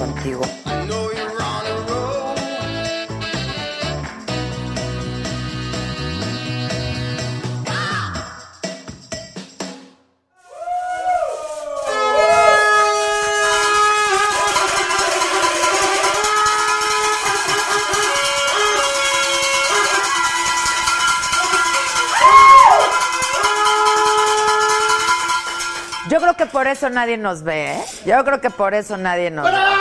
Contigo. Yo creo que por eso nadie nos ve, ¿eh? Yo creo que por eso nadie nos ve.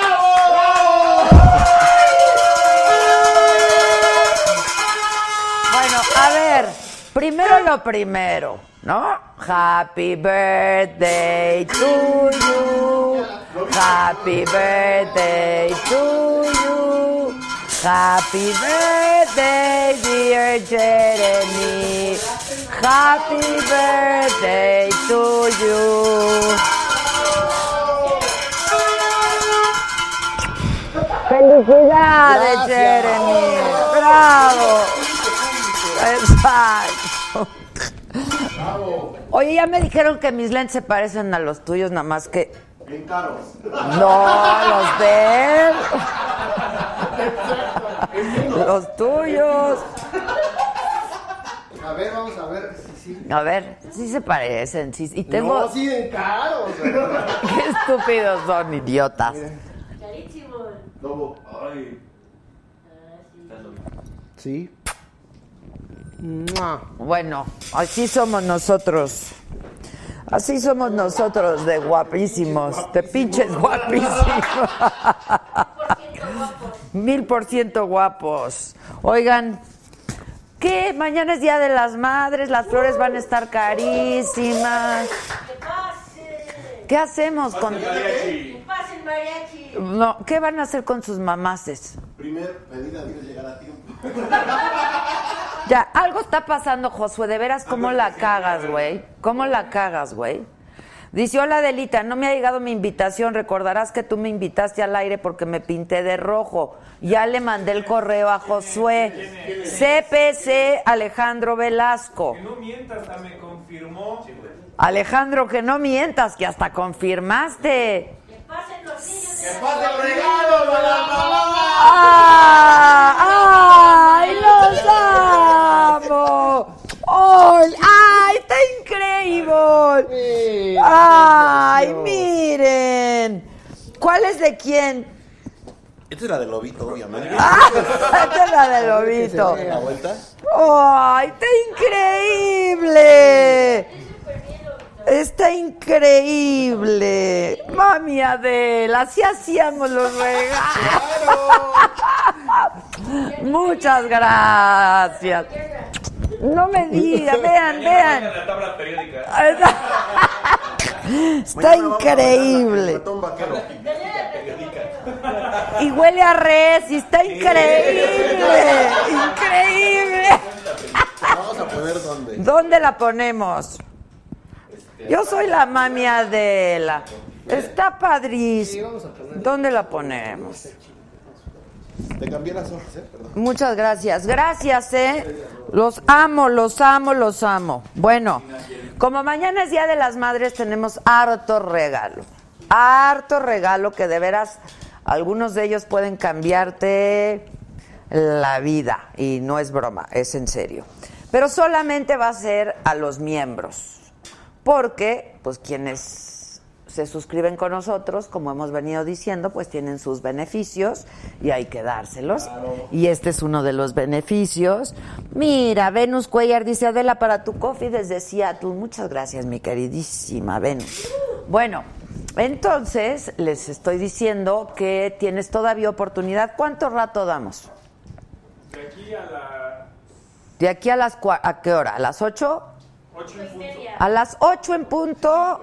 Primero lo primero, ¿no? Happy birthday to you. Happy birthday to you. Happy birthday, dear Jeremy. Happy birthday to you. Felicidades, Jeremy. Bravo. Exacto. Oye, ya me dijeron que mis lentes se parecen a los tuyos, nada más que. Bien caros. No, los de él. Los tuyos. A ver, vamos a ver si sí. A ver, sí se parecen. Sí, y tengo. No, sí, bien caros. Qué estúpidos son, idiotas. Lobo. Ay. Sí. Bueno, así somos nosotros. Así somos nosotros de guapísimos, de pinches guapísimos. Mil por ciento guapos. Oigan, ¿qué? Mañana es Día de las Madres, las flores van a estar carísimas. ¿Qué hacemos con...? No, ¿qué van a hacer con sus mamaces? Primer pedida, llegar a tiempo. Ya, algo está pasando, Josué. De veras, ¿cómo la cagas, güey? ¿Cómo la cagas, güey? Dice, hola Delita, no me ha llegado mi invitación. Recordarás que tú me invitaste al aire porque me pinté de rojo. Ya le mandé el correo a Josué. CPC Alejandro Velasco. Que no mientas, hasta me confirmó. Alejandro, que no mientas, que hasta confirmaste. ¡Que pase el regalo para la mamá! ¡Ah! ¡Ay, los amo! ¡Ay, ay, está increíble! ¡Ay, miren! ¿Cuál es de quién? Esta es la del lobito, obviamente. ¡Ah! Esta es la del lobito. ¿La vuelta? ¡Ay, está increíble! Está increíble. Mami Adela, así hacíamos los regalos. Muchas gracias. No me digan, vean, vean. La tabla periódica. Está increíble. Y huele a res y está increíble. Increíble. Vamos a poner dónde. ¿Dónde la ponemos? Yo soy la mami Adela. Está padrísimo. ¿Dónde la ponemos? Te cambié las hojas, ¿eh? Perdón. Muchas gracias. Gracias, ¿eh? Los amo, los amo, los amo. Bueno, como mañana es Día de las Madres, tenemos harto regalo. Harto regalo que de veras algunos de ellos pueden cambiarte la vida. Y no es broma, es en serio. Pero solamente va a ser a los miembros. Porque, pues, quienes se suscriben con nosotros, como hemos venido diciendo, pues tienen sus beneficios y hay que dárselos. Y este es uno de los beneficios. Mira, Venus Cuellar dice Adela para tu coffee desde Seattle. Muchas gracias, mi queridísima Venus. Bueno, entonces les estoy diciendo que tienes todavía oportunidad. ¿Cuánto rato damos? De aquí a la De aquí a las cua- a qué hora? ¿A las 8? 8 en punto. A las 8 en punto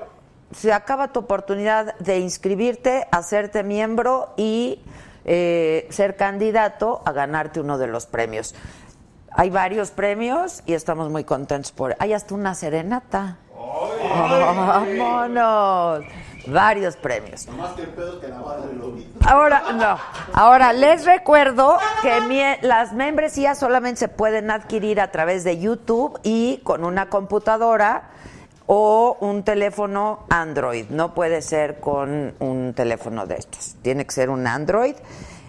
se acaba tu oportunidad de inscribirte, hacerte miembro y eh, ser candidato a ganarte uno de los premios. Hay varios premios y estamos muy contentos por. Hay hasta una serenata. ¡Vámonos! Varios premios. Que el pedo que. Ahora, no. Ahora, les recuerdo que mie- las membresías solamente se pueden adquirir a través de YouTube y con una computadora o un teléfono Android. No puede ser con un teléfono de estos. Tiene que ser un Android.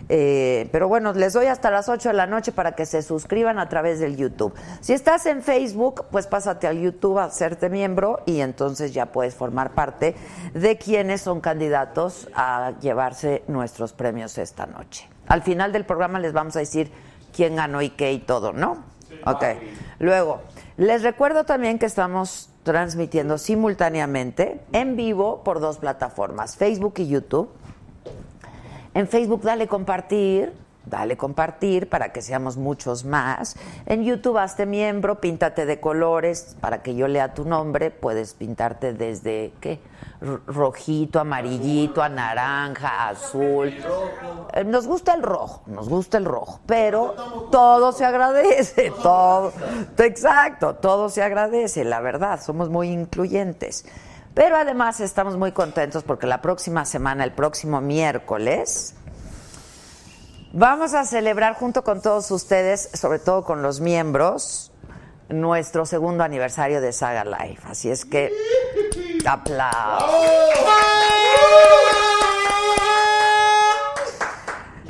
Eh, pero bueno, les doy hasta las 8 de la noche para que se suscriban a través del YouTube. Si estás en Facebook, pues pásate al YouTube a hacerte miembro y entonces ya puedes formar parte de quienes son candidatos a llevarse nuestros premios esta noche. Al final del programa les vamos a decir quién ganó y qué y todo, ¿no? Ok. Luego, les recuerdo también que estamos transmitiendo simultáneamente en vivo por dos plataformas, Facebook y YouTube. En Facebook dale compartir, dale compartir para que seamos muchos más. En YouTube hazte miembro, píntate de colores para que yo lea tu nombre. Puedes pintarte desde, ¿qué? Rojito, amarillito, a naranja, azul. Eh, Nos gusta el rojo, nos gusta el rojo, pero todo se agradece, todo, exacto, todo se agradece, la verdad, somos muy incluyentes. Pero además estamos muy contentos porque la próxima semana, el próximo miércoles, vamos a celebrar junto con todos ustedes, sobre todo con los miembros, nuestro segundo aniversario de Saga Life. Así es que, aplausos.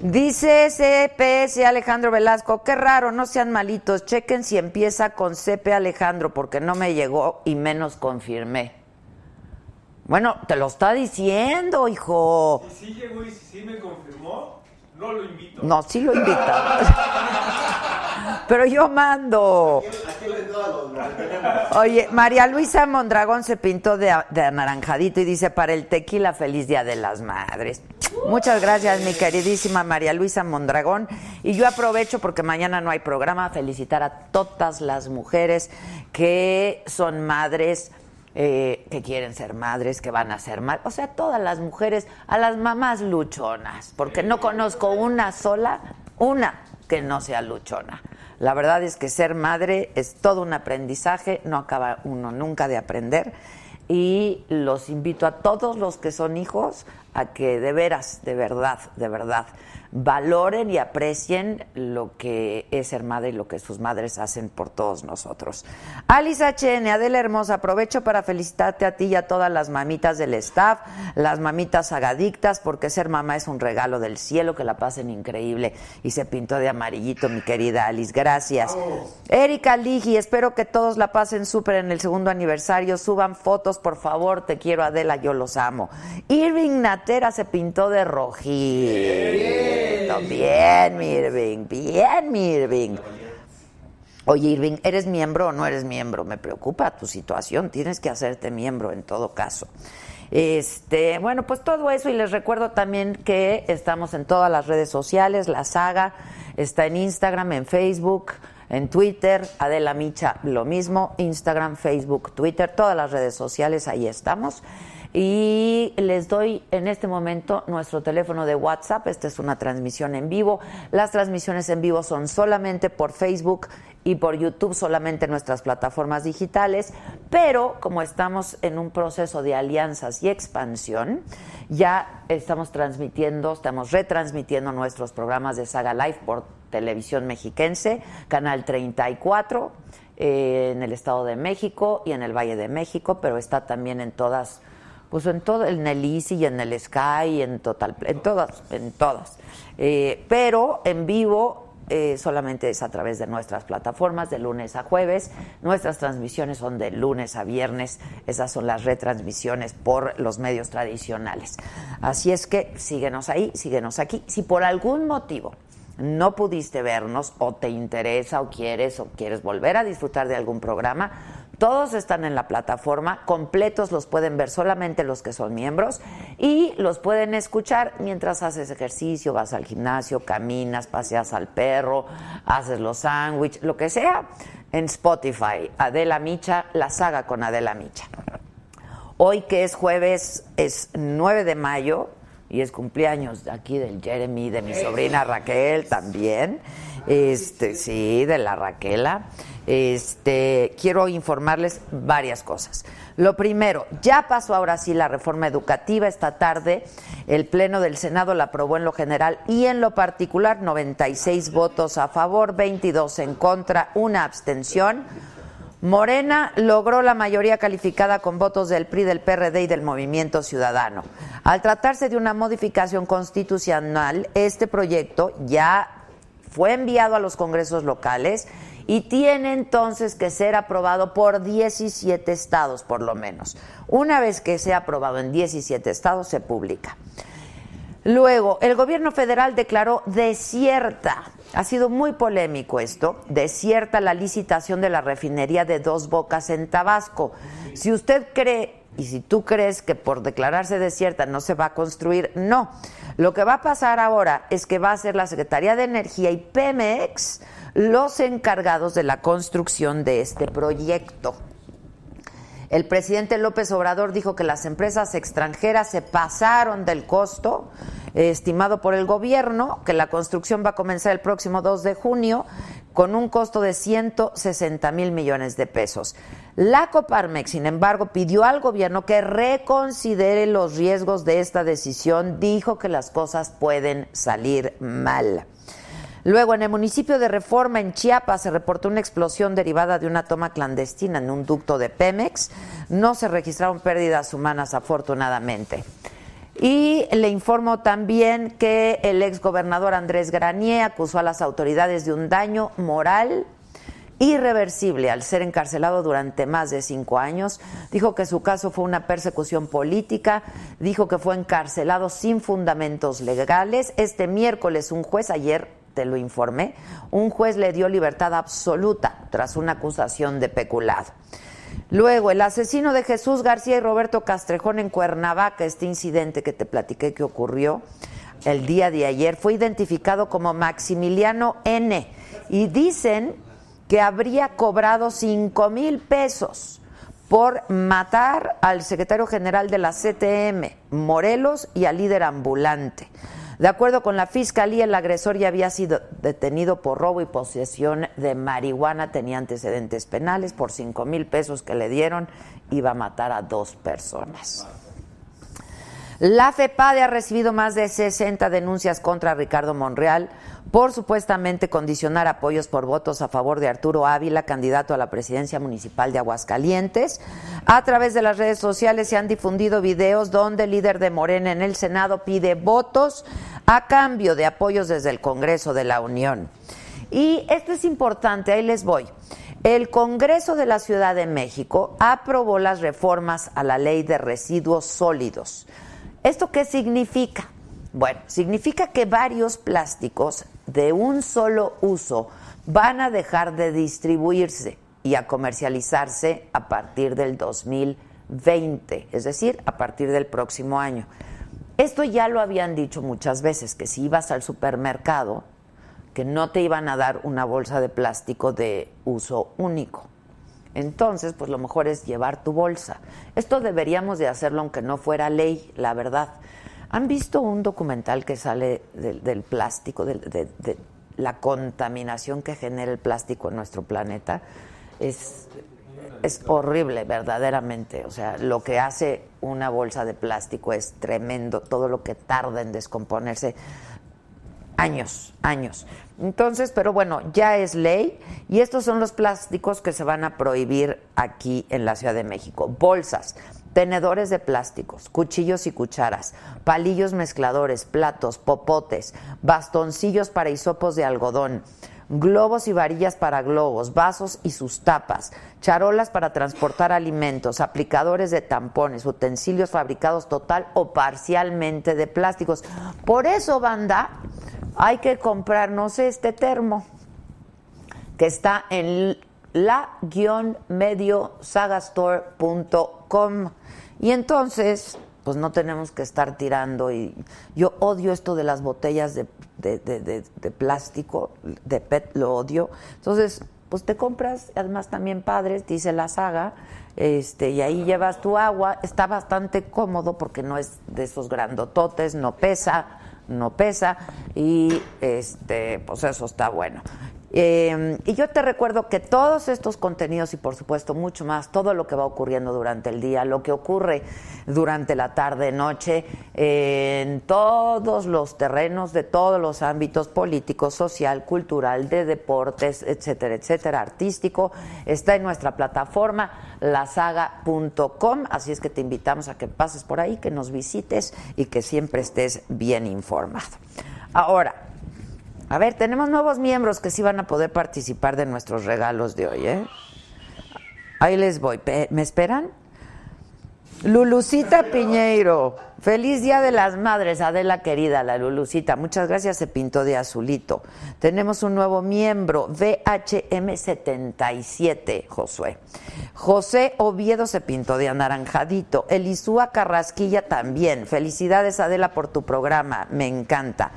Dice CPS Alejandro Velasco, qué raro, no sean malitos, chequen si empieza con CP Alejandro, porque no me llegó y menos confirmé. Bueno, te lo está diciendo, hijo. Si sí llegó y si sí me confirmó, no lo invito. No, sí lo invita. Pero yo mando. Oye, María Luisa Mondragón se pintó de, de anaranjadito y dice, para el tequila, feliz Día de las Madres. Muchas gracias, mi queridísima María Luisa Mondragón. Y yo aprovecho, porque mañana no hay programa, a felicitar a todas las mujeres que son madres, eh, que quieren ser madres, que van a ser madres. O sea, todas las mujeres, a las mamás luchonas, porque no conozco una sola, una que no sea luchona. La verdad es que ser madre es todo un aprendizaje, no acaba uno nunca de aprender. Y los invito a todos los que son hijos a que de veras, de verdad, de verdad, valoren y aprecien lo que es ser madre y lo que sus madres hacen por todos nosotros. Alice HN, Adela Hermosa, aprovecho para felicitarte a ti y a todas las mamitas del staff, las mamitas agadictas, porque ser mamá es un regalo del cielo, que la pasen increíble. Y se pintó de amarillito, mi querida Alice, gracias. Erika Ligi, espero que todos la pasen súper en el segundo aniversario. Suban fotos, por favor, te quiero Adela, yo los amo. Irving Natera se pintó de rojito. Bien, Irving, bien, Irving. Oye, Irving, ¿eres miembro o no eres miembro? Me preocupa tu situación, tienes que hacerte miembro en todo caso. Este, bueno, pues todo eso y les recuerdo también que estamos en todas las redes sociales, la saga está en Instagram, en Facebook, en Twitter, Adela Micha lo mismo, Instagram, Facebook, Twitter, todas las redes sociales, ahí estamos. Y les doy en este momento nuestro teléfono de WhatsApp. Esta es una transmisión en vivo. Las transmisiones en vivo son solamente por Facebook y por YouTube, solamente en nuestras plataformas digitales. Pero como estamos en un proceso de alianzas y expansión, ya estamos transmitiendo, estamos retransmitiendo nuestros programas de Saga Live por televisión mexiquense, canal 34 eh, en el Estado de México y en el Valle de México, pero está también en todas pues en todo, en el Easy y en el Sky, en total, en todas, en todas. Eh, pero en vivo eh, solamente es a través de nuestras plataformas de lunes a jueves. Nuestras transmisiones son de lunes a viernes. Esas son las retransmisiones por los medios tradicionales. Así es que síguenos ahí, síguenos aquí. Si por algún motivo no pudiste vernos o te interesa o quieres o quieres volver a disfrutar de algún programa, todos están en la plataforma, completos los pueden ver solamente los que son miembros y los pueden escuchar mientras haces ejercicio, vas al gimnasio, caminas, paseas al perro, haces los sándwiches, lo que sea, en Spotify. Adela Micha, la saga con Adela Micha. Hoy que es jueves, es 9 de mayo y es cumpleaños aquí del Jeremy, de mi sobrina Raquel también. Este, sí, de la Raquela este, quiero informarles varias cosas. Lo primero, ya pasó ahora sí la reforma educativa. Esta tarde el Pleno del Senado la aprobó en lo general y en lo particular 96 votos a favor, 22 en contra, una abstención. Morena logró la mayoría calificada con votos del PRI, del PRD y del Movimiento Ciudadano. Al tratarse de una modificación constitucional, este proyecto ya fue enviado a los congresos locales y tiene entonces que ser aprobado por 17 estados por lo menos. Una vez que sea aprobado en 17 estados se publica. Luego, el gobierno federal declaró desierta, ha sido muy polémico esto, desierta la licitación de la refinería de Dos Bocas en Tabasco. Si usted cree y si tú crees que por declararse desierta no se va a construir, no. Lo que va a pasar ahora es que va a ser la Secretaría de Energía y Pemex los encargados de la construcción de este proyecto. El presidente López Obrador dijo que las empresas extranjeras se pasaron del costo estimado por el gobierno, que la construcción va a comenzar el próximo 2 de junio con un costo de 160 mil millones de pesos. La Coparmex, sin embargo, pidió al gobierno que reconsidere los riesgos de esta decisión, dijo que las cosas pueden salir mal. Luego, en el municipio de Reforma, en Chiapas, se reportó una explosión derivada de una toma clandestina en un ducto de Pemex. No se registraron pérdidas humanas, afortunadamente. Y le informo también que el exgobernador Andrés Granier acusó a las autoridades de un daño moral irreversible al ser encarcelado durante más de cinco años. Dijo que su caso fue una persecución política, dijo que fue encarcelado sin fundamentos legales. Este miércoles un juez ayer te lo informé, un juez le dio libertad absoluta tras una acusación de peculado. Luego, el asesino de Jesús García y Roberto Castrejón en Cuernavaca, este incidente que te platiqué que ocurrió el día de ayer, fue identificado como Maximiliano N. Y dicen que habría cobrado cinco mil pesos por matar al secretario general de la CTM, Morelos, y al líder ambulante. De acuerdo con la fiscalía, el agresor ya había sido detenido por robo y posesión de marihuana, tenía antecedentes penales por cinco mil pesos que le dieron, iba a matar a dos personas. La FEPADE ha recibido más de 60 denuncias contra Ricardo Monreal por supuestamente condicionar apoyos por votos a favor de Arturo Ávila, candidato a la presidencia municipal de Aguascalientes. A través de las redes sociales se han difundido videos donde el líder de Morena en el Senado pide votos a cambio de apoyos desde el Congreso de la Unión. Y esto es importante, ahí les voy. El Congreso de la Ciudad de México aprobó las reformas a la ley de residuos sólidos. ¿Esto qué significa? Bueno, significa que varios plásticos de un solo uso van a dejar de distribuirse y a comercializarse a partir del 2020, es decir, a partir del próximo año. Esto ya lo habían dicho muchas veces, que si ibas al supermercado, que no te iban a dar una bolsa de plástico de uso único. Entonces, pues lo mejor es llevar tu bolsa. Esto deberíamos de hacerlo aunque no fuera ley, la verdad. ¿Han visto un documental que sale del, plástico, de, la contaminación que genera el plástico en nuestro planeta? Es, es horrible, verdaderamente. O sea, lo que hace una bolsa de plástico es tremendo, todo lo que tarda en descomponerse. Años, años. Entonces, pero bueno, ya es ley y estos son los plásticos que se van a prohibir aquí en la Ciudad de México. Bolsas, tenedores de plásticos, cuchillos y cucharas, palillos mezcladores, platos, popotes, bastoncillos para hisopos de algodón, globos y varillas para globos, vasos y sus tapas, charolas para transportar alimentos, aplicadores de tampones, utensilios fabricados total o parcialmente de plásticos. Por eso, banda, hay que comprarnos este termo que está en la-mediosagastore.com. Y entonces, pues no tenemos que estar tirando. Y yo odio esto de las botellas de, plástico, de PET, lo odio. Entonces, pues te compras, además también padres, dice la saga, este, y ahí llevas tu agua. Está bastante cómodo porque no es de esos grandototes, no pesa, no pesa, y este, pues eso está bueno. Eh, y yo te recuerdo que todos estos contenidos y por supuesto mucho más, todo lo que va ocurriendo durante el día, lo que ocurre durante la tarde, noche, en todos los terrenos de todos los ámbitos políticos, social, cultural, de deportes, etcétera, etcétera, artístico, está en nuestra plataforma lasaga.com, así es que te invitamos a que pases por ahí, que nos visites y que siempre estés bien informado. Ahora, a ver, tenemos nuevos miembros que sí van a poder participar de nuestros regalos de hoy, ¿eh? Ahí les voy. ¿Me esperan? Lulucita Piñeiro, feliz Día de las Madres, Adela querida, la Lulucita, muchas gracias, se pintó de azulito. Tenemos un nuevo miembro, VHM77, Josué. José Oviedo se pintó de anaranjadito, Elisúa Carrasquilla también, felicidades Adela por tu programa, me encanta.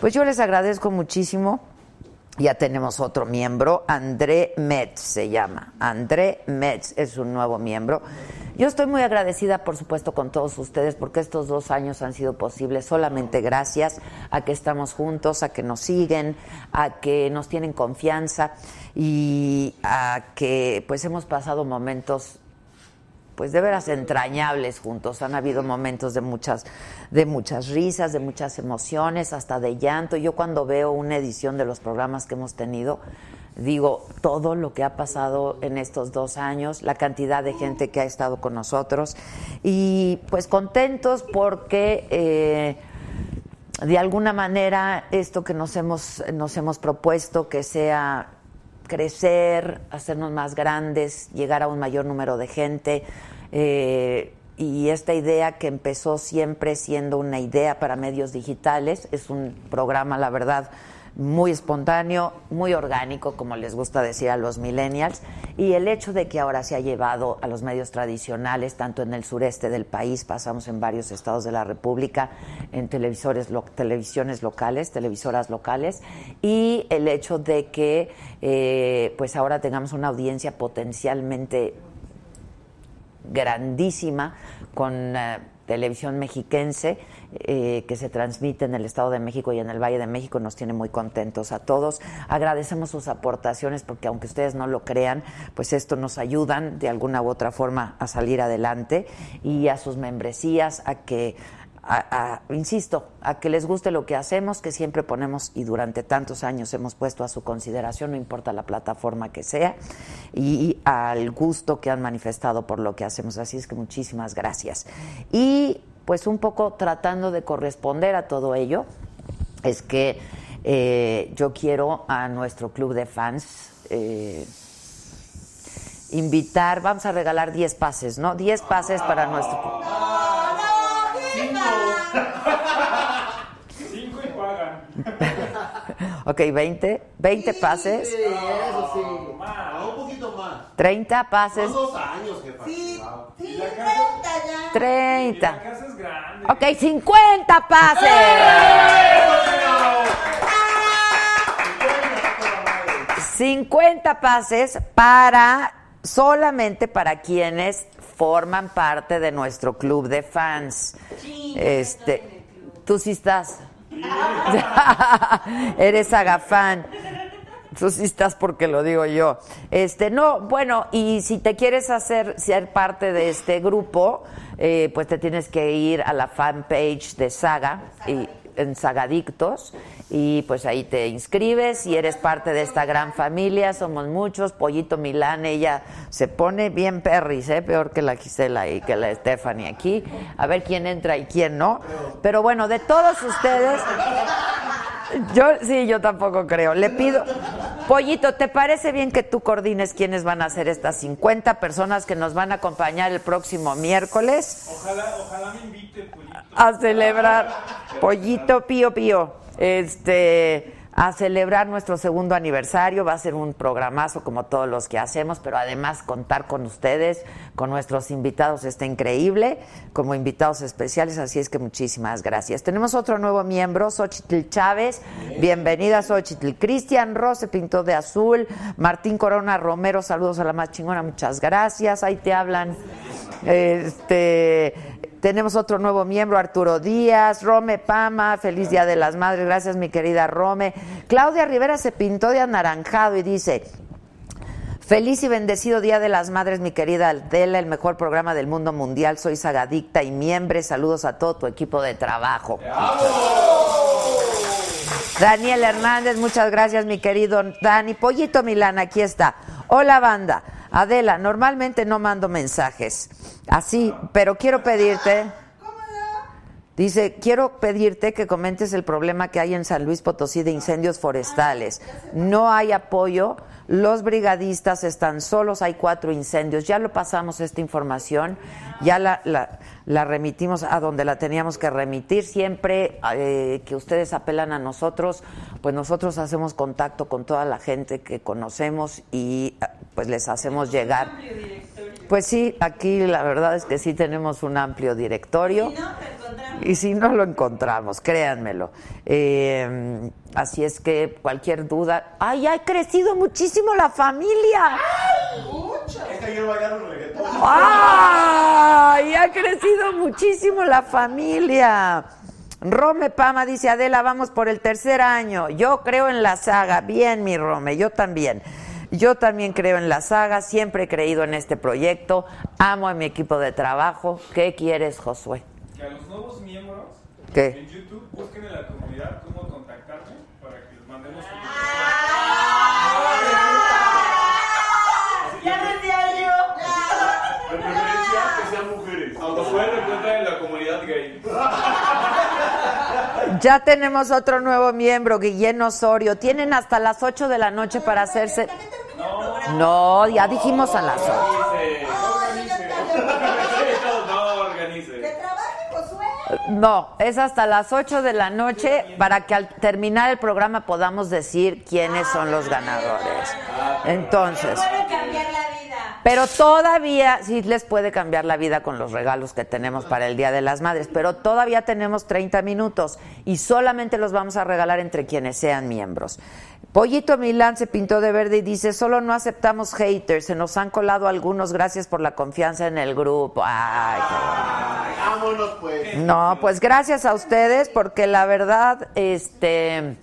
Pues yo les agradezco muchísimo. Ya tenemos otro miembro, André Metz se llama. André Metz es un nuevo miembro. Yo estoy muy agradecida, por supuesto, con todos ustedes porque estos dos años han sido posibles solamente gracias a que estamos juntos, a que nos siguen, a que nos tienen confianza y a que pues hemos pasado momentos pues de veras entrañables juntos. Han habido momentos de muchas, de muchas risas, de muchas emociones, hasta de llanto. Yo cuando veo una edición de los programas que hemos tenido, digo todo lo que ha pasado en estos dos años, la cantidad de gente que ha estado con nosotros y pues contentos porque eh, de alguna manera esto que nos hemos, nos hemos propuesto que sea crecer, hacernos más grandes, llegar a un mayor número de gente. Eh, y esta idea que empezó siempre siendo una idea para medios digitales, es un programa, la verdad, muy espontáneo, muy orgánico, como les gusta decir a los millennials, y el hecho de que ahora se ha llevado a los medios tradicionales, tanto en el sureste del país, pasamos en varios estados de la República, en televisores, televisiones locales, televisoras locales, y el hecho de que eh, pues ahora tengamos una audiencia potencialmente grandísima con eh, televisión mexiquense eh, que se transmite en el Estado de México y en el Valle de México nos tiene muy contentos a todos. Agradecemos sus aportaciones porque aunque ustedes no lo crean, pues esto nos ayudan de alguna u otra forma a salir adelante y a sus membresías a que insisto, a que les guste lo que hacemos, que siempre ponemos y durante tantos años hemos puesto a su consideración, no importa la plataforma que sea, y, al gusto que han manifestado por lo que hacemos. Así es que muchísimas gracias. Y pues un poco tratando de corresponder a todo ello, es que eh, yo quiero a nuestro club de fans. Eh, invitar, vamos a regalar 10 pases, ¿no? 10 pases para nuestro club. Pagan. ok, 20. 20 pases. Sí, eso sí. un poquito más. 30 pases. Son dos años, jefa. Sí, sí, 30 ya. 30. La casa es grande. Ok, 50 pases. 50 pases para solamente para quienes forman parte de nuestro club de fans. este, tú sí estás. Eres agafán. Tú sí estás porque lo digo yo. Este, no, bueno, y si te quieres hacer ser parte de este grupo, eh, pues te tienes que ir a la fanpage de Saga y en Sagadictos y pues ahí te inscribes y eres parte de esta gran familia, somos muchos, Pollito Milán, ella se pone bien perris, ¿eh? peor que la Gisela y que la Stephanie aquí, a ver quién entra y quién no, pero bueno, de todos ustedes, yo sí, yo tampoco creo, le pido, Pollito, ¿te parece bien que tú coordines quiénes van a ser estas 50 personas que nos van a acompañar el próximo miércoles? Ojalá, ojalá me invite, Pollito. A celebrar, Pollito Pío Pío, este, a celebrar nuestro segundo aniversario. Va a ser un programazo como todos los que hacemos, pero además contar con ustedes, con nuestros invitados está increíble, como invitados especiales, así es que muchísimas gracias. Tenemos otro nuevo miembro, Xochitl Chávez. Bienvenida, Xochitl. Cristian Ross se pintó de azul. Martín Corona Romero, saludos a la más chingona, muchas gracias. Ahí te hablan. Este. Tenemos otro nuevo miembro, Arturo Díaz, Rome Pama, feliz Día de las Madres, gracias mi querida Rome. Claudia Rivera se pintó de anaranjado y dice, feliz y bendecido Día de las Madres mi querida Adela, el mejor programa del mundo mundial, soy sagadicta y miembro, saludos a todo tu equipo de trabajo. Daniel Hernández, muchas gracias mi querido Dani. Pollito Milán, aquí está. Hola banda. Adela, normalmente no mando mensajes así, pero quiero pedirte. Dice, quiero pedirte que comentes el problema que hay en San Luis Potosí de incendios forestales. No hay apoyo, los brigadistas están solos, hay cuatro incendios. Ya lo pasamos esta información, ya la, la, remitimos a donde la teníamos que remitir. Siempre eh, que ustedes apelan a nosotros, pues nosotros hacemos contacto con toda la gente que conocemos y pues les hacemos llegar. Pues sí, aquí la verdad es que sí tenemos un amplio directorio. Y si no lo encontramos, créanmelo. Eh, así es que cualquier duda. ¡Ay, ha crecido muchísimo la familia! ¡Ay, ha crecido muchísimo la familia! Rome Pama dice, Adela, vamos por el tercer año. Yo creo en la saga. Bien, mi Rome, yo también. Yo también creo en la saga, siempre he creído en este proyecto, amo a mi equipo de trabajo. ¿Qué quieres, Josué? Que a los nuevos miembros ¿Qué? en YouTube busquen en la comunidad cómo contactarme para que les mandemos Ya decía yo. De preferencia que sean mujeres. Aunque pueden encontrar en la comunidad gay. Ya tenemos otro nuevo miembro, Guillén Osorio. Tienen hasta las 8 de la noche para hacerse... No, ya dijimos a las 8. Organice. Organice. No, organice. Que trabaje Josué. No, es hasta las 8 de la noche para que al terminar el programa podamos decir quiénes son los ganadores. Entonces, pero todavía sí les puede cambiar la vida con los regalos que tenemos para el Día de las Madres, pero todavía tenemos 30 minutos y solamente los vamos a regalar entre quienes sean miembros. Pollito Milán se pintó de verde y dice, solo no aceptamos haters, se nos han colado algunos, gracias por la confianza en el grupo. Ay, qué Vámonos pues. no, pues gracias a ustedes porque la verdad, este,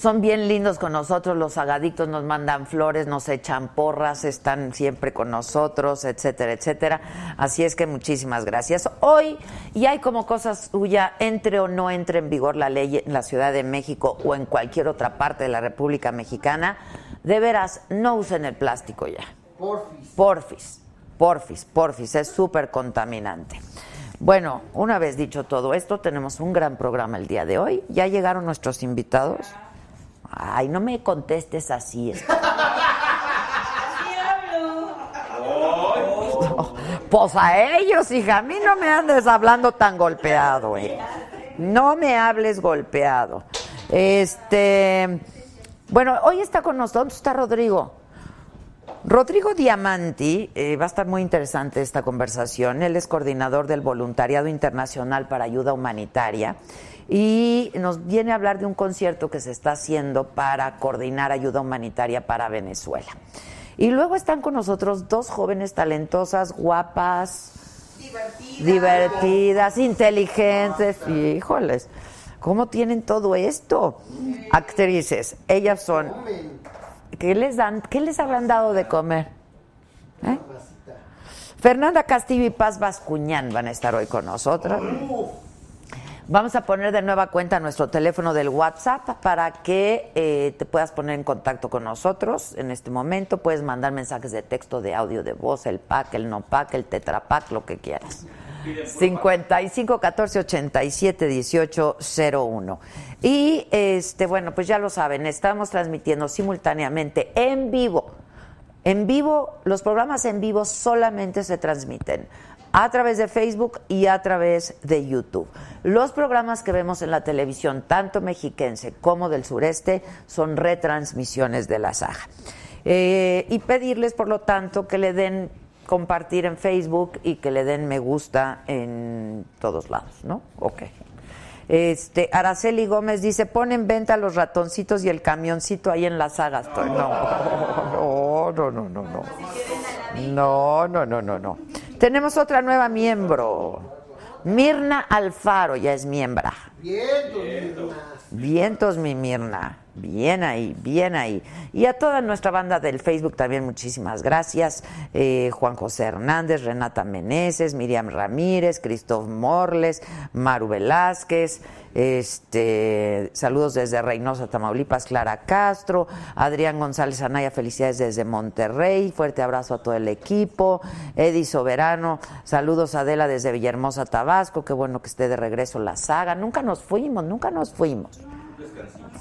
son bien lindos con nosotros, los agadictos nos mandan flores, nos echan porras, están siempre con nosotros, etcétera, etcétera. Así es que muchísimas gracias. Hoy, y hay como cosas suya, entre o no entre en vigor la ley en la Ciudad de México o en cualquier otra parte de la República Mexicana, de veras, no usen el plástico ya. Porfis, porfis, porfis, es súper contaminante. Bueno, una vez dicho todo esto, tenemos un gran programa el día de hoy. ¿Ya llegaron nuestros invitados? Ay, no me contestes así. Pues a ellos, hija, a mí no me andes hablando tan golpeado, eh. No me hables golpeado. Este, bueno, hoy está con nosotros, ¿dónde está Rodrigo? Rodrigo Diamanti, eh, va a estar muy interesante esta conversación. Él es coordinador del Voluntariado Internacional para Ayuda Humanitaria y nos viene a hablar de un concierto que se está haciendo para coordinar ayuda humanitaria para Venezuela. Y luego están con nosotros dos jóvenes talentosas, guapas, Divertida. divertidas, inteligentes. Híjoles, ¿cómo tienen todo esto? Actrices, ellas son. ¿Qué les dan? ¿Qué les habrán dado de comer? ¿Eh? Fernanda Castillo y Paz Bascuñán van a estar hoy con nosotros. Vamos a poner de nueva cuenta nuestro teléfono del WhatsApp para que eh, te puedas poner en contacto con nosotros en este momento. Puedes mandar mensajes de texto, de audio, de voz, el pack, el no pack, el tetrapack, lo que quieras. 55 14 87 18 01. Y este, bueno, pues ya lo saben, estamos transmitiendo simultáneamente en vivo. En vivo, los programas en vivo solamente se transmiten a través de Facebook y a través de YouTube. Los programas que vemos en la televisión, tanto mexiquense como del sureste, son retransmisiones de la saga. Eh, y pedirles, por lo tanto, que le den compartir en Facebook y que le den me gusta en todos lados, ¿no? Ok. Este, Araceli Gómez dice, pon en venta los ratoncitos y el camioncito ahí en la saga. Estoy, no, no, no, no, no, no. No, no, no, no, no. Tenemos otra nueva miembro. Mirna Alfaro ya es miembra. Vientos, Vientos, mi Mirna. Bien ahí, bien ahí. Y a toda nuestra banda del Facebook también muchísimas gracias. Eh, Juan José Hernández, Renata Meneses, Miriam Ramírez, Cristóf Morles, Maru Velázquez, este, saludos desde Reynosa, Tamaulipas, Clara Castro, Adrián González Anaya, felicidades desde Monterrey, fuerte abrazo a todo el equipo, Eddie Soberano, saludos a Adela desde Villahermosa, Tabasco, qué bueno que esté de regreso la saga, nunca nos fuimos, nunca nos fuimos.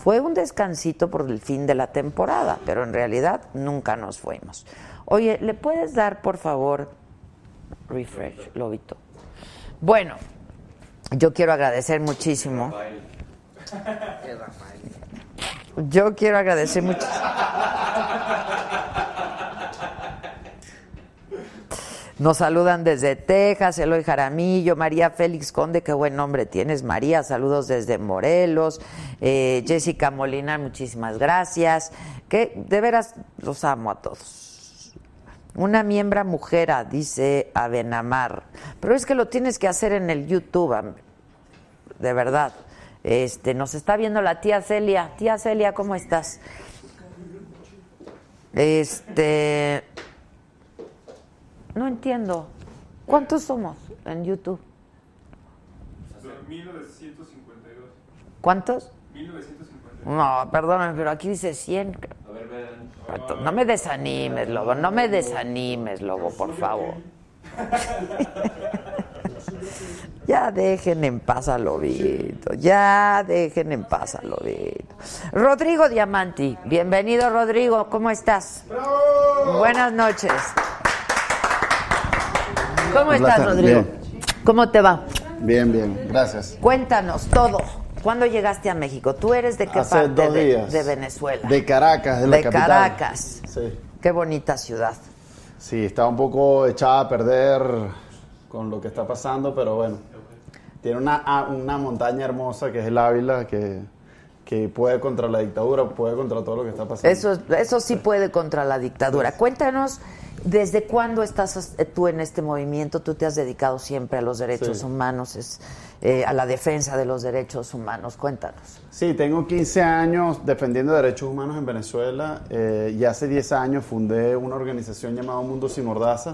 Fue un descansito por el fin de la temporada, pero en realidad nunca nos fuimos. Oye, ¿le puedes dar, por favor, refresh, Lobito? Bueno, yo quiero agradecer muchísimo. Yo quiero agradecer mucho. Nos saludan desde Texas, Eloy Jaramillo, María Félix Conde, qué buen nombre tienes, María, saludos desde Morelos, eh, Jessica Molina, muchísimas gracias, que de veras los amo a todos. Una miembra mujera, dice Abenamar, pero es que lo tienes que hacer en el YouTube, de verdad. Este, nos está viendo la tía Celia. Tía Celia, ¿cómo estás? Este, no entiendo. ¿Cuántos somos en YouTube? 1952. ¿Cuántos? 1952. No, perdóname, pero aquí dice 100. A ver, vean. No me desanimes, Lobo, no me desanimes, Lobo, por favor. Ya dejen en paz a Lobito, ya dejen en paz a Lobito. Rodrigo Diamanti, bienvenido Rodrigo, ¿cómo estás? Buenas noches. ¿Cómo estás, Rodrigo? Bien. ¿Cómo te va? Bien, bien, gracias. Cuéntanos todo. ¿Cuándo llegaste a México? ¿Tú eres de qué Hace parte dos de, días. de Venezuela? De Caracas, de la de capital. Caracas. Sí. Qué bonita ciudad. Sí, está un poco echada a perder con lo que está pasando, pero bueno. Tiene una, una montaña hermosa que es el Ávila, que, que puede contra la dictadura, puede contra todo lo que está pasando. Eso, eso sí puede contra la dictadura. Cuéntanos, ¿desde cuándo estás eh, tú en este movimiento? Tú te has dedicado siempre a los derechos Sí. humanos, es, eh, a la defensa de los derechos humanos. Cuéntanos. Sí, tengo 15 años defendiendo derechos humanos en Venezuela eh, y hace 10 años fundé una organización llamada Mundo Sin Mordaza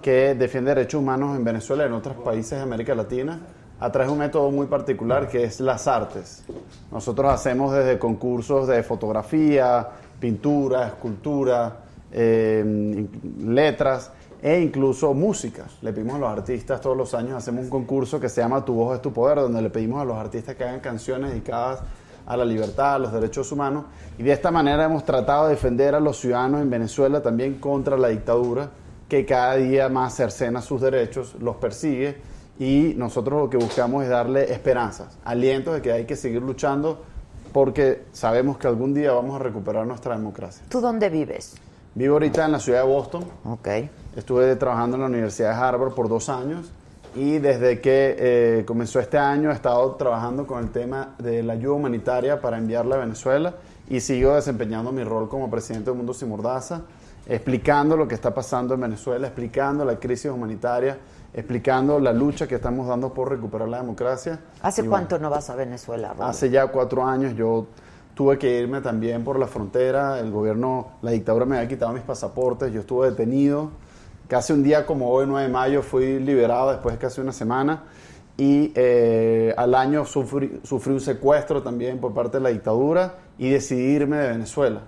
que defiende derechos humanos en Venezuela y en otros países de América Latina a través de un método muy particular que es las artes. Nosotros hacemos desde concursos de fotografía, pintura, escultura, eh, letras e incluso música. Le pedimos a los artistas todos los años, hacemos un concurso que se llama Tu voz es tu poder, donde le pedimos a los artistas que hagan canciones dedicadas a la libertad, a los derechos humanos, y de esta manera hemos tratado de defender a los ciudadanos en Venezuela también contra la dictadura, que cada día más cercena sus derechos, los persigue, y nosotros lo que buscamos es darle esperanzas, alientos de que hay que seguir luchando, porque sabemos que algún día vamos a recuperar nuestra democracia. ¿Tú dónde vives? Vivo ahorita en la ciudad de Boston, Ok. Estuve trabajando en la Universidad de Harvard por dos años y desde que eh, comenzó este año he estado trabajando con el tema de la ayuda humanitaria para enviarla a Venezuela y sigo desempeñando mi rol como presidente del Mundo Sin Mordaza, explicando lo que está pasando en Venezuela, explicando la crisis humanitaria, explicando la lucha que estamos dando por recuperar la democracia. ¿Hace Y bueno, cuánto no vas a Venezuela, Rodrigo? Hace ya cuatro años yo tuve que irme también por la frontera, el gobierno, la dictadura me había quitado mis pasaportes, yo estuve detenido, casi un día como hoy, 9 de mayo, fui liberado después de casi una semana y eh, al año sufrí, sufrí un secuestro también por parte de la dictadura y decidí irme de Venezuela.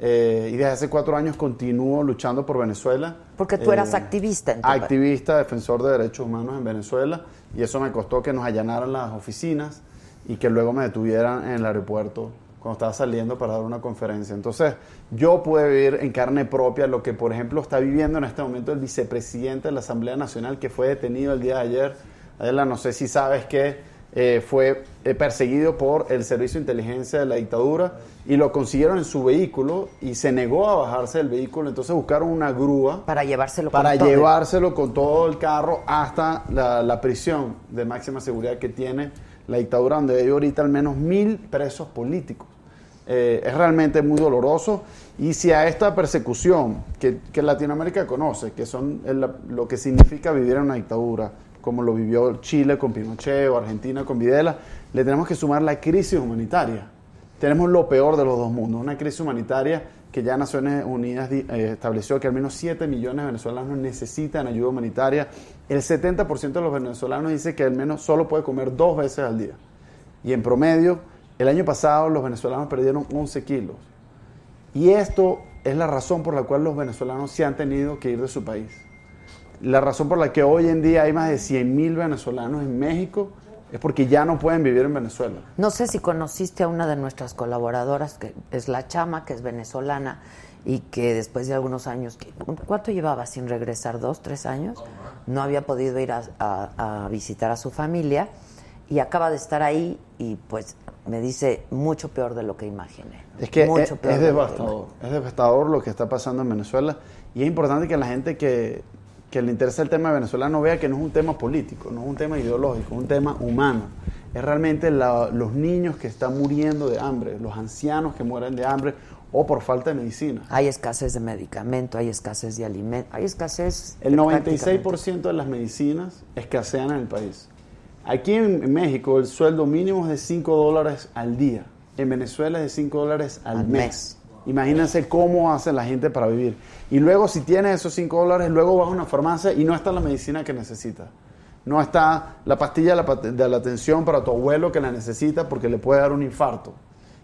Eh, y desde hace cuatro años continúo luchando por Venezuela. Porque tú eras Eh, activista en tu país. Activista, defensor de derechos humanos en Venezuela. Y eso me costó que nos allanaran las oficinas y que luego me detuvieran en el aeropuerto cuando estaba saliendo para dar una conferencia. Entonces, yo pude vivir en carne propia lo que, por ejemplo, está viviendo en este momento el vicepresidente de la Asamblea Nacional que fue detenido el día de ayer. Adela, no sé si sabes que eh, fue eh, perseguido por el Servicio de Inteligencia de la dictadura y lo consiguieron en su vehículo y se negó a bajarse del vehículo. Entonces buscaron una grúa Para llevárselo para con todo. llevárselo con todo el carro hasta la, la prisión de máxima seguridad que tiene la dictadura, donde hay ahorita al menos mil presos políticos. Eh, es realmente muy doloroso. Y si a esta persecución que, que Latinoamérica conoce, que son lo que significa vivir en una dictadura, como lo vivió Chile con Pinochet o Argentina con Videla, le tenemos que sumar la crisis humanitaria. Tenemos lo peor de los dos mundos, una crisis humanitaria que ya Naciones Unidas eh, estableció que al menos 7 millones de venezolanos necesitan ayuda humanitaria. El 70% de los venezolanos dice que al menos solo puede comer dos veces al día. Y en promedio, el año pasado los venezolanos perdieron 11 kilos. Y esto es la razón por la cual los venezolanos se han tenido que ir de su país. La razón por la que hoy en día hay más de 100.000 venezolanos en México es porque ya no pueden vivir en Venezuela. No sé si conociste a una de nuestras colaboradoras, que es la Chama, que es venezolana, y que después de algunos años, ¿cuánto llevaba sin regresar? ¿Dos, tres años? No había podido ir a- a visitar a su familia y acaba de estar ahí y pues me dice mucho peor de lo que imaginé. Es que Mucho es, peor es de lo que devastador, es devastador lo que está pasando en Venezuela y es importante que la gente que, que le interesa el tema de Venezuela no vea que no es un tema político, no es un tema ideológico, es un tema humano. Es realmente la- los niños que están muriendo de hambre, los ancianos que mueren de hambre o por falta de medicina. Hay escasez de medicamento, hay escasez de alimento, hay escasez... El de 96% de las medicinas escasean en el país. Aquí en México el sueldo mínimo es de 5 dólares al día. En Venezuela es de 5 dólares al, Al mes. mes. Imagínense cómo hace la gente para vivir. Y luego si tienes esos 5 dólares, luego vas a una farmacia y no está la medicina que necesitas. No está la pastilla de la, pat- de la atención para tu abuelo que la necesita porque le puede dar un infarto.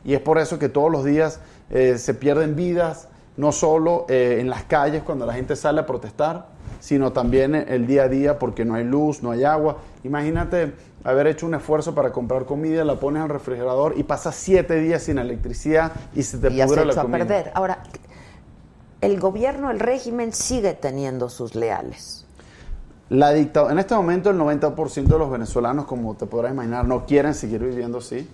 Y es por eso que todos los días eh, se pierden vidas, no solo eh, en las calles cuando la gente sale a protestar, sino también el día a día porque no hay luz, no hay agua. Imagínate haber hecho un esfuerzo para comprar comida, la pones al refrigerador y pasas siete días sin electricidad y se te y pudre la echó a comida. perder. Ahora, el gobierno, el régimen sigue teniendo sus leales. La dicta- en este momento el 90% de los venezolanos, como te podrás imaginar, no quieren seguir viviendo así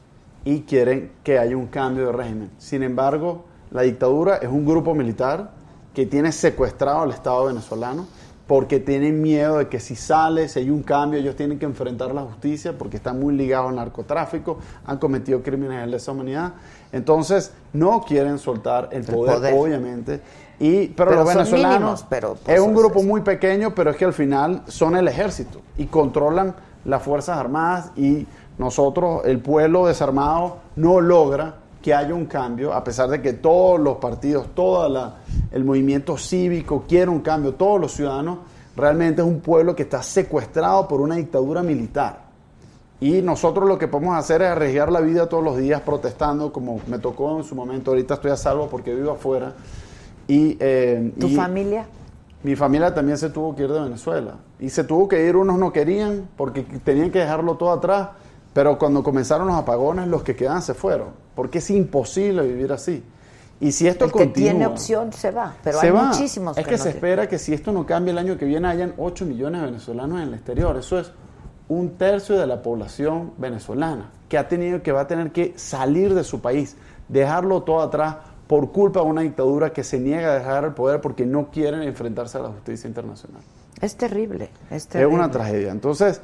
y quieren que haya un cambio de régimen. Sin embargo, la dictadura es un grupo militar que tiene secuestrado al Estado venezolano porque tienen miedo de que si sale, si hay un cambio, ellos tienen que enfrentar la justicia porque están muy ligados al narcotráfico, han cometido crímenes de lesa humanidad. Entonces, no quieren soltar el poder, poder. obviamente. Y, pero, Pero los venezolanos, mínimos, pero, pues, es un grupo muy pequeño, pero es que al final son el ejército y controlan las Fuerzas Armadas y nosotros, el pueblo desarmado, no logra que haya un cambio, a pesar de que todos los partidos, todo el movimiento cívico quiere un cambio, todos los ciudadanos, realmente es un pueblo que está secuestrado por una dictadura militar. Y nosotros lo que podemos hacer es arriesgar la vida todos los días protestando, como me tocó en su momento. Ahorita estoy a salvo porque vivo afuera. Y, eh, ¿Tu y familia? Mi familia también se tuvo que ir de Venezuela. Y se tuvo que ir, unos no querían porque tenían que dejarlo todo atrás. Pero cuando comenzaron los apagones, los que quedan se fueron. Porque es imposible vivir así. Y si esto El que continúa, tiene opción se va, pero se hay va. muchísimos Es que, no se tienen. espera que si esto no cambia el año que viene hayan 8 millones de venezolanos en el exterior. Eso es un tercio de la población venezolana que ha tenido que va a tener que salir de su país, dejarlo todo atrás por culpa de una dictadura que se niega a dejar el poder porque no quieren enfrentarse a la justicia internacional. Es terrible, es una tragedia. Entonces,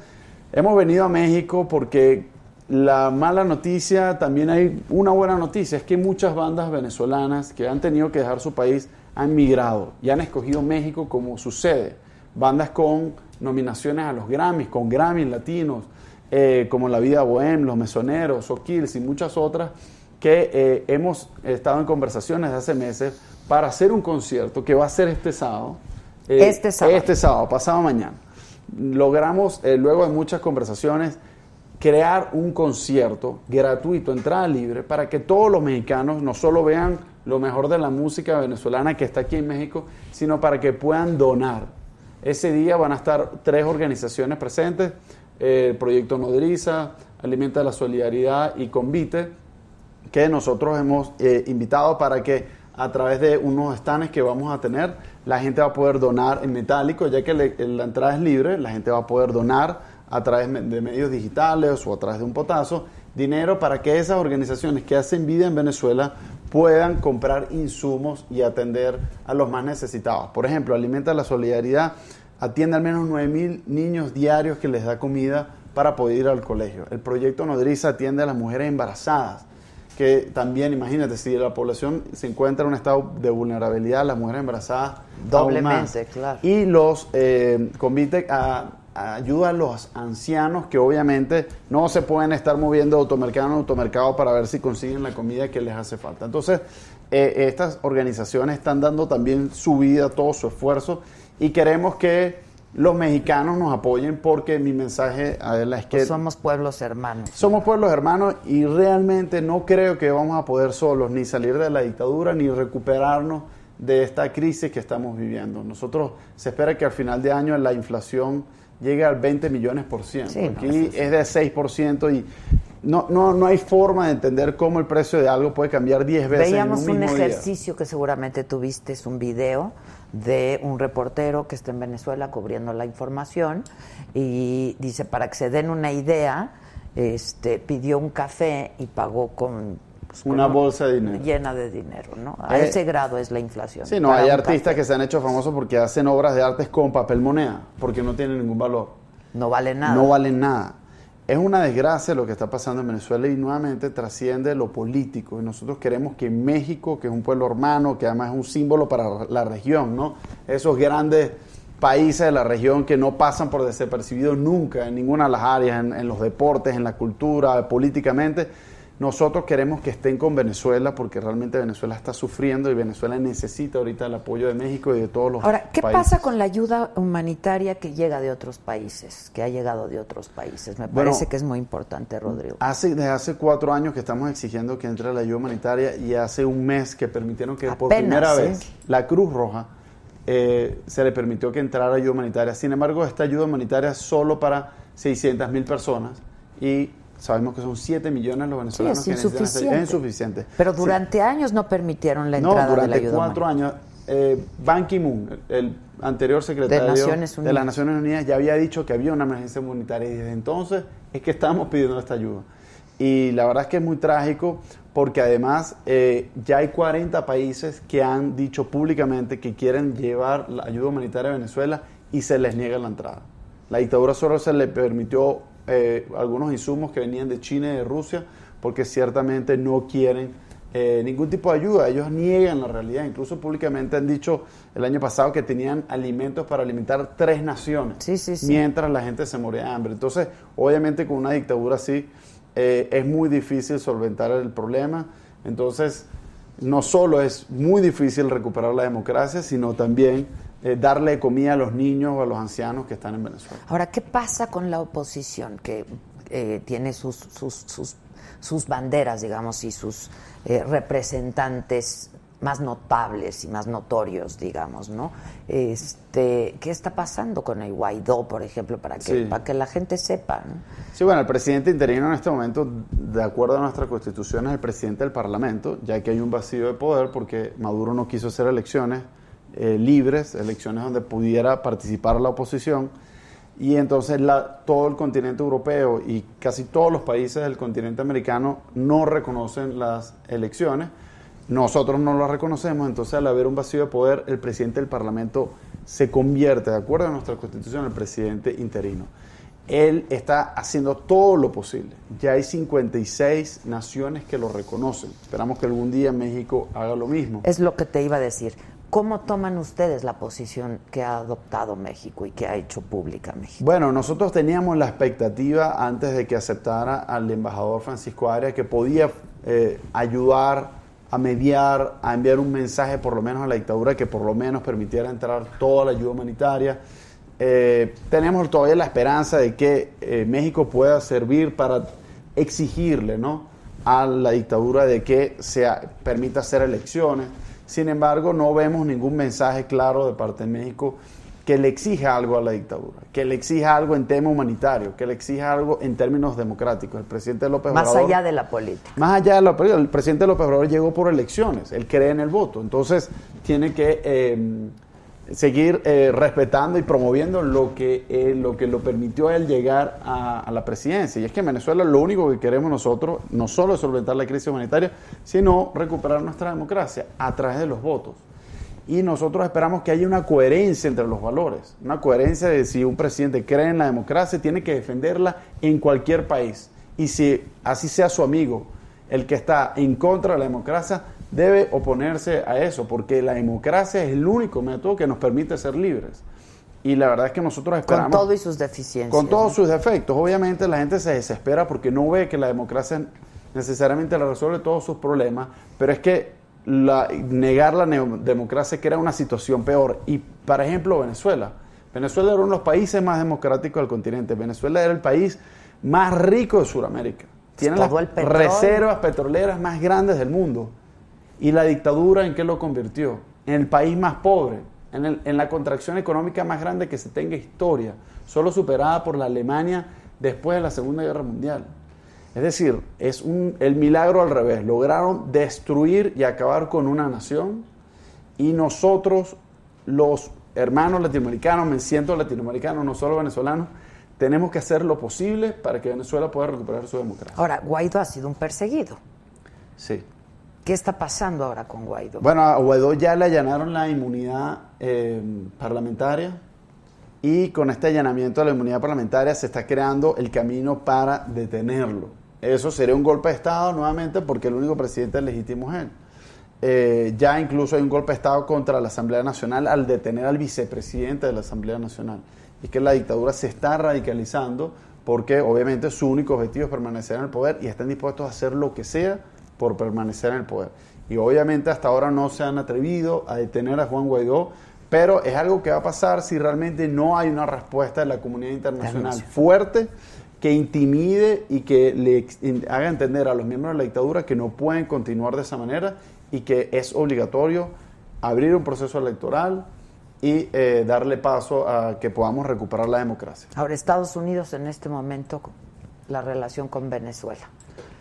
hemos venido a México porque la mala noticia, también hay una buena noticia, es que muchas bandas venezolanas que han tenido que dejar su país han migrado y han escogido México como su sede. Bandas con nominaciones a los Grammys, con Grammys latinos, eh, como La Vida Bohem, Los Mesoneros, O'Kills y muchas otras, que eh, hemos estado en conversaciones de hace meses para hacer un concierto que va a ser este sábado. eh, Este sábado. Este sábado, pasado mañana. logramos, eh, luego de muchas conversaciones, crear un concierto gratuito, entrada libre, para que todos los mexicanos no solo vean lo mejor de la música venezolana que está aquí en México, sino para que puedan donar. Ese día van a estar tres organizaciones presentes, el Proyecto Nodriza, Alimenta la Solidaridad y Convite, que nosotros hemos eh, invitado para que a través de unos stands que vamos a tener, la gente va a poder donar en metálico, ya que la entrada es libre, la gente va a poder donar a través de medios digitales o a través de un potazo, dinero para que esas organizaciones que hacen vida en Venezuela puedan comprar insumos y atender a los más necesitados. Por ejemplo, Alimenta la Solidaridad atiende al menos 9.000 niños diarios que les da comida para poder ir al colegio. El proyecto Nodriza atiende a las mujeres embarazadas, que también, imagínate, si la población se encuentra en un estado de vulnerabilidad, las mujeres embarazadas doblemente, claro. Y los eh, convite a ayuda a los ancianos que obviamente no se pueden estar moviendo de automercado en automercado para ver si consiguen la comida que les hace falta. Entonces, eh, estas organizaciones están dando también su vida, todo su esfuerzo y queremos que los mexicanos nos apoyen porque mi mensaje a él es que... Pues somos pueblos hermanos. Somos pueblos hermanos y realmente no creo que vamos a poder solos ni salir de la dictadura ni recuperarnos de esta crisis que estamos viviendo. Nosotros se espera que al final de año la inflación llegue al 20 millones por ciento. Aquí es de 6% y no, no, no hay forma de entender cómo el precio de algo puede cambiar 10 veces. Veíamos en un, un ejercicio que seguramente tuviste, es un video de un reportero que está en Venezuela cubriendo la información y dice, para que se den una idea, este, pidió un café y pagó con una bolsa de dinero. Llena de dinero, ¿no? A eh, ese grado es la inflación. Sí, no, hay artistas que se han hecho famosos porque hacen obras de arte con papel moneda, porque no tienen ningún valor. No valen nada. No valen nada. Es una desgracia lo que está pasando en Venezuela y nuevamente trasciende lo político. Y nosotros queremos que México, que es un pueblo hermano, que además es un símbolo para la región, ¿no? Esos grandes países de la región que no pasan por desapercibidos nunca en ninguna de las áreas, en los deportes, en la cultura, políticamente nosotros queremos que estén con Venezuela porque realmente Venezuela está sufriendo y Venezuela necesita ahorita el apoyo de México y de todos los Ahora, ¿qué pasa con la ayuda humanitaria que llega de otros países, que ha llegado de otros países? Me parece que es muy importante, Rodrigo. Hace, desde hace cuatro años que estamos exigiendo que entre la ayuda humanitaria y hace un mes que permitieron que por primera vez la Cruz Roja eh, se le permitió que entrara ayuda humanitaria. Sin embargo, esta ayuda humanitaria es solo para 600 mil personas y Sabemos que son 7 millones los venezolanos que necesitan Es insuficiente. Pero durante años no permitieron la entrada de la ayuda durante cuatro años. Eh, Ban Ki-moon, el anterior secretario de, de, las Naciones Unidas, ya había dicho que había una emergencia humanitaria y desde entonces es que estamos pidiendo esta ayuda. Y la verdad es que es muy trágico porque además eh, ya hay 40 países que han dicho públicamente que quieren llevar la ayuda humanitaria a Venezuela y se les niega la entrada. La dictadura solo se le permitió eh, algunos insumos que venían de China y de Rusia, porque ciertamente no quieren eh, ningún tipo de ayuda. Ellos niegan la realidad. Incluso públicamente han dicho el año pasado que tenían alimentos para alimentar tres naciones, mientras la gente se moría de hambre. Entonces, obviamente con una dictadura así eh, es muy difícil solventar el problema. Entonces, no solo es muy difícil recuperar la democracia, sino también eh, darle comida a los niños o a los ancianos que están en Venezuela. Ahora, ¿qué pasa con la oposición que eh, tiene sus, sus, sus, banderas, digamos, y sus eh, representantes más notables y más notorios, digamos, ¿no? Este, ¿Qué está pasando con el Guaidó, por ejemplo, para que, para que la gente sepa? Sí, bueno, el presidente interino en este momento, de acuerdo a nuestra constitución, es el presidente del Parlamento, ya que hay un vacío de poder porque Maduro no quiso hacer elecciones eh, libres, elecciones donde pudiera participar la oposición. Y entonces la, todo el continente europeo y casi todos los países del continente americano no reconocen las elecciones. Nosotros no las reconocemos, entonces al haber un vacío de poder, el presidente del Parlamento se convierte, de acuerdo a nuestra constitución, en el presidente interino. Él está haciendo todo lo posible. Ya hay 56 naciones que lo reconocen. Esperamos que algún día México haga lo mismo. Es lo que te iba a decir. ¿Cómo toman ustedes la posición que ha adoptado México y que ha hecho pública México? Bueno, nosotros teníamos la expectativa antes de que aceptara al embajador Francisco Arias que podía eh, ayudar a mediar, a enviar un mensaje por lo menos a la dictadura que por lo menos permitiera entrar toda la ayuda humanitaria. eh, tenemos todavía la esperanza de que eh, México pueda servir para exigirle ¿no? a la dictadura de que se permita hacer elecciones. Sin embargo, no vemos ningún mensaje claro de parte de México que le exija algo a la dictadura, que le exija algo en tema humanitario, que le exija algo en términos democráticos. El presidente López Más Obrador... allá de la política. Más allá de la política, el presidente López Obrador llegó por elecciones, él cree en el voto, entonces tiene que eh, seguir eh, respetando y promoviendo lo que, eh, lo que lo permitió él llegar a, a la presidencia. Y es que en Venezuela lo único que queremos nosotros no solo es solventar la crisis humanitaria, sino recuperar nuestra democracia a través de los votos y nosotros esperamos que haya una coherencia entre los valores, una coherencia de si un presidente cree en la democracia, tiene que defenderla en cualquier país. Y si así sea su amigo, el que está en contra de la democracia, debe oponerse a eso, porque la democracia es el único método que nos permite ser libres. Y la verdad es que nosotros esperamos... Con todo y sus deficiencias. Con todos ¿no? sus defectos. Obviamente la gente se desespera porque no ve que la democracia necesariamente le resuelve todos sus problemas, pero es que la, negar la democracia crea una situación peor. Y, por ejemplo, Venezuela. Venezuela era uno de los países más democráticos del continente. Venezuela era el país más rico de Sudamérica. Tiene Todo las reservas petroleras más grandes del mundo. ¿Y la dictadura en qué lo convirtió? En el país más pobre, en, el- en la contracción económica más grande que se tenga historia, solo superada por la Alemania después de la Segunda Guerra Mundial. Es decir, es un, el milagro al revés. Lograron destruir y acabar con una nación y nosotros, los hermanos latinoamericanos, me siento latinoamericano, no solo venezolanos, tenemos que hacer lo posible para que Venezuela pueda recuperar su democracia. Ahora, Guaidó ha sido un perseguido. Sí. ¿Qué está pasando ahora con Guaidó? Bueno, a Guaidó ya le allanaron la inmunidad eh, parlamentaria y con este allanamiento de la inmunidad parlamentaria se está creando el camino para detenerlo. Eso sería un golpe de Estado nuevamente porque el único presidente legítimo es él. Eh, ya incluso hay un golpe de Estado contra la Asamblea Nacional al detener al vicepresidente de la Asamblea Nacional. Es que la dictadura se está radicalizando porque obviamente su único objetivo es permanecer en el poder y están dispuestos a hacer lo que sea por permanecer en el poder. Y obviamente hasta ahora no se han atrevido a detener a Juan Guaidó, pero es algo que va a pasar si realmente no hay una respuesta de la comunidad internacional fuerte que intimide y que le haga entender a los miembros de la dictadura que no pueden continuar de esa manera y que es obligatorio abrir un proceso electoral y eh, darle paso a que podamos recuperar la democracia. Ahora, Estados Unidos en este momento, la relación con Venezuela.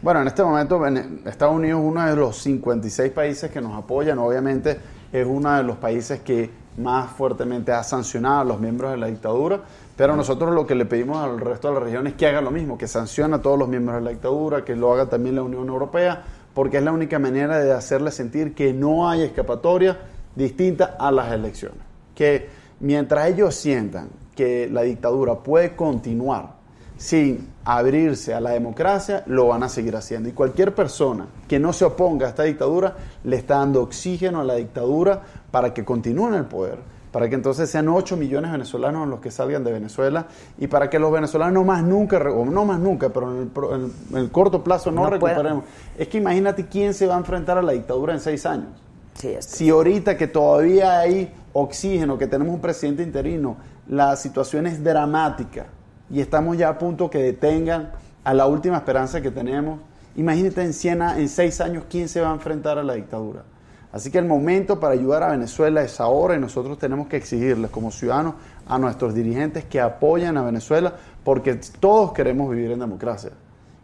Bueno, en este momento Estados Unidos es uno de los 56 países que nos apoyan. Obviamente es uno de los países que más fuertemente ha sancionado a los miembros de la dictadura. Pero nosotros lo que le pedimos al resto de la región es que haga lo mismo, que sancione a todos los miembros de la dictadura, que lo haga también la Unión Europea, porque es la única manera de hacerle sentir que no hay escapatoria distinta a las elecciones. Que mientras ellos sientan que la dictadura puede continuar sin abrirse a la democracia, lo van a seguir haciendo. Y cualquier persona que no se oponga a esta dictadura le está dando oxígeno a la dictadura para que continúe en el poder, para que entonces sean 8 millones de venezolanos los que salgan de Venezuela y para que los venezolanos no más nunca, o no más nunca, pero en el, pro- en el- en el corto plazo no, No recuperemos. Es que imagínate quién se va a enfrentar a la dictadura en seis años. Sí, Si ahorita que todavía hay oxígeno, que tenemos un presidente interino, la situación es dramática y estamos ya a punto que detengan a la última esperanza que tenemos, imagínate en, 100 a- en seis años quién se va a enfrentar a la dictadura. Así que el momento para ayudar a Venezuela es ahora y nosotros tenemos que exigirles como ciudadanos a nuestros dirigentes que apoyen a Venezuela porque todos queremos vivir en democracia.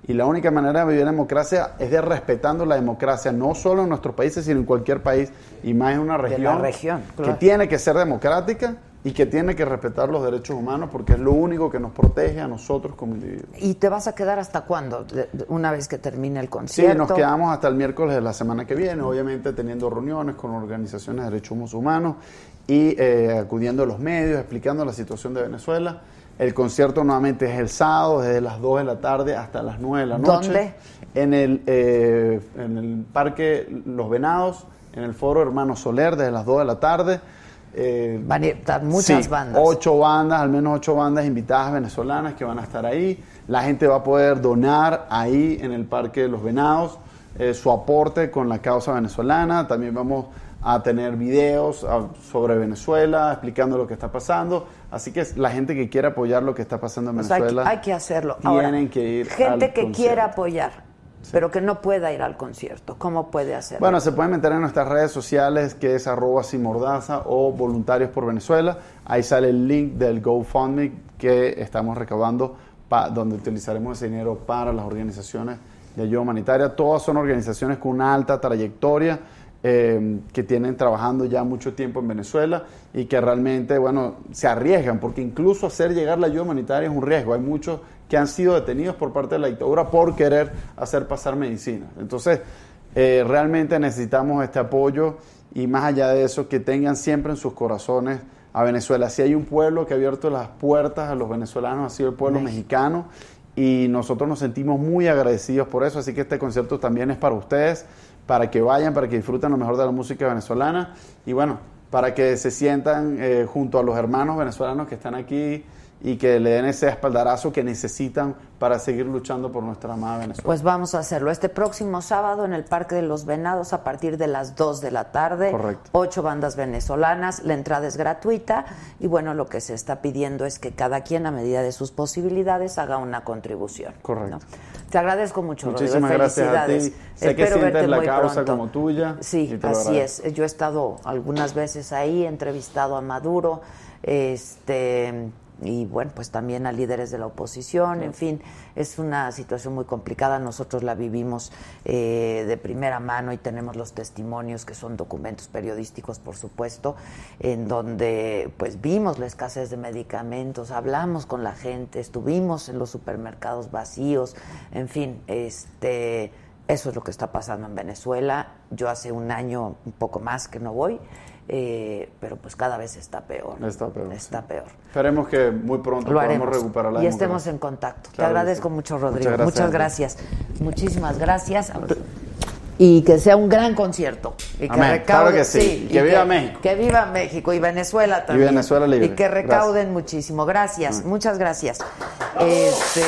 Y la única manera de vivir en democracia es de respetando la democracia, no solo en nuestros países, sino en cualquier país, y más en una la región, región, que tiene que ser democrática y que tiene que respetar los derechos humanos, porque es lo único que nos protege a nosotros como individuos. ¿Y te vas a quedar hasta cuándo? Una vez que termine el Sí, concierto. nos quedamos hasta el miércoles de la semana que viene, obviamente teniendo reuniones con organizaciones de derechos humanos y eh, acudiendo a los medios, explicando la situación de Venezuela. El concierto nuevamente es el sábado, desde las 2 de la tarde hasta las 9 de la noche. ¿Dónde? En el, eh, en el Parque Los Venados, en el Foro Hermano Soler, desde las 2 de la tarde. Eh, Van a estar muchas Sí, bandas. Ocho bandas, al menos ocho bandas invitadas venezolanas que van a estar ahí. La gente va a poder donar ahí en el Parque de los Venados eh, su aporte con la causa venezolana. También vamos a tener videos a- sobre Venezuela, explicando lo que está pasando. Así que la gente que quiera apoyar lo que está pasando en hay, Venezuela, hay que hacerlo. tienen Ahora, que ir gente al que concierto. quiera apoyar, pero que no pueda ir al concierto, ¿cómo puede hacerlo? Bueno, se pueden meter en nuestras redes sociales, que es arroba sin mordaza o voluntarios por Venezuela. Ahí sale el link del GoFundMe que estamos recaudando, pa- donde utilizaremos ese dinero para las organizaciones de ayuda humanitaria. Todas son organizaciones con una alta trayectoria, eh, que tienen trabajando ya mucho tiempo en Venezuela y que realmente, bueno, se arriesgan, porque incluso hacer llegar la ayuda humanitaria es un riesgo. Hay muchos que han sido detenidos por parte de la dictadura por querer hacer pasar medicina. Entonces, eh, realmente necesitamos este apoyo y más allá de eso, que tengan siempre en sus corazones a Venezuela. Si hay un pueblo que ha abierto las puertas a los venezolanos, ha sido el pueblo mexicano y nosotros nos sentimos muy agradecidos por eso, así que este concierto también es para ustedes, para que vayan, para que disfruten lo mejor de la música venezolana y bueno, para que se sientan eh, junto a los hermanos venezolanos que están aquí y que le den ese espaldarazo que necesitan para seguir luchando por nuestra amada Venezuela. Pues vamos a hacerlo este próximo sábado en el Parque de los Venados a partir de las 2 de la tarde. Correcto. Ocho bandas venezolanas, la entrada es gratuita y bueno, lo que se está pidiendo es que cada quien a medida de sus posibilidades haga una contribución. Correcto. ¿no? Te agradezco mucho, Rodrigo, Muchísimas gracias a felicidades. ti. Sé que Espero sientes verte la causa pronto. como tuya Sí, así es. Yo he estado algunas veces ahí, he entrevistado a Maduro, este y bueno, pues también a líderes de la oposición, en fin, es una situación muy complicada, nosotros la vivimos eh, de primera mano y tenemos los testimonios que son documentos periodísticos, por supuesto, en donde pues vimos la escasez de medicamentos, hablamos con la gente, estuvimos en los supermercados vacíos, en fin, este eso es lo que está pasando en Venezuela. Yo hace un año, un poco más que no voy, eh, pero pues cada vez está peor. Está peor, Está sí. peor. Esperemos que muy pronto Lo podamos haremos. recuperar la y estemos en contacto. Te Claro agradezco sí. mucho, Rodrigo. Muchas Muchas gracias. Muchísimas gracias. Y que sea un gran concierto. Y que Amén. recaude, Claro que sí. y Que viva México. Que viva México y Venezuela también. Venezuela libre. Y que recauden Gracias. muchísimo. Gracias, muchas gracias. Este,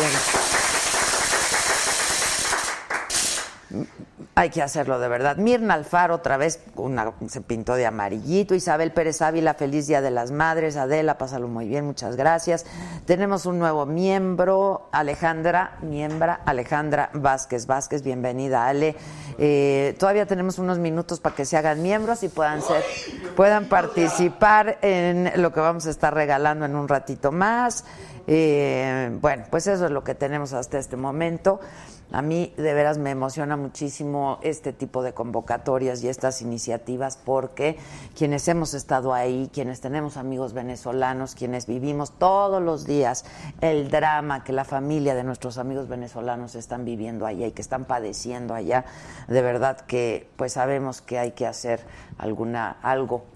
Hay que hacerlo de verdad. Mirna Alfaro otra vez una- se pintó de amarillito. Isabel Pérez Ávila, feliz Día de las Madres. Adela, pásalo muy bien, muchas gracias. Tenemos un nuevo miembro, Alejandra, miembra, Alejandra Vázquez. Vázquez, bienvenida, Ale. Eh, todavía tenemos unos minutos para que se hagan miembros y puedan ser, puedan participar en lo que vamos a estar regalando en un ratito más. Eh, bueno, pues eso es lo que tenemos hasta este momento. A mí de veras me emociona muchísimo este tipo de convocatorias y estas iniciativas porque quienes hemos estado ahí, quienes tenemos amigos venezolanos, quienes vivimos todos los días el drama que la familia de nuestros amigos venezolanos están viviendo allá y que están padeciendo allá, de verdad que pues sabemos que hay que hacer alguna algo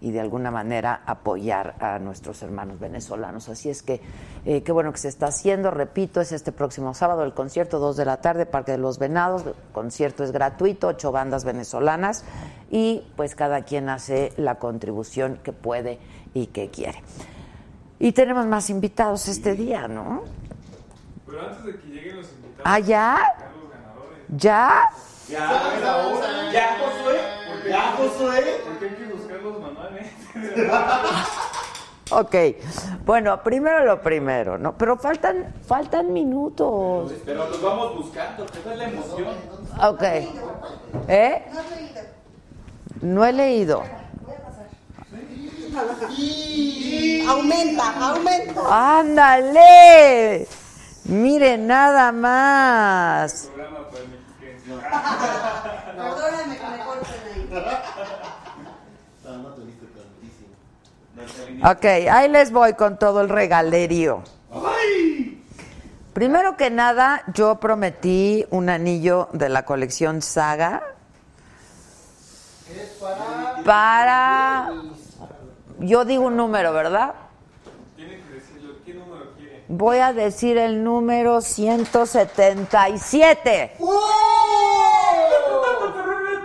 y de alguna manera apoyar a nuestros hermanos venezolanos. Así es que eh, qué bueno que se está haciendo. Repito, es este próximo sábado el concierto, 2 de la tarde, Parque de los Venados. El concierto es gratuito, ocho bandas venezolanas y pues cada quien hace la contribución que puede y que quiere. Y tenemos más invitados este día, ¿no? Pero antes de que lleguen los invitados, ¿Ah, ya? los ganadores. ¿Ya? Ya, ya, Josué. Porque Ya, Josué. Porque hay que buscarlos manualmente. Ok. Bueno, primero lo primero, ¿no? Pero faltan, faltan minutos. Pero los vamos buscando, esa es la emoción. Ok. ¿Eh? No he leído. Aumenta, aumenta. ¡Ándale! Mire, nada más. Perdóname que me corten ahí. Ok, ahí les voy con todo el regalerío. Primero que nada, yo prometí un anillo de la colección Saga para... Yo digo un número, ¿verdad? Tienen que decirlo. ¿Qué número quieren? Voy a decir el número 177.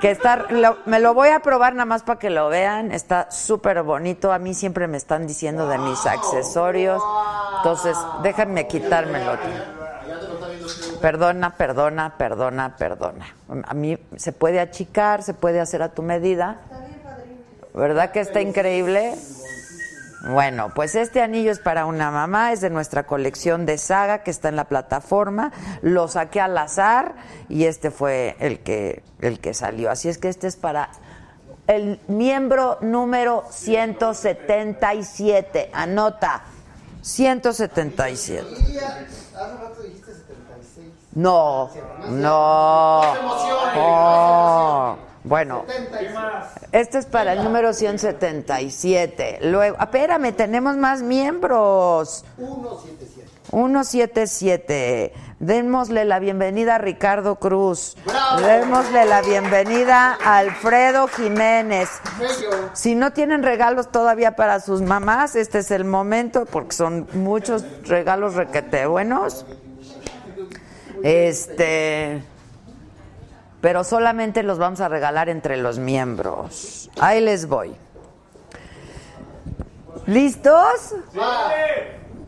Que está, lo- me lo voy a probar nada más para que lo vean. Está súper bonito. A mí siempre me están diciendo de mis accesorios. Entonces, déjenme quitármelo. Perdona, perdona, perdona, perdona. A mí se puede achicar, se puede hacer a tu medida. ¿Verdad que está increíble? Bueno, pues este anillo es para una mamá, es de nuestra colección de saga que está en la plataforma. Lo saqué al azar y este fue el que, el que salió. Así es que este es para el miembro número 177. Anota, 177. Hace rato dijiste 76. No, no. Bueno, este es para el número 177. Luego, ah, espérame, tenemos más miembros. 177. 177. Démosle la bienvenida a Ricardo Cruz. Démosle la bienvenida a Alfredo Jiménez. Si no tienen regalos todavía para sus mamás, este es el momento porque son muchos regalos requete buenos. Este, pero solamente los vamos a regalar entre los miembros. Ahí les voy. ¿Listos?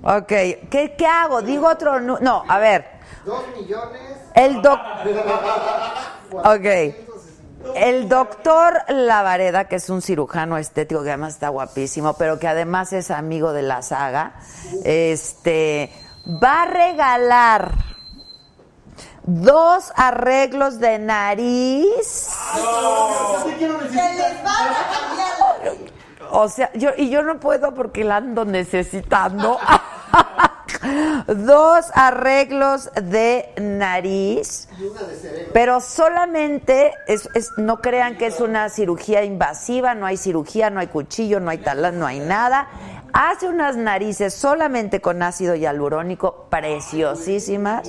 Ok, ¿qué, qué hago? Digo otro No, a ver. 2 millones. El doc... Ok. El doctor Lavareda, que es un cirujano estético que además está guapísimo, pero que además es amigo de la saga, este va a regalar dos arreglos de nariz. Que les van a cambiar. O sea, yo y yo no puedo porque la ando necesitando. Dos arreglos de nariz, Y una de cerebro. pero solamente es, es- no crean que es una cirugía invasiva, no hay cirugía, no hay cuchillo, no hay talán, no hay nada. Hace unas narices solamente con ácido hialurónico preciosísimas.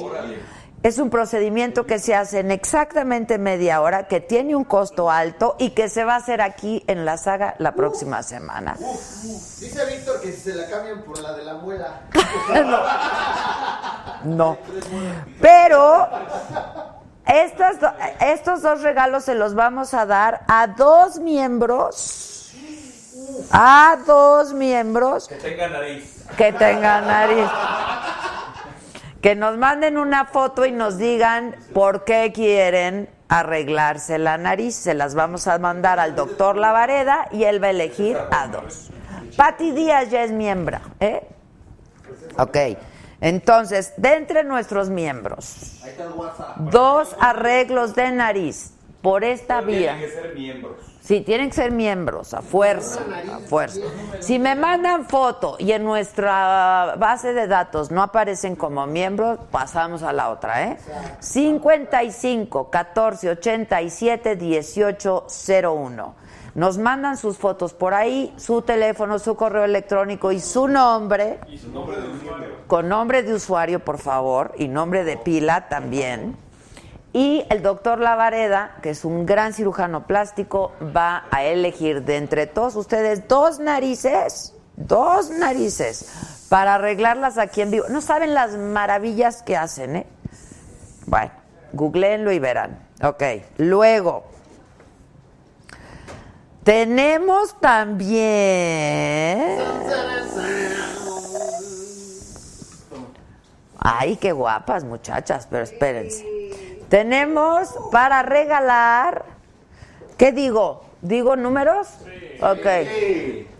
Es un procedimiento que se hace en exactamente media hora, que tiene un costo alto y que se va a hacer aquí en la saga la próxima semana. Dice Víctor que si se la cambian por la de la muela. No. Pero estos, do- estos dos regalos se los vamos a dar a dos miembros. A dos miembros Que tenga nariz. que tengan nariz. Que nos manden una foto y nos digan por qué quieren arreglarse la nariz. Se las vamos a mandar al doctor Lavareda y él va a elegir a dos. Pati Díaz ya es miembro, ¿eh? Ok. Entonces, de entre nuestros miembros, dos arreglos de nariz por esta vía. Sí, tienen que ser miembros, a fuerza, a fuerza. Si me mandan foto y en nuestra base de datos no aparecen como miembros, pasamos a la otra, ¿eh? 55 14 87 18 01. Nos mandan sus fotos por ahí, su teléfono, su correo electrónico y su nombre. Y su nombre de usuario. Con nombre de usuario, por favor, y nombre de pila también. Y el doctor Lavareda, que es un gran cirujano plástico, va a elegir de entre todos ustedes dos narices, dos narices, para arreglarlas aquí en vivo. No saben las maravillas que hacen, ¿eh? Bueno, googleenlo y verán. Ok, luego. Tenemos también... Ay, qué guapas muchachas, pero espérense. Tenemos para regalar, ¿qué digo? ¿Digo números? Ok.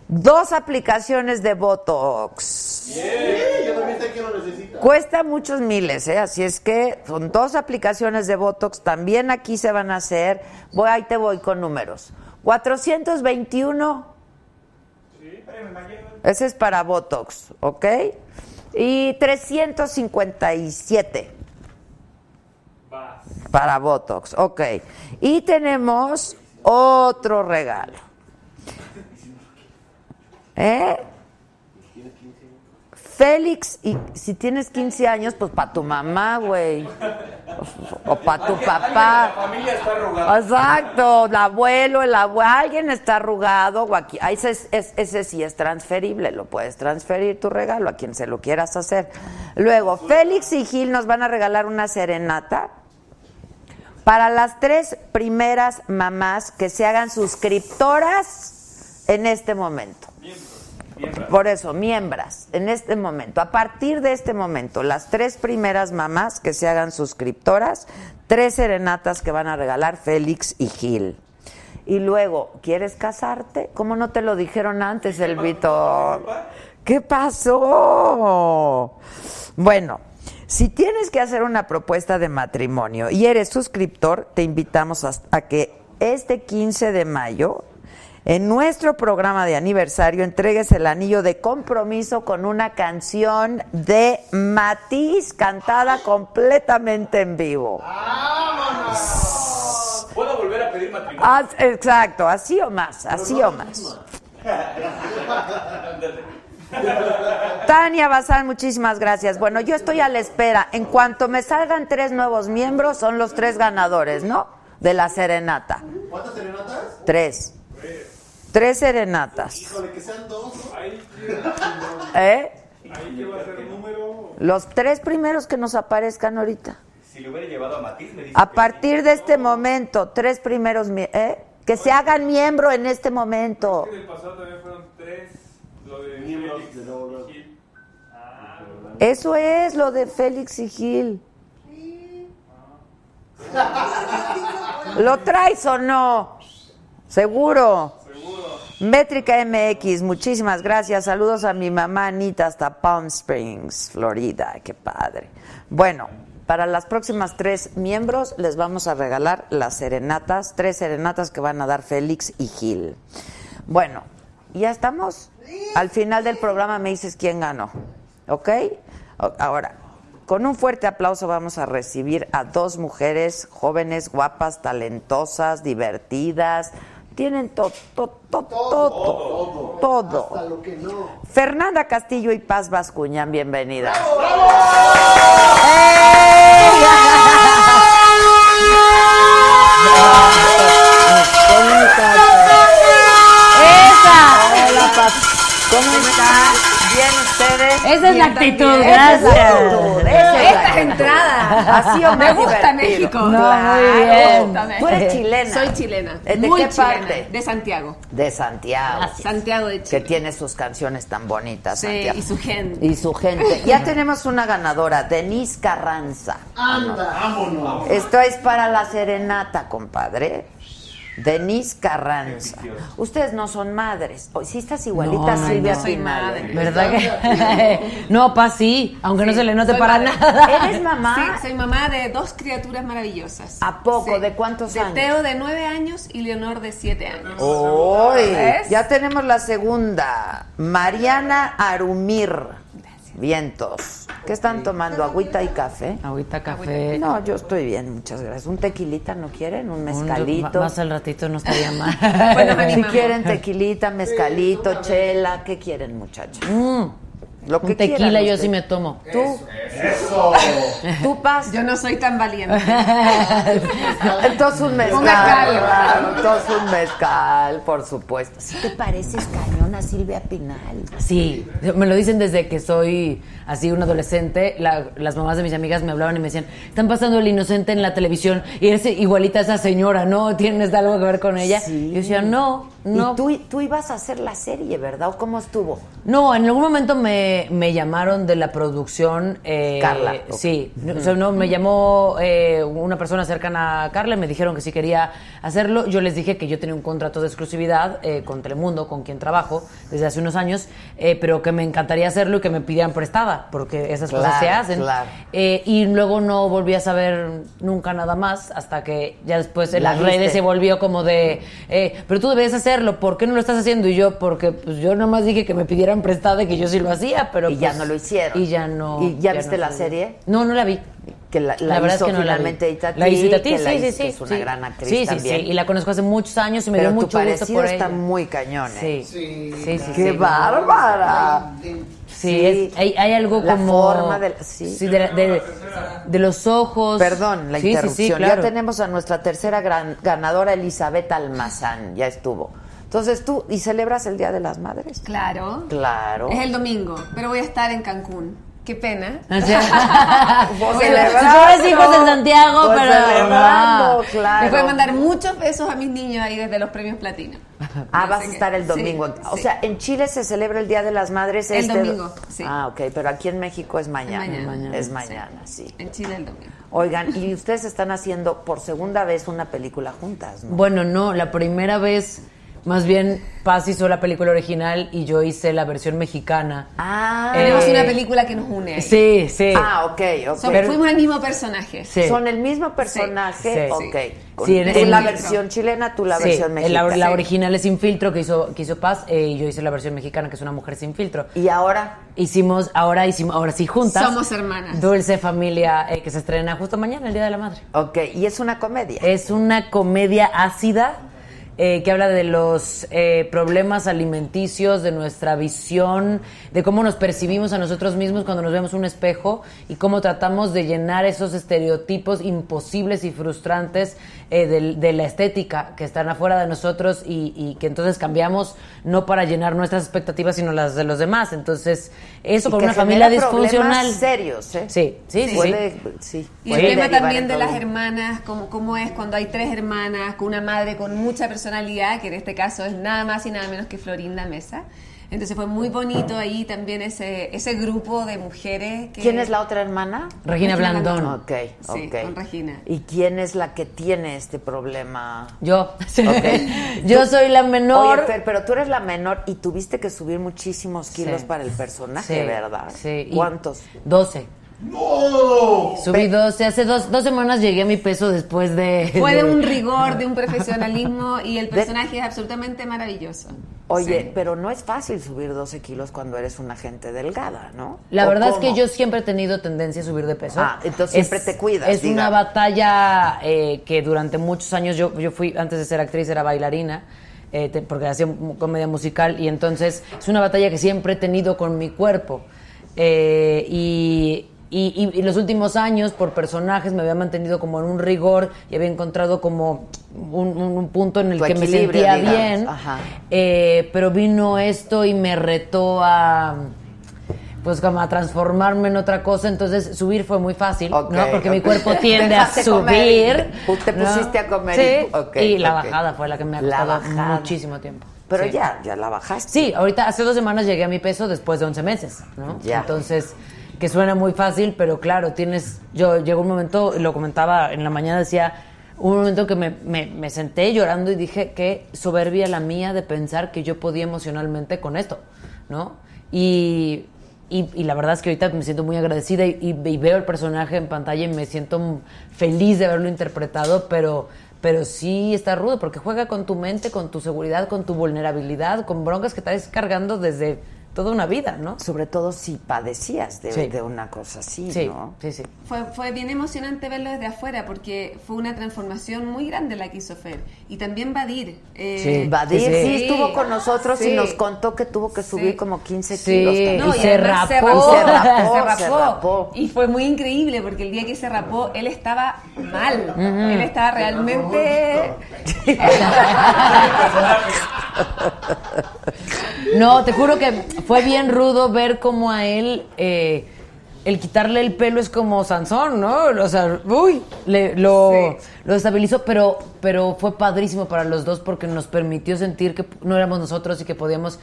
Dos aplicaciones de Botox. Yo también sé que lo necesita. Cuesta muchos miles, ¿eh? así es que son dos aplicaciones de Botox. También aquí se van a hacer. Voy, ahí te voy con números. 421. Ese es para Botox, ¿ok? Y 357 para Botox, ok. Y tenemos otro regalo. ¿Eh? Félix, y si tienes 15 años, pues para tu mamá, güey. O para tu La papá. familia está arrugada. Exacto, el abuelo, el abuelo, alguien está arrugado, o aquí, ah, ese, es- es- ese sí es transferible, lo puedes transferir tu regalo a quien se lo quieras hacer. Luego, Félix y Gil nos van a regalar una serenata para las tres primeras mamás que se hagan suscriptoras en este momento. Por eso, miembras, en este momento, a partir de este momento, las tres primeras mamás que se hagan suscriptoras, tres serenatas que van a regalar Félix y Gil. Y luego, ¿quieres casarte? ¿Cómo no te lo dijeron antes, el Víctor? ¿Qué pasó? Bueno, si tienes que hacer una propuesta de matrimonio y eres suscriptor, te invitamos a, a que este 15 de mayo, en nuestro programa de aniversario, entregues el anillo de compromiso con una canción de Matiz cantada completamente en vivo. ¿Puedo volver a pedir matrimonio? Ah, exacto, así o más, así o más. Tania Bazán, muchísimas gracias. Bueno, yo estoy a la espera. En cuanto me salgan tres nuevos miembros, son los tres ganadores, ¿no? De la serenata. ¿Cuántas serenatas? Tres. Tres serenatas. Híjole, que sean dos. ¿Eh? Ahí que va a ser el número. Los tres primeros que nos aparezcan ahorita. Si le hubiera llevado a Matiz, me dice. A partir de este momento, tres primeros, ¿eh? Que se hagan miembro en este momento. En el pasado también fueron tres. Lo de Miembros Félix de nuevo. Gil. Eso es lo de Félix y Gil. ¿Lo traes o no? Seguro. Métrica MX, muchísimas gracias. Saludos a mi mamá Anita hasta Palm Springs, Florida. Qué padre. Bueno, para las próximas tres miembros les vamos a regalar las serenatas, tres serenatas que van a dar Félix y Gil. Bueno, ya estamos. Al final del programa me dices quién ganó. ¿Ok? Ahora, con un fuerte aplauso vamos a recibir a dos mujeres jóvenes, guapas, talentosas, divertidas. Tienen todo, todo, todo, todo. Hasta lo que no. Fernanda Castillo y Paz Bascuñán, bienvenidas. ¿Cómo están? ¿Bien ustedes? Esa es la Bien actitud, también. Esa es la gracias. actitud, esa es la Esta actitud. entrada. Así o Me gusta divertido. México. No, Claro. muy bien. Me gusta México. Tú eres chilena. Soy chilena. ¿De Muy qué chilena. parte? De Santiago. De Santiago. Santiago de Que Chile. tiene sus canciones tan bonitas, Sí, Santiago. y su gente. Y su gente. Ya tenemos una ganadora, Denise Carranza. Anda, vámonos. Esto es para la serenata, compadre. Denise Carranza. Ustedes no son madres. Hoy sí estás igualita No, Silvia no soy madre. ¿Verdad que? no, pa, sí, aunque no se le note para madre. nada. ¿Eres mamá? Sí, soy mamá de dos criaturas maravillosas. ¿A poco? Sí. ¿De cuántos de años? Teo de nueve años y Leonor de siete años. Hoy ¿Ves? ya tenemos la segunda. Mariana Arumir. Vientos. ¿Qué están tomando? ¿Agüita y café? Agüita, café. No, yo estoy bien, muchas gracias. ¿Un tequilita no quieren? ¿Un Un- mezcalito? Más al ratito no estaría mal. Bueno, si quieren tequilita, mezcalito, chela, ¿qué quieren, muchachos? Lo que Un tequila quieran yo ustedes. sí me tomo. ¿Tú? Eso. ¿Tú, Paz? Yo no soy tan valiente. Entonces un mezcal. Un mezcal. claro, entonces un mezcal, por supuesto. ¿Sí te pareces cañón a Silvia Pinal? Sí, me lo dicen desde que soy así un adolescente. La- las mamás de mis amigas me hablaban y me decían, están pasando el inocente en la televisión y eres igualita a esa señora, ¿no? ¿Tienes algo que ver con ella? Sí. Y yo decía, no, no. Y tú, tú ibas a hacer la serie, ¿verdad? ¿O cómo estuvo? No, en algún momento me, me llamaron de la producción. eh, Carla. Sí, no, o sea, no, me llamó eh, una persona cercana a Carla y me dijeron que sí quería hacerlo. Yo les dije que yo tenía un contrato de exclusividad eh, con Telemundo, con quien trabajo desde hace unos años, eh, pero que me encantaría hacerlo y que me pidieran prestada, porque esas cosas se hacen. claro. Y luego no volví a saber nunca nada más hasta que ya después en La las viste. redes se volvió como de, pero tú debes hacerlo, ¿por qué no lo estás haciendo? Y yo, porque pues yo nomás dije que me pidieran prestada y que yo sí lo hacía, pero Y ya pues, no lo hicieron. Y ya no. ¿Y ya viste no la serie? No, no la vi. Que la, la La verdad hizo es que no la vi. finalmente La hizo Itatí, que la sí, hizo- sí, sí. que es una sí. gran actriz Sí, sí, también. sí. Y la conozco hace muchos años y me Pero dio mucho gusto parecido por está ella. muy cañón, ¿eh? Sí. Sí. Sí, sí, ¡Qué sí. bárbara! Sí, es- hay, hay algo La como... forma del- sí. de, la- de- de los ojos. Perdón, la Sí, sí, sí, interrupción. claro. Ya tenemos a nuestra tercera gran ganadora, Elizabeth Almazán. Ya estuvo. Entonces tú, ¿y celebras el Día de las Madres? Claro. Claro. Es el domingo, pero voy a estar en Cancún. Qué pena. O sea, fueras hijos en Santiago, Pues pero celebrando, no. claro. Les voy a mandar muchos besos a mis niños ahí desde los premios platino. Ah, vas a estar el domingo. sí, o sí. sea, en Chile se celebra el Día de las Madres El este domingo, sí. Ah, ok, pero aquí en México es mañana. Mañana. Mañana, es sí. mañana, sí. En Chile el domingo. Oigan, y ustedes están haciendo por segunda vez una película juntas, ¿no? Bueno, no, la primera vez, más bien, Paz hizo la película original y yo hice la versión mexicana. Ah, Tenemos Eh, una película que nos une. ahí. Sí, sí. ah, ok, ok. Son- Pero- fuimos el mismo personaje. Sí. Son el mismo personaje, Sí, sí. ok. Sí, en- tú en- la versión chilena, tú la Sí, versión la, mexicana. la original es Sin Filtro, que hizo, que hizo Paz, eh, y yo hice la versión mexicana, que es una mujer sin filtro. Y ahora, Hicimos, ahora hicimos, ahora sí juntas. Somos hermanas. Dulce Familia, eh, que se estrena justo mañana, el Día de la Madre. ok, y es una comedia. Es una comedia ácida eh, que habla de los eh, problemas alimenticios, de nuestra visión, de cómo nos percibimos a nosotros mismos cuando nos vemos un espejo y cómo tratamos de llenar esos estereotipos imposibles y frustrantes eh, del- de, la estética que están afuera de nosotros y, y que entonces cambiamos no para llenar nuestras expectativas sino las de los demás. Entonces, eso Y con una familia disfuncional. serios, ¿eh? Sí, sí, sí. Puede, sí. Y puede el tema también de las hermanas, cómo, cómo es cuando hay tres hermanas, con una madre con mucha personalidad, que en este caso es nada más y nada menos que Florinda Mesa. Entonces fue muy bonito ahí también ese, ese grupo de mujeres. Que, ¿Quién es la otra hermana? Regina Regina Blandón. Blandón. Ok, Sí, ok. con Regina. ¿Y quién es la que tiene este problema? Yo. Ok. Yo soy la menor. Oye, Fer, pero tú eres la menor y tuviste que subir muchísimos kilos Sí. para el personaje, Sí, ¿verdad? Sí. ¿Cuántos? 12. Subí 12. Hace dos, dos semanas llegué a mi peso después de... Fue de un rigor, de un profesionalismo y el personaje es absolutamente maravilloso. Oye, Sí. pero no es fácil subir 12 kilos cuando eres una gente delgada, ¿no? La ¿O verdad es que yo siempre he tenido tendencia a subir de peso. Ah, entonces siempre te cuidas, Es una batalla eh, que durante muchos años yo, yo fui, antes de ser actriz, era bailarina. eh, te- porque hacía comedia musical y entonces es una batalla que siempre he tenido con mi cuerpo Eh, y, y- y- y los últimos años por personajes me había mantenido como en un rigor y había encontrado como un, un- un punto en el Tu que me sentía digamos. bien Ajá. Eh, pero vino esto y me retó a pues como a transformarme en otra cosa, entonces subir fue muy fácil, ¿no? Porque mi cuerpo tiende a subir. comer te ¿no? pusiste a comer Sí, y- la bajada fue la que me ha costado muchísimo tiempo. Pero Sí. ya, ya la bajaste. Sí, ahorita hace dos semanas llegué a mi peso después de 11 meses, ¿no? Ya. Entonces, que suena muy fácil, pero claro, tienes, yo llegó un momento, lo comentaba en la mañana, decía, un momento que me, me- senté llorando y dije, qué soberbia la mía de pensar que yo podía emocionalmente con esto, ¿no? Y, y, la verdad es que ahorita me siento muy agradecida y, y- veo el personaje en pantalla y me siento feliz de haberlo interpretado, pero, pero sí está rudo porque juega con tu mente, con tu seguridad, con tu vulnerabilidad, con broncas que estás cargando desde toda una vida, ¿no? Sobre todo si padecías de, Sí. de una cosa así, Sí, ¿no? sí, sí. Fue, fue bien emocionante verlo desde afuera porque fue una transformación muy grande la que hizo Fer. Y también Badir. eh, Sí. Badir sí, Sí. estuvo con nosotros y nos contó que tuvo que subir Sí. como 15 Sí. kilos. también. No, Y y se rapó. Y se rapó, se se rapó. rapó. Y fue muy increíble porque el día que se rapó, él estaba mal. Él estaba realmente. No, te juro que fue bien rudo ver cómo a él eh, el quitarle el pelo es como Sansón, ¿no? O sea, uy, le- lo, Sí. lo estabilizó, pero, pero fue padrísimo para los dos porque nos permitió sentir que no éramos nosotros y que podíamos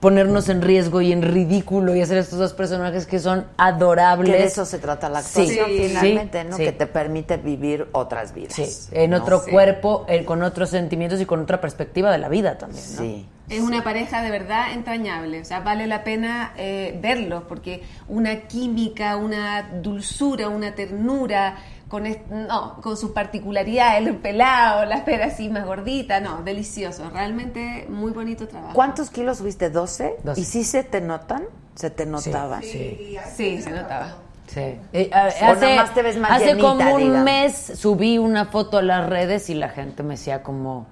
ponernos en riesgo y en ridículo y hacer estos dos personajes que son adorables. Que de eso se trata la actuación Sí. finalmente, Sí, ¿no? sí. Que te permite vivir otras vidas. Sí, en ¿no? otro Sí. cuerpo, eh, con otros sentimientos y con otra perspectiva de la vida también, ¿no? Sí. Es una pareja de verdad entrañable, o sea, vale la pena eh, verlos porque una química, una dulzura, una ternura, con, est- no, con sus particularidades, el pelado, la espera así más gordita, no, delicioso, realmente muy bonito trabajo. ¿Cuántos kilos subiste? ¿12? 12. ¿Y si se te notan? Se te notaba. Sí. Sí, se notaba. Sí. Eh, hace nomás te ves más hace llenita, como un digamos. mes subí una foto a las redes y la gente me decía como,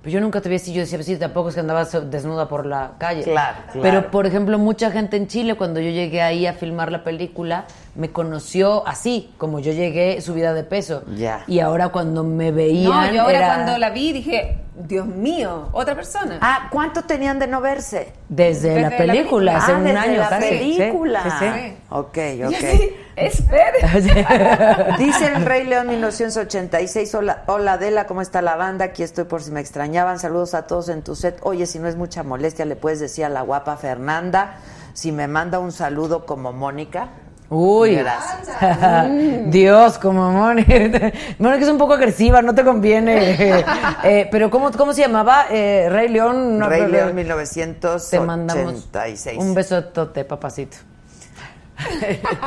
pues yo nunca te vi así. Yo decía, pues sí, tampoco es que andabas desnuda por la calle. Claro, claro. Pero, por ejemplo, mucha gente en Chile, cuando yo llegué ahí a filmar la película, me conoció así, como yo llegué subida de peso. Ya. Y ahora cuando me veían No, yo ahora era- cuando la vi dije, Dios mío, otra persona. Ah, ¿cuánto tenían de no verse? Desde, Desde la la película, hace ah, un desde año la casi. Película. sí, sí. Ok, Y ok. así, espere. Dice el Rey León 1986. Hola, hola Adela, ¿cómo está la banda? Aquí estoy por si me extrañaban. Saludos a todos en tu set. Oye, si no es mucha molestia, le puedes decir a la guapa Fernanda si me manda un saludo como Mónica. Uy, Gracias. Dios, como Mónica. Mónica es un poco agresiva, no te conviene. Eh, pero ¿cómo, ¿cómo se llamaba? Eh, Rey León. no, Rey León Te 1986. mandamos un besotote, papacito.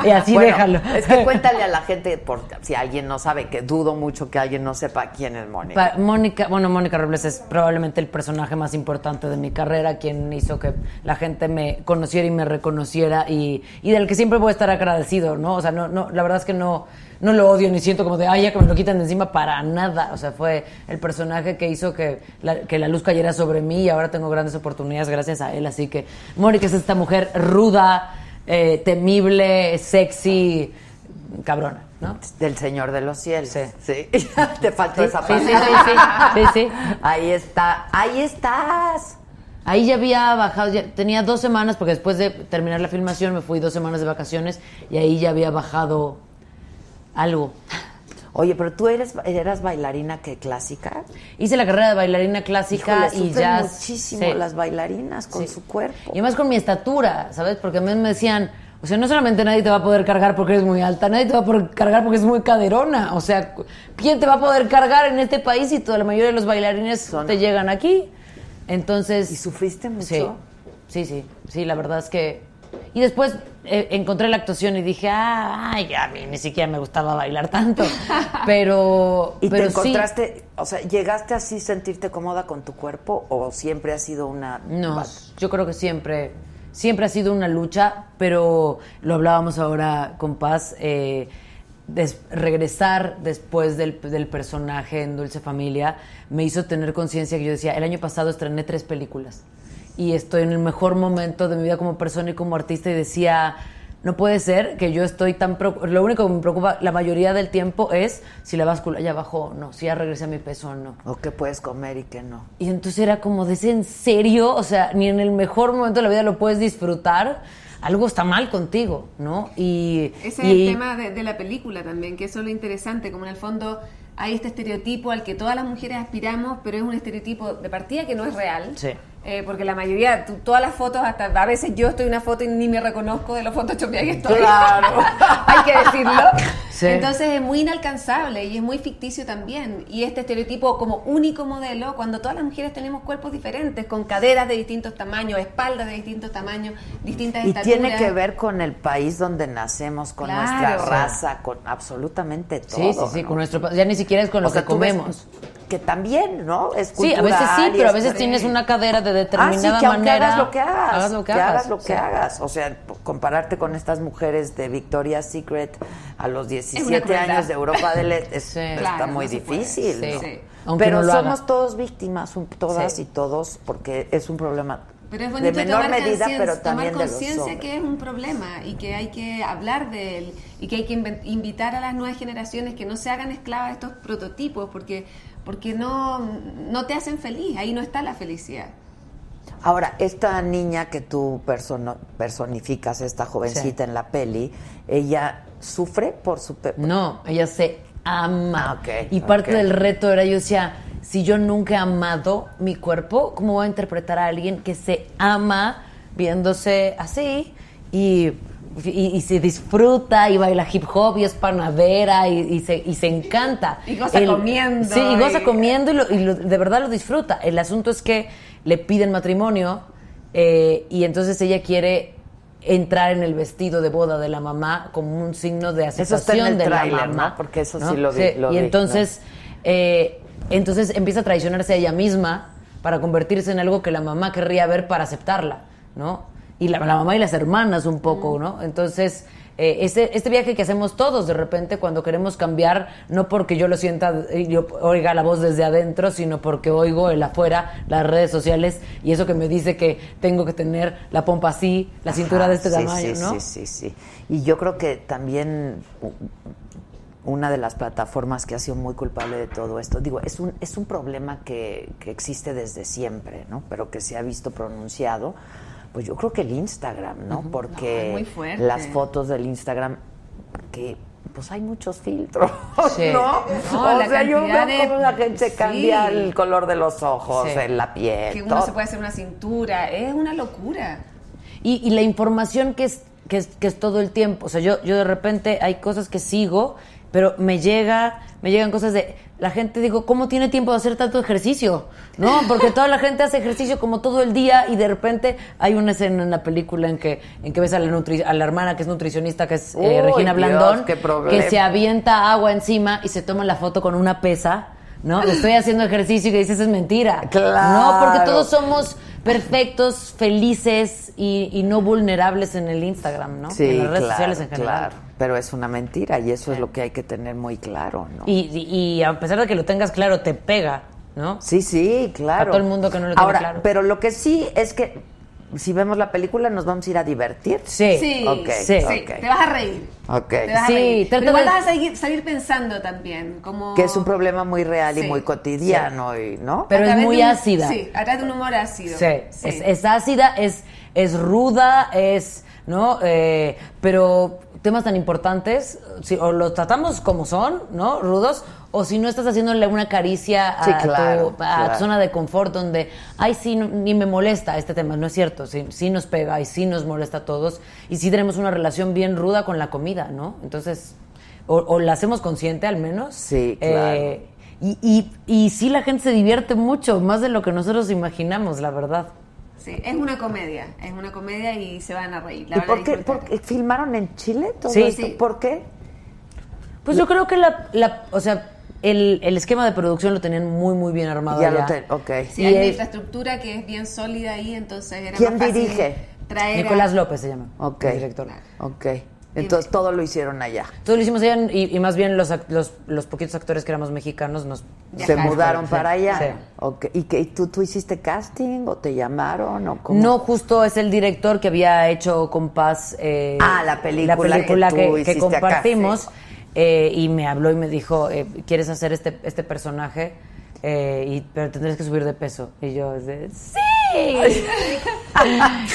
Y así Bueno, déjalo. Es que cuéntale a la gente, por, si alguien no sabe, que dudo mucho que alguien no sepa quién es Mónica. Pa- Mónica, bueno, Mónica Robles es probablemente el personaje más importante de mi carrera, quien hizo que la gente me conociera y me reconociera y, y del que siempre voy a estar agradecido, ¿no? O sea, no, no, la verdad es que no, no lo odio ni siento como de, ay, ya que me lo quitan de encima para nada. O sea, fue el personaje que hizo que la, que la luz cayera sobre mí y ahora tengo grandes oportunidades gracias a él. Así que Mónica es esta mujer ruda, eh, temible, sexy, cabrona, ¿no? Del Señor de los Cielos. Sí. Sí. Te faltó Sí, esa parte. sí, sí, sí, sí, sí. Ahí está. Ahí estás. Ahí ya había bajado, ya tenía dos semanas, porque después de terminar la filmación me fui dos semanas de vacaciones y ahí ya había bajado algo. Oye, pero tú eres, eras bailarina que clásica. Hice la carrera de bailarina clásica Híjole, y ya... muchísimo sí. las bailarinas con Sí. su cuerpo. Y además con mi estatura, ¿sabes? Porque a mí me decían, o sea, no solamente nadie te va a poder cargar porque eres muy alta, nadie te va a poder cargar porque es muy caderona. O sea, ¿quién te va a poder cargar en este país si toda la mayoría de los bailarines Son- te llegan aquí? Entonces... ¿Y sufriste mucho? Sí, sí, sí, sí, la verdad es que... Y después eh, encontré la actuación y dije, ah, ay, ya a mí ni siquiera me gustaba bailar tanto. Pero, ¿Y pero te sí. encontraste, o sea, llegaste así sentirte cómoda con tu cuerpo o siempre ha sido una... No, yo creo que siempre, siempre ha sido una lucha, pero lo hablábamos ahora con Paz, eh, des- regresar después del, del personaje en Dulce Familia me hizo tener conciencia que yo decía, el año pasado estrené tres películas y estoy en el mejor momento de mi vida como persona y como artista y decía... No puede ser que yo estoy tan... Lo único que me preocupa la mayoría del tiempo es si la báscula ya bajó o no, si ya regresé a mi peso o no. O que puedes comer y que no. Y entonces era como, ¿de ese en serio? O sea, ni en el mejor momento de la vida lo puedes disfrutar. Algo está mal contigo, ¿no? Y, Ese es y- el tema de, de la película también, que eso es lo interesante, como en el fondo hay este estereotipo al que todas las mujeres aspiramos, pero es un estereotipo de partida que no es real. Sí. Eh, porque la mayoría, tú- todas las fotos, hasta a veces yo estoy en una foto y ni me reconozco de los photoshopeadas que estoy. Claro. Hay que decirlo. Sí. Entonces es muy inalcanzable y es muy ficticio también. Y este estereotipo como único modelo, cuando todas las mujeres tenemos cuerpos diferentes, con caderas de distintos tamaños, espaldas de distintos tamaños, distintas Y estaturas. tiene que ver con el país donde nacemos, con Claro. nuestra raza, con absolutamente todo. sí, sí, sí, ¿no? con nuestro... pa- Ya ni siquiera es con O lo sea, que ves comemos. Que también, ¿no? Es Sí, a veces sí, cultural pero a es- veces tienes una cadera de Ah, determinada sí, que manera. hagas lo que hagas, hagas lo que, que hagas. hagas lo que Sí. hagas. O sea, compararte con estas mujeres de Victoria's Secret a los 17 crueldad. años de Europa del Este, es- Sí. está Claro, muy no difícil. Sí. ¿no? Pero no somos haga. todos víctimas, un- todas Sí. y todos, porque es un problema Pero es de bonito menor tomar, medida, pero tomar también de los conciencia que es un problema y que hay que hablar de él y que hay que invitar a las nuevas generaciones que no se hagan esclavas de estos prototipos porque porque no, no te hacen feliz, ahí no está la felicidad. Ahora, esta niña que tú personificas, esta jovencita en la peli, ella sufre por su... pe- No, ella se ama. Ah, ok, y parte del reto era, yo decía, si yo nunca he amado mi cuerpo, ¿cómo voy a interpretar a alguien que se ama viéndose así y, y- y se disfruta y baila hip hop y es panadera y, y se, y se encanta? Y goza comiendo Sí, y goza comiendo y, lo- y lo- de verdad lo disfruta. El asunto es que le piden matrimonio eh, y entonces ella quiere entrar en el vestido de boda de la mamá como un signo de Eso aceptación está en el de la mamá. ¿no? Porque eso sí lo vi, lo y vi, entonces, eh, entonces empieza a traicionarse a ella misma para convertirse en algo que la mamá querría ver para aceptarla, ¿no? Y la, la mamá y las hermanas un poco, ¿no? Entonces, eh, este, este viaje que hacemos todos de repente cuando queremos cambiar, no porque yo lo sienta y yo oiga la voz desde adentro, sino porque oigo el afuera, las redes sociales, y eso que me dice que tengo que tener la pompa así, la cintura Ajá, de este sí, tamaño, sí, ¿no? Sí, sí, sí. Y yo creo que también una de las plataformas que ha sido muy culpable de todo esto. Digo, es un, es un problema que, que existe desde siempre, ¿no? Pero que se ha visto pronunciado. Pues yo creo que el Instagram, ¿no? Porque No, es muy fuerte. las fotos del Instagram, que pues hay muchos filtros, Sí. ¿no? No, o sea, yo veo de- cómo la gente Sí. cambia el color de los ojos, Sí. en la piel. Que uno todo. se puede hacer una cintura, es una locura. Y, y la información que es, que, es, que es todo el tiempo. O sea, yo, yo de repente hay cosas que sigo, pero me llega, me llegan cosas de. La gente digo, ¿cómo tiene tiempo de hacer tanto ejercicio? ¿No? Porque toda la gente hace ejercicio como todo el día y de repente hay una escena en la película en que, en que ves a la, nutri- a la hermana que es nutricionista, que es eh, Regina Blandón, que se avienta agua encima y se toma la foto con una pesa. ¿No? Estoy haciendo ejercicio y que dices es mentira. Claro. No, porque todos somos perfectos, felices y, y no vulnerables en el Instagram, ¿no? Sí, en las redes claro, sociales en general. claro. Pero es una mentira y eso es lo que hay que tener muy claro, ¿no? Y, y- y a pesar de que lo tengas claro, te pega, ¿no? Sí, sí, claro. A todo el mundo que no lo tiene Ahora, claro. pero lo que sí es que si vemos la película nos vamos a ir a divertir. Sí. Sí, Ok, sí, te vas a reír. Ok. Te vas a Sí, reír. trata Pero igual vas a seguir, salir pensando también, como... Que es un problema muy real y muy cotidiano, y, ¿no? Pero a es muy un- ácida. Sí, a través de un humor ácido. Sí, Sí. Es, es ácida, es, es ruda, es, ¿no? Eh, pero temas tan importantes, si, o los tratamos como son, ¿no? Rudos, o si no estás haciéndole una caricia a, claro, tu, a tu zona de confort donde, ay, sí, no- ni me molesta este tema, no es cierto, sí, sí nos pega y sí nos molesta a todos, y sí tenemos una relación bien ruda con la comida, ¿no? Entonces, o, o la hacemos consciente al menos. Sí, claro. Eh, y, y, y sí la gente se divierte mucho, más de lo que nosotros imaginamos, la verdad. Sí, es una comedia, es una comedia y se van a reír. La ¿Y por qué, disfrutar. por qué- filmaron en Chile todo Sí. esto? Sí. ¿Por qué? Pues yo creo que la, la o sea, el, el esquema de producción lo tenían muy, muy bien armado Ya allá. lo ten- ok. Sí, Y hay una infraestructura que es bien sólida ahí, entonces era ¿Quién más fácil dirige? traer a- Nicolás López se llama, Ok. el director. Ok. Entonces todo lo hicieron allá. Todo lo hicimos allá y, y más bien los, los, los poquitos actores que éramos mexicanos nos... Se mudaron para allá. sí. Ok. ¿Y que tú, tú hiciste casting o te llamaron o cómo? No, justo es el director que había hecho Compás. eh, Ah, la película la película que compartimos. eh, y me habló y me dijo, eh, ¿quieres hacer este, este personaje? Eh, y, pero tendrías que subir de peso. Y yo, de, ¡sí!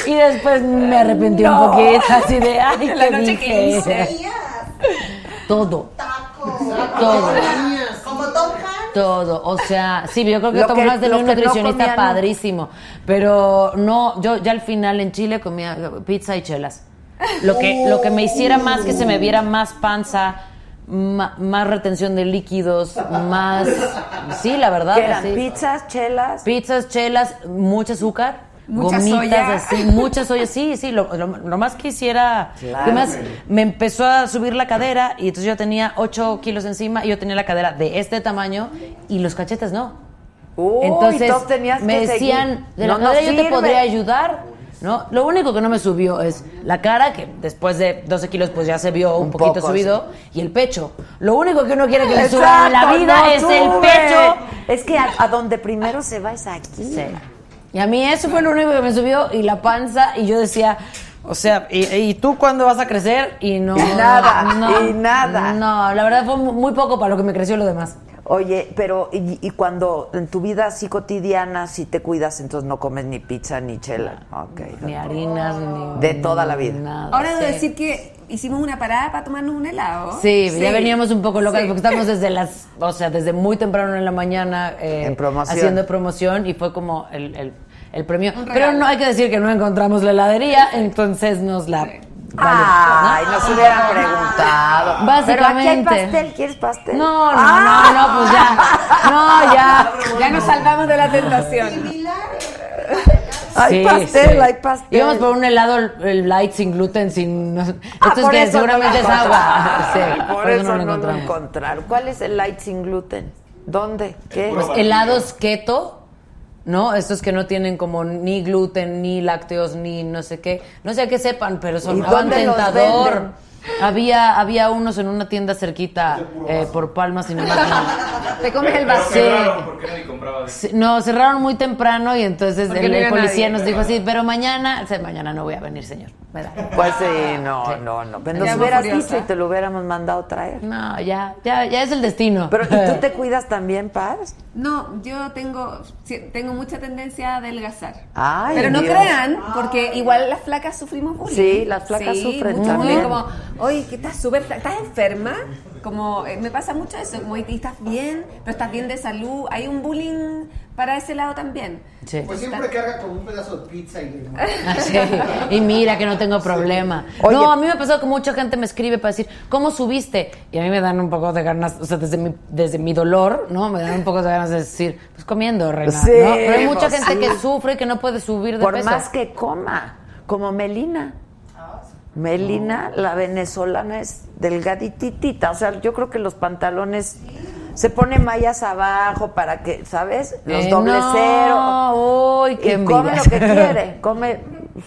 Y después me arrepentí un poquito, así de, ¡ay, La qué noche que dije?". hice. Todo, Tacos. todo, Como Tom Hanks. todo. O sea, sí, yo creo que Lo Tom que- Hanks tenía lo un nutricionista no. padrísimo. Pero no, yo ya al final en Chile comía pizza y chelas. Lo que, lo que me hiciera más que se me viera más panza, más retención de líquidos, más... Sí, la verdad. ¿Qué eran? así. ¿Pizzas, chelas? Pizzas, chelas, mucho azúcar. Mucha gomitas soya. así, mucha soya, sí, sí, lo, lo- lo más que hiciera, Claro. que más me empezó a subir la cadera y entonces yo tenía 8 kilos encima y yo tenía la cadera de este tamaño y los cachetes no. Uy, Entonces tenías me que decían, seguir. de No la nos cadera yo te podría ayudar, ¿no? Lo único que no me subió es la cara, que después de 12 kilos pues ya se vio un, Un poquito poco, subido, y el pecho. Lo único que uno quiere que le suba en la vida no es el pecho. Es que a, a donde primero se va es aquí. Sí. Y a mí eso fue lo único que me subió y la panza y yo decía, o sea, ¿y, y tú cuándo vas a crecer? Y no. Y nada, no, y nada. No, la verdad fue mu- muy poco para lo que me creció lo demás. Oye, pero y, y cuando en tu vida así cotidiana, si te cuidas, entonces no comes ni pizza ni chela. Ok. Ni harinas, ni. De toda la vida. Nada. Ahora debo sí. decir que hicimos una parada para tomarnos un helado. Sí, ya veníamos un poco locas Sí. porque estábamos desde las, o sea, desde muy temprano en la mañana eh, En promoción. haciendo promoción y fue como el, el, el premio. Pero no hay que decir que no encontramos la heladería, entonces nos la. Vale, Ay, ¿no? nos hubieran preguntado. Básicamente. Pero aquí hay pastel, ¿quieres pastel? No, no, Ah. no, no, pues ya. No, ya. Ya nos salvamos de la tentación. Hay Sí, pastel, sí. hay pastel. Íbamos por un helado el light sin gluten, sin. no- Ah, Esto es por que eso no seguramente lo es agua. Sí, por, eso no lo encontramos. encontraron. ¿Cuál es el light sin gluten? ¿Dónde? ¿Qué? Pues helados keto, ¿no? Estos que no tienen como ni gluten, ni lácteos, ni no sé qué. No sé a qué sepan, pero ¿Y sonaban dónde los tentador. Había, había unos en una tienda cerquita eh, por Palmas y no Te comes el Sí. vaso. Cerraron porque nadie compraba de Sí, No, cerraron muy temprano y entonces el, no el iba policía nadie. nos dijo así, pero mañana, o sea, mañana no voy a venir, señor. Pues sí, no, no, no. Pero nos Ya hubieras dicho y te lo hubiéramos mandado traer. No, ya, ya, ya es el destino. Pero ¿y tú te cuidas también, Paz? No, yo tengo, sí, tengo mucha tendencia a adelgazar. Ay, Pero no Dios. crean, porque igual las flacas sufrimos bullying. Sí, las flacas sufren mucho también. bullying, como, oye, que estás súper fla- ¿estás enferma? Como, eh, me pasa mucho eso, como, "¿Y ¿estás bien? ¿Pero estás bien de salud? Hay un bullying para ese lado también. Sí. Pues siempre carga con un pedazo de pizza y. Ah, sí. Y mira que no tengo problema. Oye. no, a mí me ha pasado que mucha gente me escribe para decir, ¿cómo subiste? Y a mí me dan un poco de ganas, o sea, desde mi, desde mi dolor, ¿no? Me dan un poco de ganas de decir, pues comiendo, reina. Sí, ¿no? Pero hay mucha pues gente sí. que sufre y que no puede subir de Por peso. más que coma, como Melina. Melina, la venezolana, es delgadititita. O sea, yo creo que los pantalones se pone mallas abajo para que, ¿sabes? Los Eh, doble no, cero. uy, qué y come lo que quiere, come,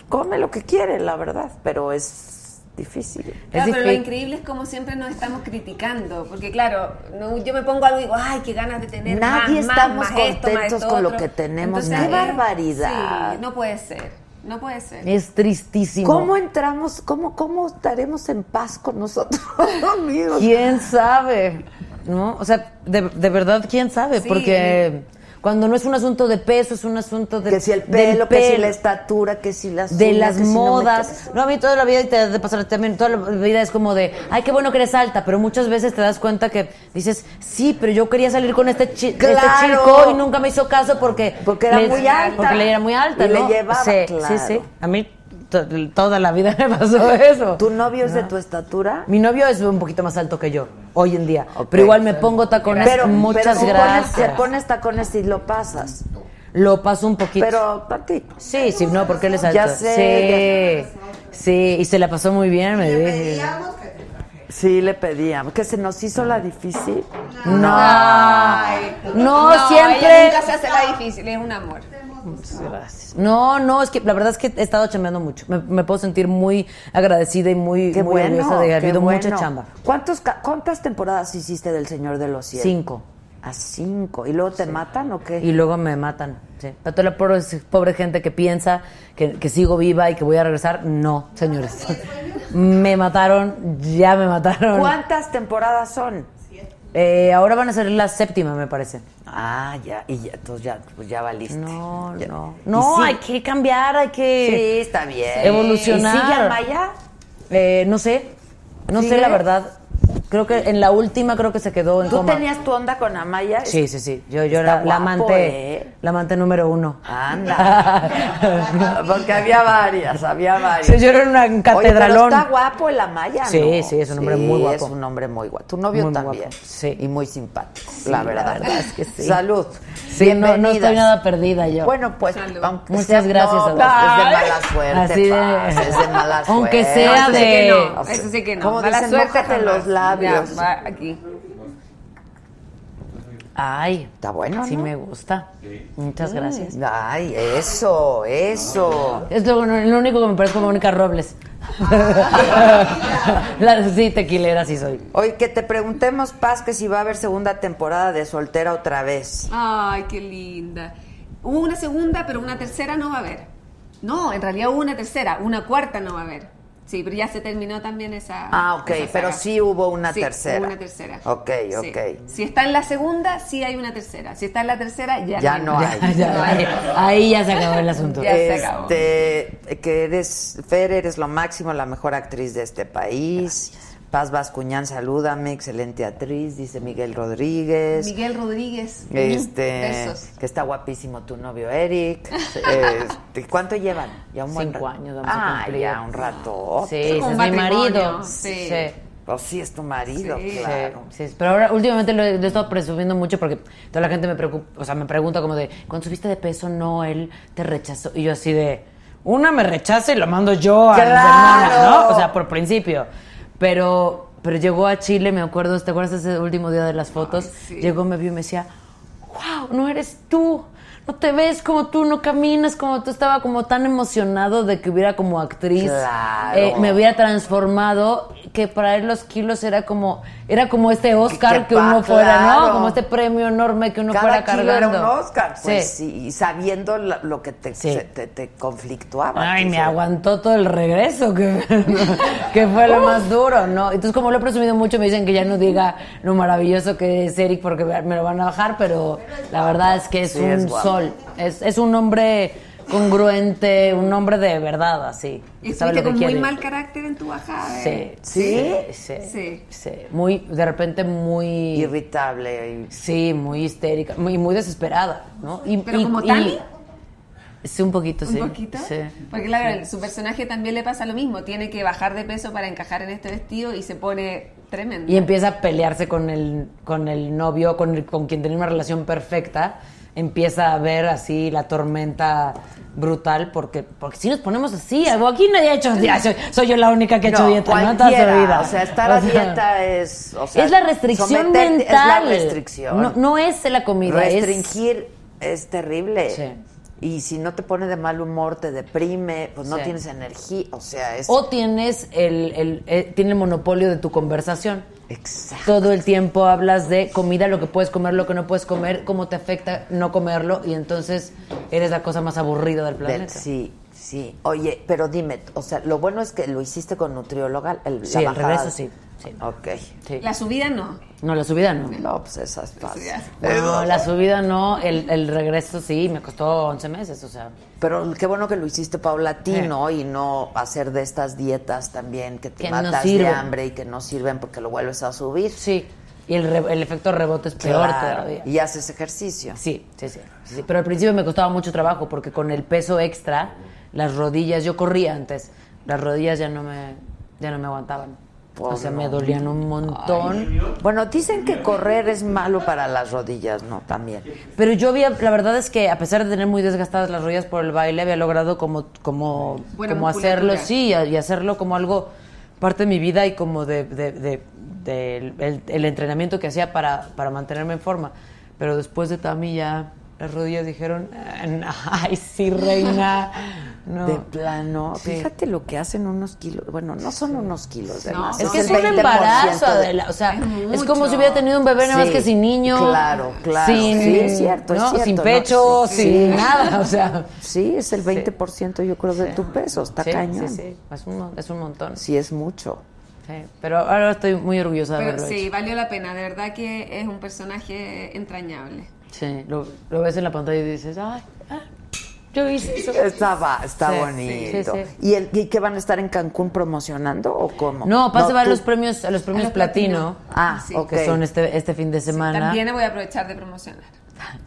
come lo que quiere, la verdad. Pero es difícil. Es Claro, pero lo increíble es como siempre nos estamos criticando, porque claro, no, yo me pongo algo y digo, ay, qué ganas de tener Nadie más, estamos más esto, más contentos esto, con lo que tenemos. Entonces, ¡Qué barbaridad! Sí, no puede ser, no puede ser. Es tristísimo. ¿Cómo entramos, cómo, cómo estaremos en paz con nosotros mismos? ¿Quién sabe? ¿No? O sea, de, de verdad, ¿quién sabe? Sí. Porque cuando no es un asunto de peso, es un asunto de. Que si el pelo, que si la estatura, que si las de uñas, las que si no me modas. No, a mí toda la vida, y te de pasar también, toda la vida es como de, ay, qué bueno que eres alta, pero muchas veces te das cuenta que dices, sí, pero yo quería salir con este, chi- este chico y nunca me hizo caso porque... Porque era le- muy alta. Porque le era muy alta, Y le ¿no? llevaba, sí, claro. sí, sí. A mí toda la vida me pasó eso. ¿Tu novio es de tu estatura? Mi novio es un poquito más alto que yo, hoy en día. Pero igual me pongo tacones. Pero, Muchas pero gracias. Pones, te pones tacones y lo pasas. Lo paso un poquito. Pero tantito. Sí, sí, no, porque él es alto. Ya sé, Sí, sí, y se la pasó muy bien, me dije. Sí, le pedíamos. ¿Que se nos hizo la difícil? No, no, siempre. Ella nunca se hace la difícil, es un amor. No, no, es que la verdad es que he estado chambeando mucho. Me, me puedo sentir muy agradecida y muy, Qué muy bueno. orgullosa de que ha qué habido bueno. mucha chamba. ¿Cuántos, ¿Cuántas temporadas hiciste del Señor de los Cielos? Cinco. A cinco. ¿Y luego te matan o qué? Y luego me matan. Sí. Para toda la pobre, pobre gente que piensa que, que sigo viva y que voy a regresar, no, señores. me mataron, ya me mataron. ¿Cuántas temporadas son? Eh, ahora van a ser la séptima, me parece. Ah, ya, y ya, entonces ya, pues ya valiste. No, Ya. no. ¿Y No, sí? hay que cambiar, hay que Sí, está bien. evolucionar. ¿Y sigue Amaya? Eh, no sé, no ¿Sigue? sé la verdad. Creo que en la última creo que se quedó en ¿Tú coma. tenías tu onda con Amaya? Sí, sí, sí. Yo, yo era la guapo, amante, ¿eh? la amante número uno. Anda. Porque había varias, había varias. Sí, yo era una Oye, catedralón. pero está guapo el Amaya, Sí, ¿no? sí, es un hombre muy guapo. es un hombre muy guapo. Tu novio Muy, muy también. guapo, sí. Y muy simpático, Sí, la la verdad. verdad es que sí. Salud. Sí, no, no estoy nada perdida yo. Bueno, pues, aunque Muchas sea- gracias, no, Adolfo. pues, es de mala suerte, Así de- Paz, es de mala suerte. Aunque sea eso sí de- que no, eso sí que no. Como Mala dicen, suerte los labios. Ya, va aquí. Ay, Está bueno, sí ¿no? me gusta. Muchas gracias. Ay, eso, eso. Es lo, lo único que me parece como Mónica Robles. La- sí, tequilera sí soy. Oye, que te preguntemos, Paz, que si va a haber segunda temporada de Soltera otra vez. Ay, qué linda. Hubo una segunda, pero una tercera no va a haber. No, en realidad hubo una tercera, una cuarta no va a haber. Sí, pero ya se terminó también esa. Ah, ok, esa pero sí hubo una Sí, tercera. hubo una tercera. Ok, Sí. ok. Si está en la segunda, sí hay una tercera. Si está en la tercera, ya, Ya no hay. Ya, ya, ahí, ahí ya se acabó el asunto. Ya se acabó. Este, que eres, Fer, eres lo máximo, la mejor actriz de este país. Paz Bascuñán, salúdame, excelente actriz, dice Miguel Rodríguez. Miguel Rodríguez. Este, Besos. que está guapísimo tu novio Eric. Este, ¿Cuánto llevan? Ya un buen Cinco rato. años vamos a Ah, cumplir. ya un rato. Sí, es mi marido. matrimonio, sí. Pues sí, es tu marido, Sí. claro. Sí, sí, pero ahora últimamente lo he, lo he estado presumiendo mucho porque toda la gente me preocupa, o sea, me pregunta como de, ¿cuándo subiste de peso? No, él te rechazó. Y yo así de, una me rechaza y lo mando yo a ¡Claro! ¿no? O sea, por principio. Pero, pero llegó a Chile, me acuerdo, ¿te acuerdas ese último día de las fotos? sí. Llegó, me vio y me decía, wow, no eres tú. No te ves como tú, no caminas como tú. Estaba como tan emocionado de que hubiera como actriz, Claro. eh, me hubiera transformado, que para él los kilos era como, era como este Oscar Que- uno fuera, claro. ¿no? Como este premio enorme que uno fuera Cada kilo cargando. era un Oscar, pues Sí. sí, y sabiendo lo que te, Sí. se- te, te conflictuaba. Ay, que me aguantó todo el regreso, que, que fue lo más duro, ¿no? Entonces, como lo he presumido mucho, me dicen que ya no diga lo maravilloso que es Eric porque me lo van a bajar, pero la verdad es que es Sí, un es. Sol. Es, es un hombre congruente, un hombre de verdad, así. Y sabe lo que con muy quiere. mal carácter en tu bajada. Sí, ¿eh? sí, sí, Sí. sí. Muy, de repente muy... Irritable. y- Sí, muy histérica, muy, muy desesperada, ¿no? Y, ¿Pero y- como y- Tami? Sí, un poquito, ¿Un sí. poquito? Sí. Porque claro, su personaje también le pasa lo mismo. Tiene que bajar de peso para encajar en este vestido y se pone tremendo. Y empieza a pelearse con el, con el novio, con, el- con quien tenía una relación perfecta. Empieza a ver así la tormenta brutal, porque, porque si nos ponemos así, aquí nadie ha hecho ya, soy, soy yo la única que ha hecho No, dieta, ¿no? Toda su vida. O sea, estar a sea, dieta es... o sea, es la restricción someterte- mental. Es la restricción. No, no es la comida, es- Restringir es, terrible. Sí. Y si no te pone de mal humor, te deprime, pues no Sí. tienes energía. O sea, es... O tienes el, el, eh, tiene el monopolio de tu conversación. Exacto. Todo el tiempo hablas de comida, lo que puedes comer, lo que no puedes comer, cómo te afecta no comerlo, y entonces eres la cosa más aburrida del Del- planeta. sí, sí. Oye, pero dime, o sea, lo bueno es que lo hiciste con nutrióloga. El, Sí, la el regreso sí. Sí. Ok. Sí. La subida no. No, la subida no. No, pues esa es fácil. No, la subida no, el, el regreso sí, me costó 11 meses, o sea. Pero qué bueno que lo hiciste paulatino y no hacer de estas dietas también que te Que no matas de hambre y que no sirven porque lo vuelves a subir. Sí, y el, re- el efecto rebote es peor Claro. todavía. Y haces ejercicio. Sí, sí, sí, sí, sí. Pero al principio me costaba mucho trabajo porque con el peso extra, las rodillas, yo corría antes, las rodillas ya no me, ya no me aguantaban. O sea, me dolían un montón. Bueno, dicen que correr es malo para las rodillas, ¿no? También. Pero yo había, la verdad es que a pesar de tener muy desgastadas las rodillas por el baile, había logrado como, como, como hacerlo, sí, y, hacerlo como algo parte de mi vida y como de, de- de- el entrenamiento que hacía para, para mantenerme en forma. Pero después de Tami ya las rodillas dijeron, "Ah, ay, sí, reina. No. De plano. Sí. Fíjate lo que hacen unos kilos. Bueno, no son unos kilos de No, más. Es que es un 20% embarazo, de- Adela. O sea, Es es, como si hubiera tenido un bebé nada más Sí, que sin niño. claro, claro. Sin, Sí, es cierto, es ¿no? cierto, Sin ¿no? pecho, Sí. sin nada. O sea, Sí, es el 20% yo creo de tu peso. Está sí, cañón. sí, sí. Es un, es un montón. Sí, es mucho. Sí, Pero ahora estoy muy orgullosa de Pero haberlo sí, hecho. valió la pena. De verdad que es un personaje entrañable. Sí, lo, lo ves en la pantalla y dices, ay, ah, yo hice eso. Estaba, está Sí, bonito. sí, sí. ¿Y, el, ¿Y qué van a estar en Cancún promocionando o cómo? No, pasa a ver tú- los premios, a los premios los platino, platino. Ah, que son este, este fin de semana. También voy a aprovechar de promocionar.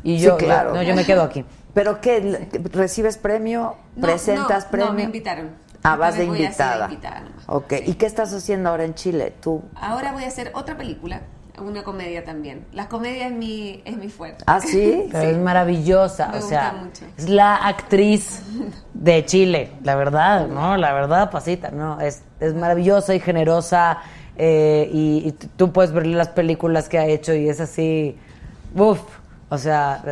y Sí, yo, claro. yo, no, yo me quedo aquí. ¿Pero qué? ¿Recibes premio? No, ¿Presentas no, premio? No, me invitaron. Ah, vas de Entonces voy a ser invitada. invitada nomás. Ok. ¿Y qué estás haciendo ahora en Chile? Tú. Ahora voy a hacer otra película, una comedia también. Las comedias es mi, es mi fuerte. ¿Ah, sí? Pero es maravillosa, Me o gusta sea, mucho. es la actriz de Chile, la verdad, ¿no? La verdad, pasita, ¿no? Es, es maravillosa y generosa eh, y, y tú puedes ver las películas que ha hecho y es así, uff, o sea,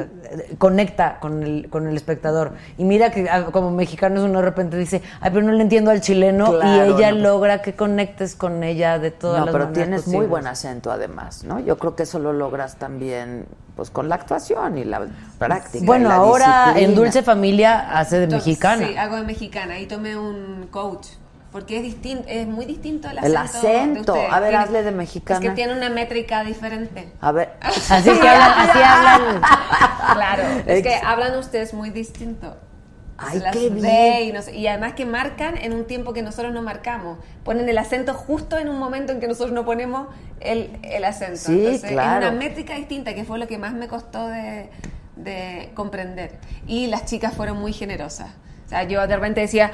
conecta con el, con el espectador. Y mira que ah, como mexicanos uno de repente dice, ay, pero no le entiendo al chileno Claro, y ella no. logra que conectes con ella de todas No, las pero maneras tienes muy buen acento además, ¿no? Yo creo que eso lo logras también pues con la actuación y la práctica. Bueno, la ahora en. Dulce Familia hace de Entonces, mexicana. Sí, hago de mexicana y tomé un coach. Porque es distinto, es muy distinto el El acento. acento. de. A ver, Tiene- hazle de mexicana. Es que tiene una métrica diferente. A ver. Así que hablan, así hablan. Claro, es que hablan ustedes muy distinto. Ay, Las qué bien. Y, no sé- y además que marcan en un tiempo que nosotros no marcamos. Ponen el acento justo en un momento en que nosotros no ponemos el, el acento. Sí, Entonces, claro. Es una métrica distinta, que fue lo que más me costó de, de comprender. Y las chicas fueron muy generosas. O sea, yo de repente decía,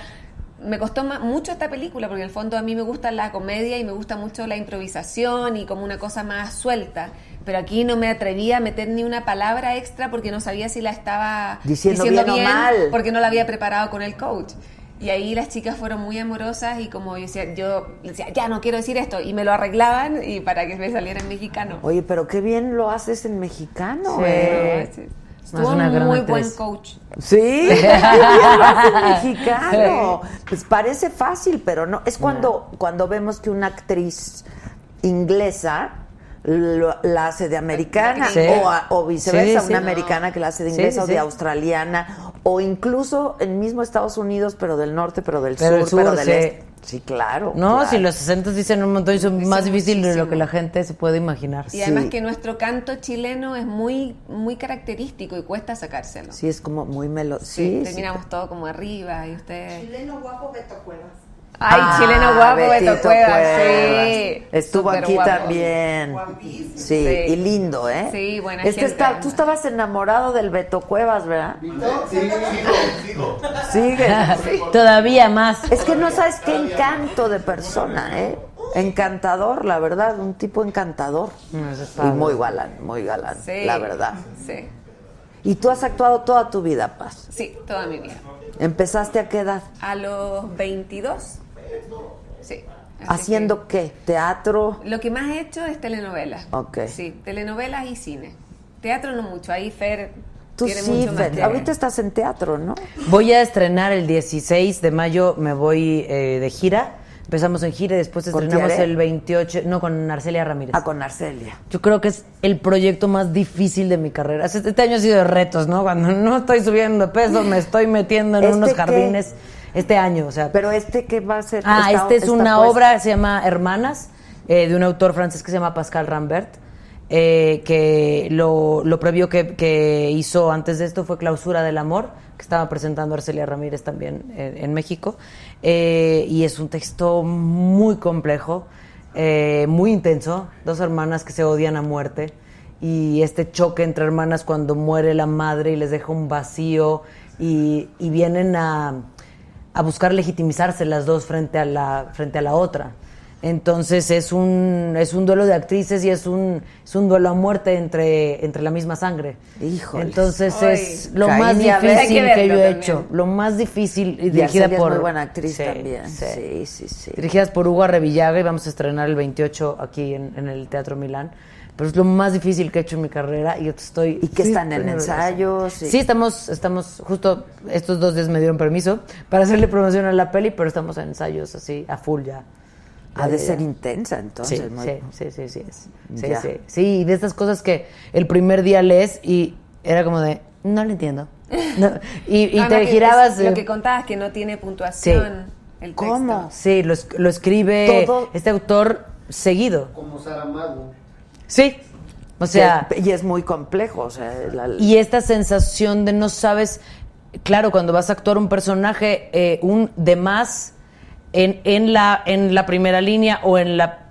me costó mucho esta película, porque en el fondo a mí me gusta la comedia y me gusta mucho la improvisación y como una cosa más suelta. Pero aquí no me atrevía a meter ni una palabra extra porque no sabía si la estaba Diciendo bien o mal. porque no la había preparado con el coach. Y ahí las chicas fueron muy amorosas y como yo decía, yo decía, ya no quiero decir esto, y me lo arreglaban y para que me saliera en mexicano. Oye, pero qué bien lo haces en mexicano, Sí. ¿eh? Sí. Estuvo una gran muy actriz. buen coach. Sí, mexicano. Pues parece fácil, pero no. Es cuando, cuando vemos que una actriz inglesa lo- la hace de americana Sí. o, a- o viceversa, Sí, sí. una americana que la hace de Sí, inglesa o de australiana o incluso en mismo Estados Unidos, pero del norte, pero del Pero del sur, pero sur, del sí. este. Sí, claro. No, claro. si los 60 dicen un montón y son más difíciles de lo que la gente se puede imaginar. Y además que nuestro canto chileno es muy, muy característico y cuesta sacárselo. Sí, es como muy melo. Sí, Sí, sí. terminamos todo como arriba y ustedes. Chileno guapo Beto Cuevas. Ay, Ah, chileno guapo, Beto Cuevas, Cuevas. sí. Estuvo aquí guapo. también. Sí, Sí. y lindo, ¿eh? Sí, buena Este gente. está- tú estabas enamorado del Beto Cuevas, ¿verdad? Sí, sigo, sigo. Sigue. Todavía más. Es que no sabes qué encanto de persona, ¿eh? Encantador, la verdad, un tipo encantador. Y muy galán, muy galán, Sí. la verdad. Sí, Y tú has actuado toda tu vida, Paz. sí, toda mi vida. ¿Empezaste a qué edad? A los 22. Sí. así ¿Haciendo qué? ¿Teatro? que Lo que más he hecho es telenovelas. Ok. Sí, telenovelas y cine. Teatro no mucho, ahí Fer Tú sí, Fer. que- Ahorita estás en teatro, ¿no? Voy a estrenar el 16 de mayo, me voy eh, de gira. Empezamos en gira y después ¿Con estrenamos el 28, no, con Arcelia Ramírez. Ah, con Arcelia. Yo creo que es el proyecto más difícil de mi carrera. Este este año ha sido de retos, ¿no? Cuando no estoy subiendo peso, me estoy metiendo en ¿Este unos qué? Este año, o sea. Pero este que va a ser. Ah, está- este es una puesto- obra, se llama Hermanas, eh, de un autor francés que se llama Pascal Rambert, eh, que lo, lo previo que, que hizo antes de esto fue Clausura del Amor, que estaba presentando Arcelia Ramírez también en, en México, eh, y es un texto muy complejo, eh, muy intenso, dos hermanas que se odian a muerte, y este choque entre hermanas cuando muere la madre y les deja un vacío, y, y vienen a a buscar legitimizarse las dos frente a la frente a la otra. Entonces es un es un duelo de actrices y es un es un duelo a muerte entre entre la misma sangre. Híjoles. Entonces Ay. es lo más difícil que que, yo he hecho, lo más difícil y dirigida por es muy buena actriz Sí, también. sí. Sí, sí, sí. Dirigidas por Hugo Revillaga y vamos a estrenar el 28 aquí en, en el Teatro Milán. Pero es lo más difícil que he hecho en mi carrera y yo estoy... ¿Y qué sí, están en ensayos? Sí, estamos, estamos, justo estos dos días me dieron permiso para hacerle promoción a la peli, pero estamos en ensayos así, a full ya. Ha de ser intensa, entonces. Sí, muy- sí, sí, sí, sí, es. sí, Ya. sí. Sí, y de estas cosas que el primer día lees y era como de, no lo entiendo. No, y te que girabas... es Lo eh, que contabas que no tiene puntuación. El texto. ¿Cómo? Sí, lo, es- lo escribe Todo- este autor seguido. Como Saramago. Sí. O sea, y es muy complejo, o sea, la- y esta sensación de no sabes, claro, cuando vas a actuar un personaje, eh, un de más en, en, la, en la primera línea o en la...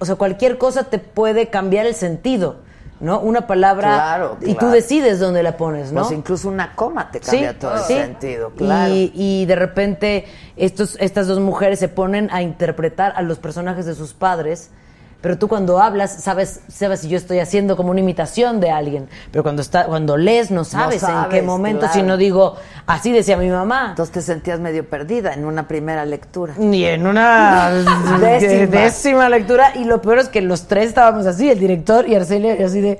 o sea, cualquier cosa te puede cambiar el sentido, ¿no? Una palabra Claro, y tú claro. decides dónde la pones, ¿no? pues incluso una coma te cambia todo el sentido, claro. Y, y de repente estos, estas dos mujeres se ponen a interpretar a los personajes de sus padres, pero tú cuando hablas sabes, sabes si yo estoy haciendo como una imitación de alguien, pero cuando está, cuando lees no sabes, en qué sabes, momento, si claro. no digo, así decía mi mamá. Entonces te sentías medio perdida en una primera lectura. Ni en una Décima. décima. lectura. Y lo peor es que los tres estábamos así, el director y Arcelia, y así de.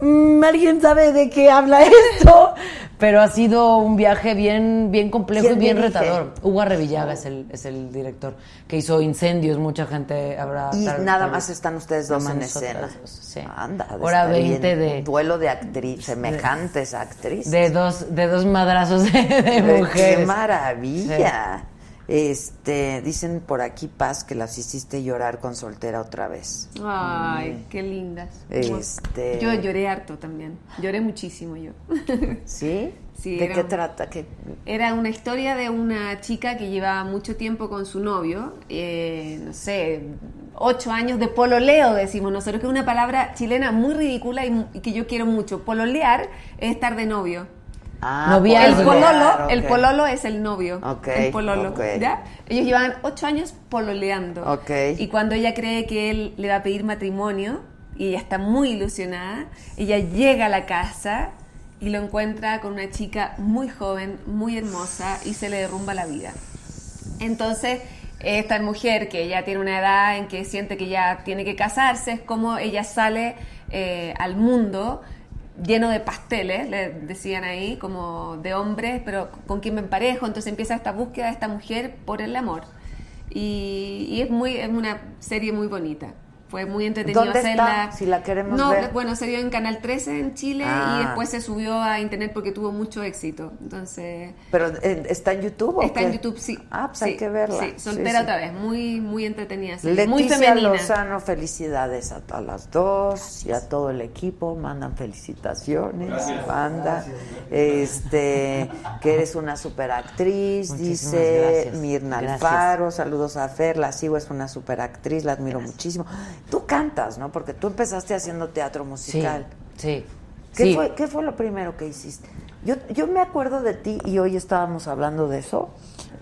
"Mm, ¿Alguien sabe de qué habla esto? Pero ha sido un viaje bien, bien complejo y ¿Quién bien dirige? retador. Hugo Revillaga es el, es el director, que hizo Incendios, mucha gente habrá... Y tal- nada tal más están ustedes dos en escena. dos, sí. Anda, de Hora estar 20 bien. de- Un duelo de actrices, semejantes actrices. De dos, de dos madrazos de, de ¡Qué mujeres. maravilla! Este, dicen por aquí, Paz, que las hiciste llorar con soltera otra vez. Ay, qué lindas. Este- Yo lloré harto también. Lloré muchísimo yo. ¿Sí? Sí, ¿De era qué trata? ¿Qué- Era una historia de una chica que llevaba mucho tiempo con su novio, eh, no sé, ocho años de pololeo, decimos nosotros, que es una palabra chilena muy ridícula y, mu- y que yo quiero mucho. Pololear es estar de novio. Ah. El pololo, el pololo es el novio. El pololo. ¿ya? Ellos llevaban ocho años pololeando. Y cuando ella cree que él le va a pedir matrimonio, y ella está muy ilusionada, ella llega a la casa y lo encuentra con una chica muy joven, muy hermosa, y se le derrumba la vida. Entonces, esta mujer que ya tiene una edad en que siente que ya tiene que casarse, es como ella sale eh, al mundo lleno de pasteles, le decían ahí, como de hombres, pero con quién me emparejo. Entonces empieza esta búsqueda de esta mujer por el amor. Y, y es, muy, es una serie muy bonita. Fue muy entretenido ¿Dónde hacerla. está? Si la queremos no, ver. bueno, se dio en Canal 13 en Chile Ah. y después se subió a internet porque tuvo mucho éxito. Entonces, ¿Pero está en YouTube o está qué? en YouTube, sí. Ah, pues Sí, hay que verla. Sí, soltera sí. otra vez, muy, muy entretenida. sí. Leticia muy femenina. Lozano, felicidades a, a las dos y a todo el equipo. Mandan felicitaciones, Gracias. banda. Este, que eres una superactriz, Muchísimas dice gracias. Mirna Gracias. Alfaro. Saludos a Fer, la sigo, es una superactriz, la admiro muchísimo. Tú cantas, ¿no? Porque tú empezaste haciendo teatro musical. sí. ¿Qué, sí. fue, ¿Qué fue lo primero que hiciste? Yo, yo me acuerdo de ti y hoy estábamos hablando de eso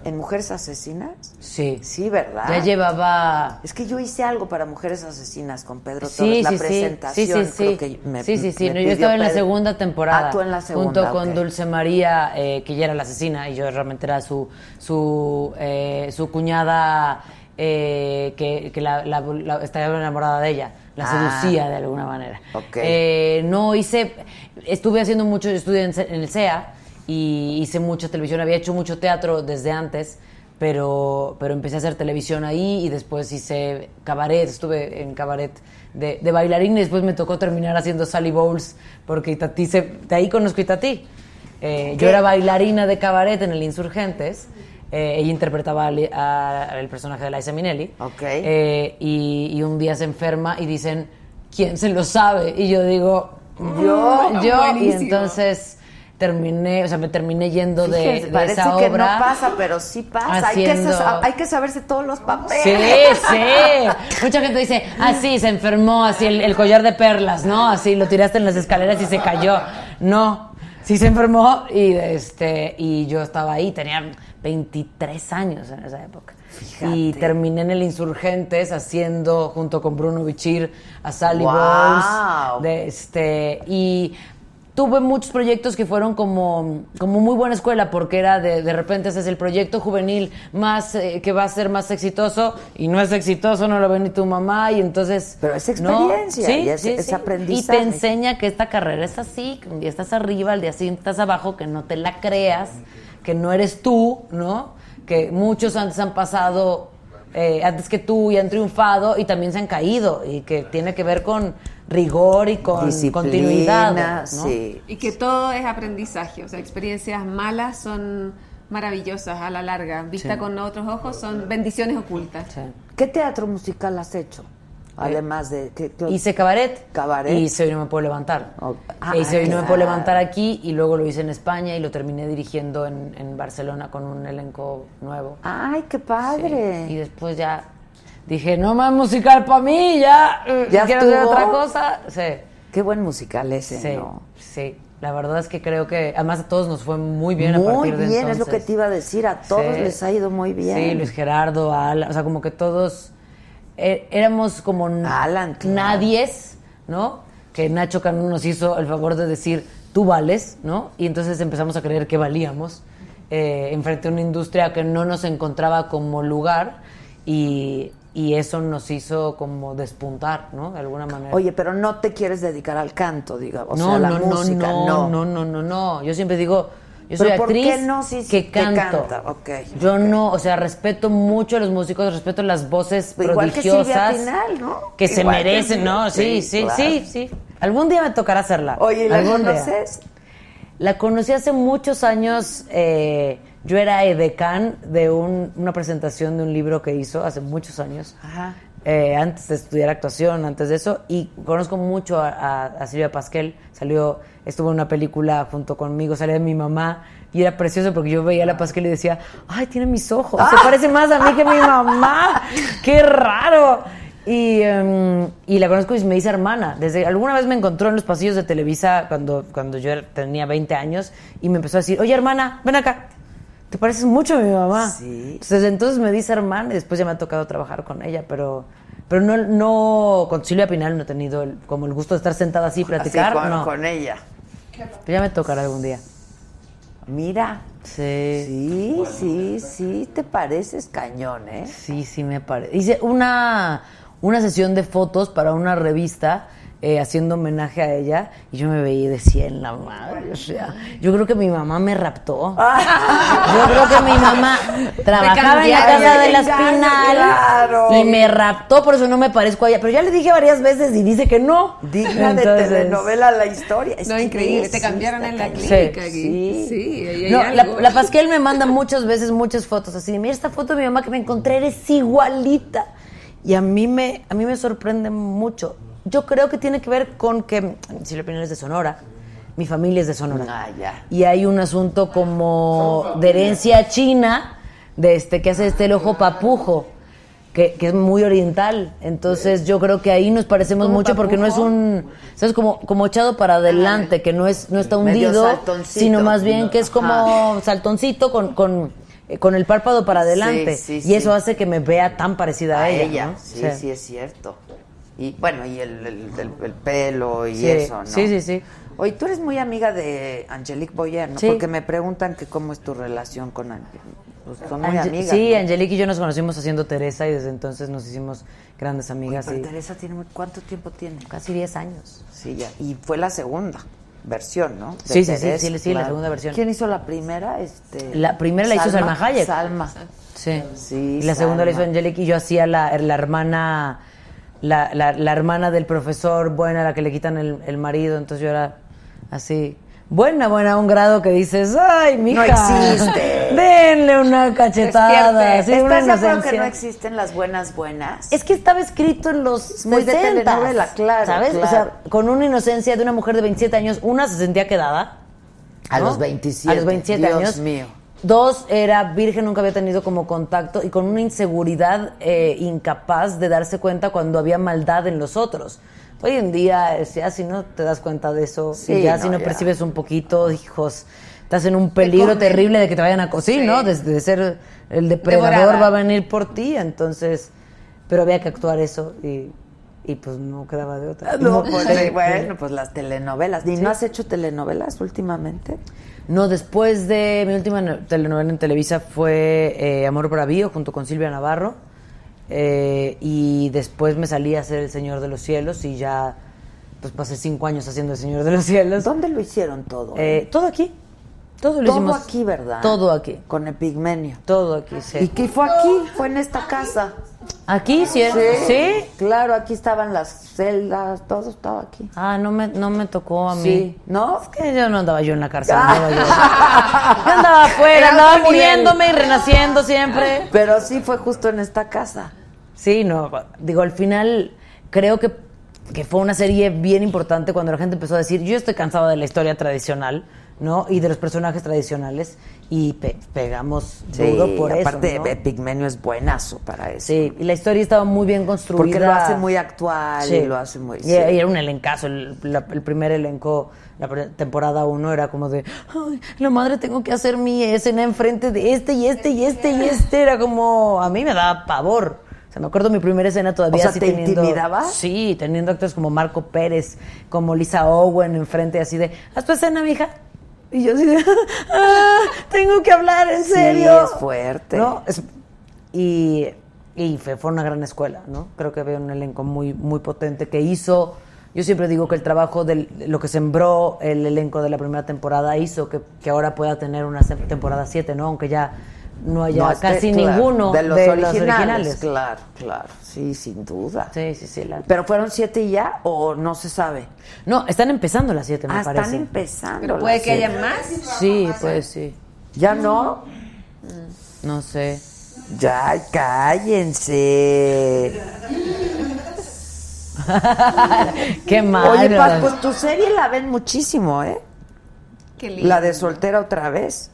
en Mujeres Asesinas. Sí. Sí, ¿verdad? Ya llevaba... Es que yo hice algo para Mujeres Asesinas con Pedro Sí, Torres, la sí, sí. presentación. Sí, sí, creo sí. que me- sí, sí, sí. No, yo estaba en la segunda temporada. Ah, tú en la segunda, Junto con. Dulce María, eh, que ella era la asesina, y yo realmente era su, su, eh, su cuñada eh, que, que la, la- la- estaba enamorada de ella. La Ah. seducía de alguna manera. Eh, no hice... Estuve haciendo mucho... En, Ce- en el CEA y hice mucha televisión. Había hecho mucho teatro desde antes pero, pero empecé a hacer televisión ahí y después hice cabaret, estuve en cabaret de, de bailarín y después me tocó terminar haciendo Sally Bowles porque Itatí se, de ahí conozco a Itatí. Eh, yo era bailarina de cabaret en el Insurgentes. Eh, ella interpretaba al- a- al personaje de Liza Minnelli. Ok. Eh, y, y un día se enferma y dicen, ¿quién se lo sabe? Y yo digo, Yo. yo. Y entonces terminé, o sea, me terminé yendo de, Fíjense, de parece esa que obra. no pasa, pero sí pasa. Hay, que, hay saberse todos los papeles. Sí, sí. Mucha gente dice, ah, sí, se enfermó, así el, el collar de perlas, ¿no? Así lo tiraste en las escaleras y se cayó. No, sí se enfermó y este y yo estaba ahí, tenía 23 años en esa época. Y terminé en el Insurgentes haciendo junto con Bruno Bichir a Sally Wow. Bowles, de este y tuve muchos proyectos que fueron como, como muy buena escuela porque era de, de repente ese es el proyecto juvenil más eh, que va a ser más exitoso y no es exitoso, no lo ve ni tu mamá y entonces... Pero es ¿no? experiencia Sí, y es- sí, es sí. aprendizaje. Y te enseña que esta carrera es así, que un día estás arriba, al día siguiente estás abajo, que no te la creas, que no eres tú, ¿no? Que muchos antes han pasado eh, antes que tú y han triunfado y también se han caído y que tiene que ver con rigor y con Disciplina, continuidad. ¿no? sí. Y que todo es aprendizaje, o sea, experiencias malas son maravillosas a la larga, vista Sí. con otros ojos son bendiciones ocultas. Sí. ¿Qué teatro musical has hecho? Además de... Hice cabaret. Cabaret. Y hice Hoy no me puedo levantar. Oh, ah, E hice Hoy no me claro. puedo levantar aquí y luego lo hice en España y lo terminé dirigiendo en, en Barcelona con un elenco nuevo. ¡Ay, qué Sí. padre! Y después ya dije, no más musical para mí, ya. eh, ¿Ya quiero hacer estuvo? otra cosa. Sí. Qué buen musical ese, Sí, ¿no? sí. La verdad es que creo que además a todos nos fue muy bien a Muy partir de bien, es lo entonces. que te iba a decir. A todos Sí. les ha ido muy bien. Sí, Luis Gerardo, Alan, o sea, como que todos éramos como Alan, claro. nadies, ¿no? Que Nacho Cano nos hizo el favor de decir, tú vales, ¿no? Y entonces empezamos a creer que valíamos eh, enfrente a una industria que no nos encontraba como lugar y, y eso nos hizo como despuntar, ¿no? De alguna manera. Oye, pero no te quieres dedicar al canto, digamos, o no, sea, la no, música, no, no. no, no, no, no. Yo siempre digo, yo ¿Pero soy actriz no? Sí, sí, que que canto. canta, ok, Yo no, o sea, respeto mucho a los músicos, respeto las voces que prodigiosas Silvia Pinal, ¿no? que se que merecen, ¿no? Sí, sí, sí, claro. sí, sí. Algún día me tocará hacerla. Oye, ¿y la conoces? La conocí hace muchos años. eh, yo era edecán de un- una presentación de un libro que hizo hace muchos años. Ajá. eh, antes de estudiar actuación, antes de eso, y conozco mucho a, a- a Silvia Pasquel. Salió, estuvo en una película junto conmigo, salía de mi mamá, y era precioso porque yo veía a la Pasquel y decía, ay, tiene mis ojos, se parece más a mí que a mi mamá, qué raro. Y, em, y la conozco y me dice hermana. Desde alguna vez me encontró en los pasillos de Televisa cuando, cuando yo tenía 20 años y me empezó a decir, oye hermana, ven acá. Te pareces mucho a mi mamá. Sí. Entonces, entonces me dice hermana y después ya me ha tocado trabajar con ella, pero pero no, no con Silvia Pinal no he tenido el- como el gusto de estar sentada así y platicar. Así, con, no. con ella. Pero ya me tocará algún día. Mira. Sí. Sí, sí, sí, te pareces cañón, ¿eh? Sí, sí me parece. Hice una, una sesión de fotos para una revista eh, haciendo homenaje a ella y yo me veía y decía en la madre, o sea, yo creo que mi mamá me raptó. Yo creo que mi mamá trabajaba en la casa de la espinal claro. y me raptó, por eso no me parezco a ella. Pero ya le dije varias veces y dice que no. Digna de telenovela la historia. Es No, increíble, sí, te cambiaron en la clínica. Sí. Sí, ahí No, la, la Pasquel me manda muchas veces muchas fotos así. de, Mira esta foto de mi mamá que me encontré, eres igualita. Y a mí me, a mí me sorprende mucho. Yo creo que tiene que ver con que, si la opinión es de Sonora, mi familia es de Sonora. Ah, ya. Y hay un asunto como de herencia china, de este que hace este el ojo papujo, que, que es muy oriental. Entonces yo creo que ahí nos parecemos ¿Cómo mucho porque no es un, ¿sabes? Como, como echado para adelante, que no es, no está hundido, saltoncito. sino más bien que es como saltoncito con, con, eh, con el párpado para adelante. Sí, sí, y eso sí. hace que me vea tan parecida a, a ella. ella. ¿no? Sí, sí, es cierto. Y bueno, y el, el- el- el pelo y Sí, eso, ¿no? sí, sí, sí. Oye, tú eres muy amiga de Angelique Boyer, ¿no? Sí. Porque me preguntan que cómo es tu relación con Angelique. Pues son muy Ange- amigas. sí, ¿no? Angelique y yo nos conocimos haciendo Teresa y desde entonces nos hicimos grandes amigas. Pero y Teresa tiene muy- ¿cuánto tiempo tiene? casi 10 años. Sí, ya. Y fue la segunda versión, ¿no? Sí, sí, sí, sí, sí, la segunda versión. ¿Quién hizo la primera? Este, La primera la hizo Salma Hayek. Salma. Sí. Sí, y la segunda la hizo. Angelique y yo hacía la, la hermana, la, la, la hermana del profesor buena, la que le quitan el, el marido. Entonces yo era así, buena, buena, a un grado que dices, ay, mija. existe. Denle una cachetada. Sí, ¿Estás de acuerdo que no existen las buenas buenas? Es que estaba escrito en los Muy de 60s, telenovela, claro, ¿Sabes? O sea, con una inocencia de una mujer de 27 años, una se sentía quedada. A ¿no? los 27. A los 27 Dios años. mío. Dos, era virgen, nunca había tenido como contacto y con una inseguridad eh, incapaz de darse cuenta cuando había maldad en los otros. Hoy en día, ya si no te das cuenta de eso, Sí, y ya no, si no ya. percibes un poquito, hijos, estás en un peligro terrible de que te vayan a cocinar, Sí. ¿no? Desde de ser el depredador Devorada. va a venir por ti, entonces, pero había que actuar eso y, y pues no quedaba de otra. No, Y pues, bueno, pues las telenovelas. ¿Y no has hecho telenovelas últimamente? No, después de mi última no- telenovela en Televisa fue eh, Amor Bravío junto con Silvia Navarro. eh, y después me salí a hacer El Señor de los Cielos y ya pues pasé cinco años haciendo El Señor de los Cielos. ¿Dónde lo hicieron todo? Eh, todo aquí. Todo lo todo aquí, ¿verdad? Todo aquí. Con Epigmenio. Todo aquí, sí. ¿Y qué fue aquí? Fue en esta casa. ¿Aquí? ¿Sí? ¿Sí? Claro, aquí estaban las celdas, todo estaba aquí. Ah, no me, no me tocó a mí. Sí, ¿no? Es que yo no andaba yo en la cárcel, andaba yo. Yo andaba afuera, Era andaba nivel. muriéndome y renaciendo siempre. Pero sí fue justo en esta casa. Sí, no, digo, al final creo que, que fue una serie bien importante cuando la gente empezó a decir, yo estoy cansado de la historia tradicional, ¿no? Y de los personajes tradicionales y pe- pegamos duro por eso, aparte ¿no? Epigmenio es buenazo para eso. Sí, y la historia estaba muy bien construida. Porque lo hace muy actual Sí. y lo hace muy... Y, sí. y era un elencazo. El, la- el primer elenco, la temporada uno, era como de, ay, la madre tengo que hacer mi escena enfrente de este y este y este y este. Era como, a mí me daba pavor. O sea, me acuerdo mi primera escena todavía O sea, así ¿te teniendo. intimidaba? Sí, teniendo actores como Marco Pérez, como Lisa Owen enfrente, así de, haz tu escena, mija. Y yo así de, "Ah, tengo que hablar en Sí, serio. es fuerte. ¿No? Es- y, y fue, fue una gran escuela, ¿no? Creo que había un elenco muy, muy potente que hizo. Yo siempre digo que el trabajo de lo que sembró el elenco de la primera temporada hizo que, que ahora pueda tener una temporada 7, ¿no? Aunque ya no haya No, este, casi claro, ninguno de los, originales, originales. Claro, claro. Sí, sin duda. Sí, sí, sí. la- ¿Pero fueron siete y ya o no se sabe? No, están empezando las 7, me Ah, parece. están empezando. Pero puede las que haya siete. más. Sí, pues sí. ¿Ya no? No sé. Ya, cállense. Qué mal. Oye, Paz, pues tu serie la ven muchísimo, ¿eh? Qué lindo. La de soltera otra vez.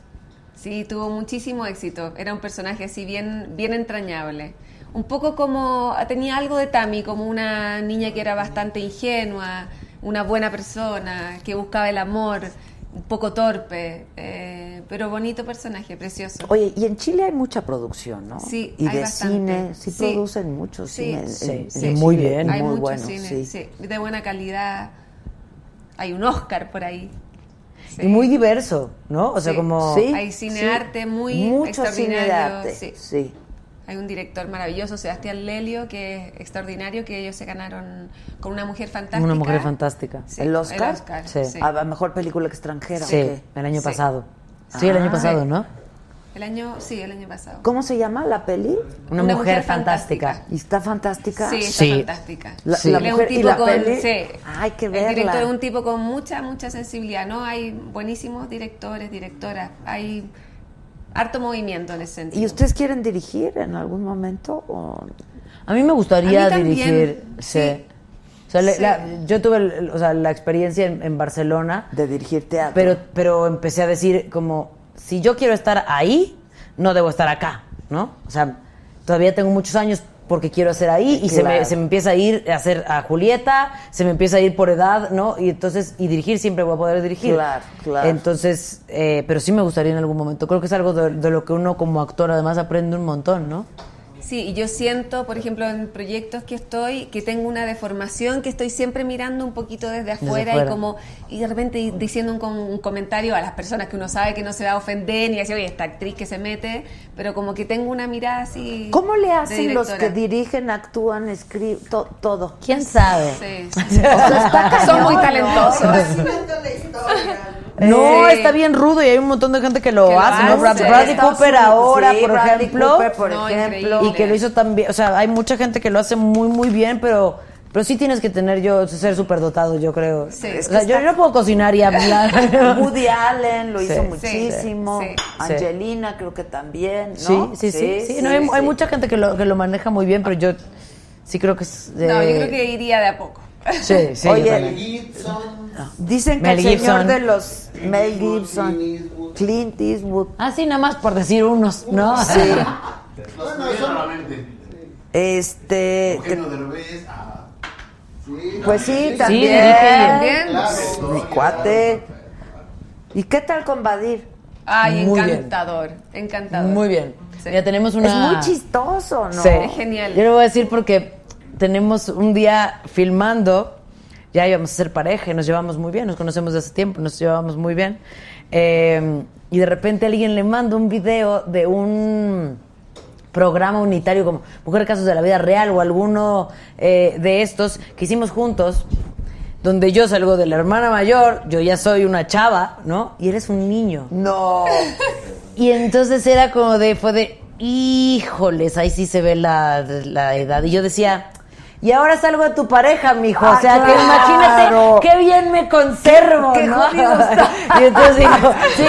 Sí, tuvo muchísimo éxito. Era un personaje así bien, bien entrañable. Un poco como tenía algo de Tammy, como una niña que era bastante ingenua, una buena persona, que buscaba el amor, un poco torpe, eh, pero bonito personaje, precioso. Oye, y en Chile hay mucha producción, ¿no? Sí, y hay de bastante. cine, sí, Sí. producen mucho Sí, cine. en- sí, en sí, Chile. muy bien. Hay muy mucho bueno, cine, sí. sí, de buena calidad. Hay un Oscar por ahí. Sí. Y muy diverso, ¿no? O sea, Sí. como... Sí, Hay cine sí. arte muy Mucho cine de extraordinario, arte. sí. Sí. Hay un director maravilloso, Sebastián Lelio, que es extraordinario, que ellos se ganaron con una mujer fantástica. Una mujer fantástica. Sí, ¿El Oscar? El Oscar, Sí. sí. A la mejor película extranjera. ¿o Sí, el año Sí. pasado. Sí, el año Ah. pasado, ¿no? El año, sí, el año pasado. ¿Cómo se llama la peli? Una, Una mujer, mujer fantástica. fantástica. ¿Y está fantástica? Sí, está Sí. fantástica. La- Sí. la mujer y la con, peli. sí. Hay que El director verla. es un tipo con mucha, mucha sensibilidad, ¿no? Hay buenísimos directores, directoras, hay harto movimiento en ese sentido. ¿Y ustedes quieren dirigir en algún momento? O... A mí me gustaría A mí también, dirigir. Sí. sí. O sea, le- Sí. la- yo tuve el- o sea, la experiencia en, en Barcelona, De dirigir teatro. pero, pero empecé a decir como, si yo quiero estar ahí, no debo estar acá, ¿no? O sea, todavía tengo muchos años porque quiero hacer ahí y se, me, se me empieza a ir a hacer a Julieta, se me empieza a ir por edad, ¿no? Y entonces, y dirigir siempre voy a poder dirigir. Claro, claro. Entonces, eh, pero sí me gustaría en algún momento. Creo que es algo de, de lo que uno como actor además aprende un montón, ¿no? Sí, y yo siento, por ejemplo, en proyectos que estoy, que tengo una deformación, que estoy siempre mirando un poquito desde afuera, afuera. y como y de repente di- diciendo un, un comentario a las personas que uno sabe que no se va a ofender ni decir, oye, esta actriz que se mete, pero como que tengo una mirada así. ¿Cómo le hacen los que dirigen, actúan, escriben, to- todo? ¿Quién sabe? Sí, O sea, está cañón, Son muy ¿no? talentosos. Historia. No, Sí. está bien rudo y hay un montón de gente que lo Que lo hace, ¿no? hace. Brad- Bradley Estados Cooper ahora, sí, por Bradley ejemplo. Cooper, por No, ejemplo. Y que lo hizo también, o sea, hay mucha gente que lo hace muy, muy bien, pero, pero sí tienes que tener yo, ser súper dotado, yo creo. Sí. o Es sea, que yo no puedo cocinar y hablar. Woody Allen lo Sí. hizo Sí, muchísimo. sí, sí. Angelina creo que también, ¿no? Sí, sí, sí. sí, no, hay, hay mucha gente que lo, que lo maneja muy bien, pero yo sí creo que es... No, yo creo que iría de a poco. Sí, sí. Oye. Dicen que Mel el señor de los Mel Gibson, Clint Eastwood. Ah, sí, nada más por decir unos, ¿no? Sí. Bueno, este, Derbez. Ah, sí, pues sí, también. también. dirige También. Claro. Mi cuate. ¿Y qué tal con Badir? Ay, Muy bien. encantador, encantador. Muy bien. Sí. Ya tenemos una... Es muy chistoso, ¿no? Sí. Es genial. Yo lo voy a decir porque tenemos un día filmando, ya íbamos a ser pareja y nos llevamos muy bien, nos conocemos desde hace tiempo, nos llevamos muy bien. Eh, y de repente alguien le manda un video de un programa unitario como Mujer Casos de la Vida Real o alguno eh, de estos que hicimos juntos, donde yo salgo de la hermana mayor, yo ya soy una chava, ¿no? Y eres un niño. No. Y entonces era como de, fue de, híjoles, ahí sí se ve la, la edad. Y yo decía, y ahora salgo de tu pareja, mijo. Ah, o sea, que imagínate qué bien me conservo, Qué ¿no? está. Y entonces digo, sí,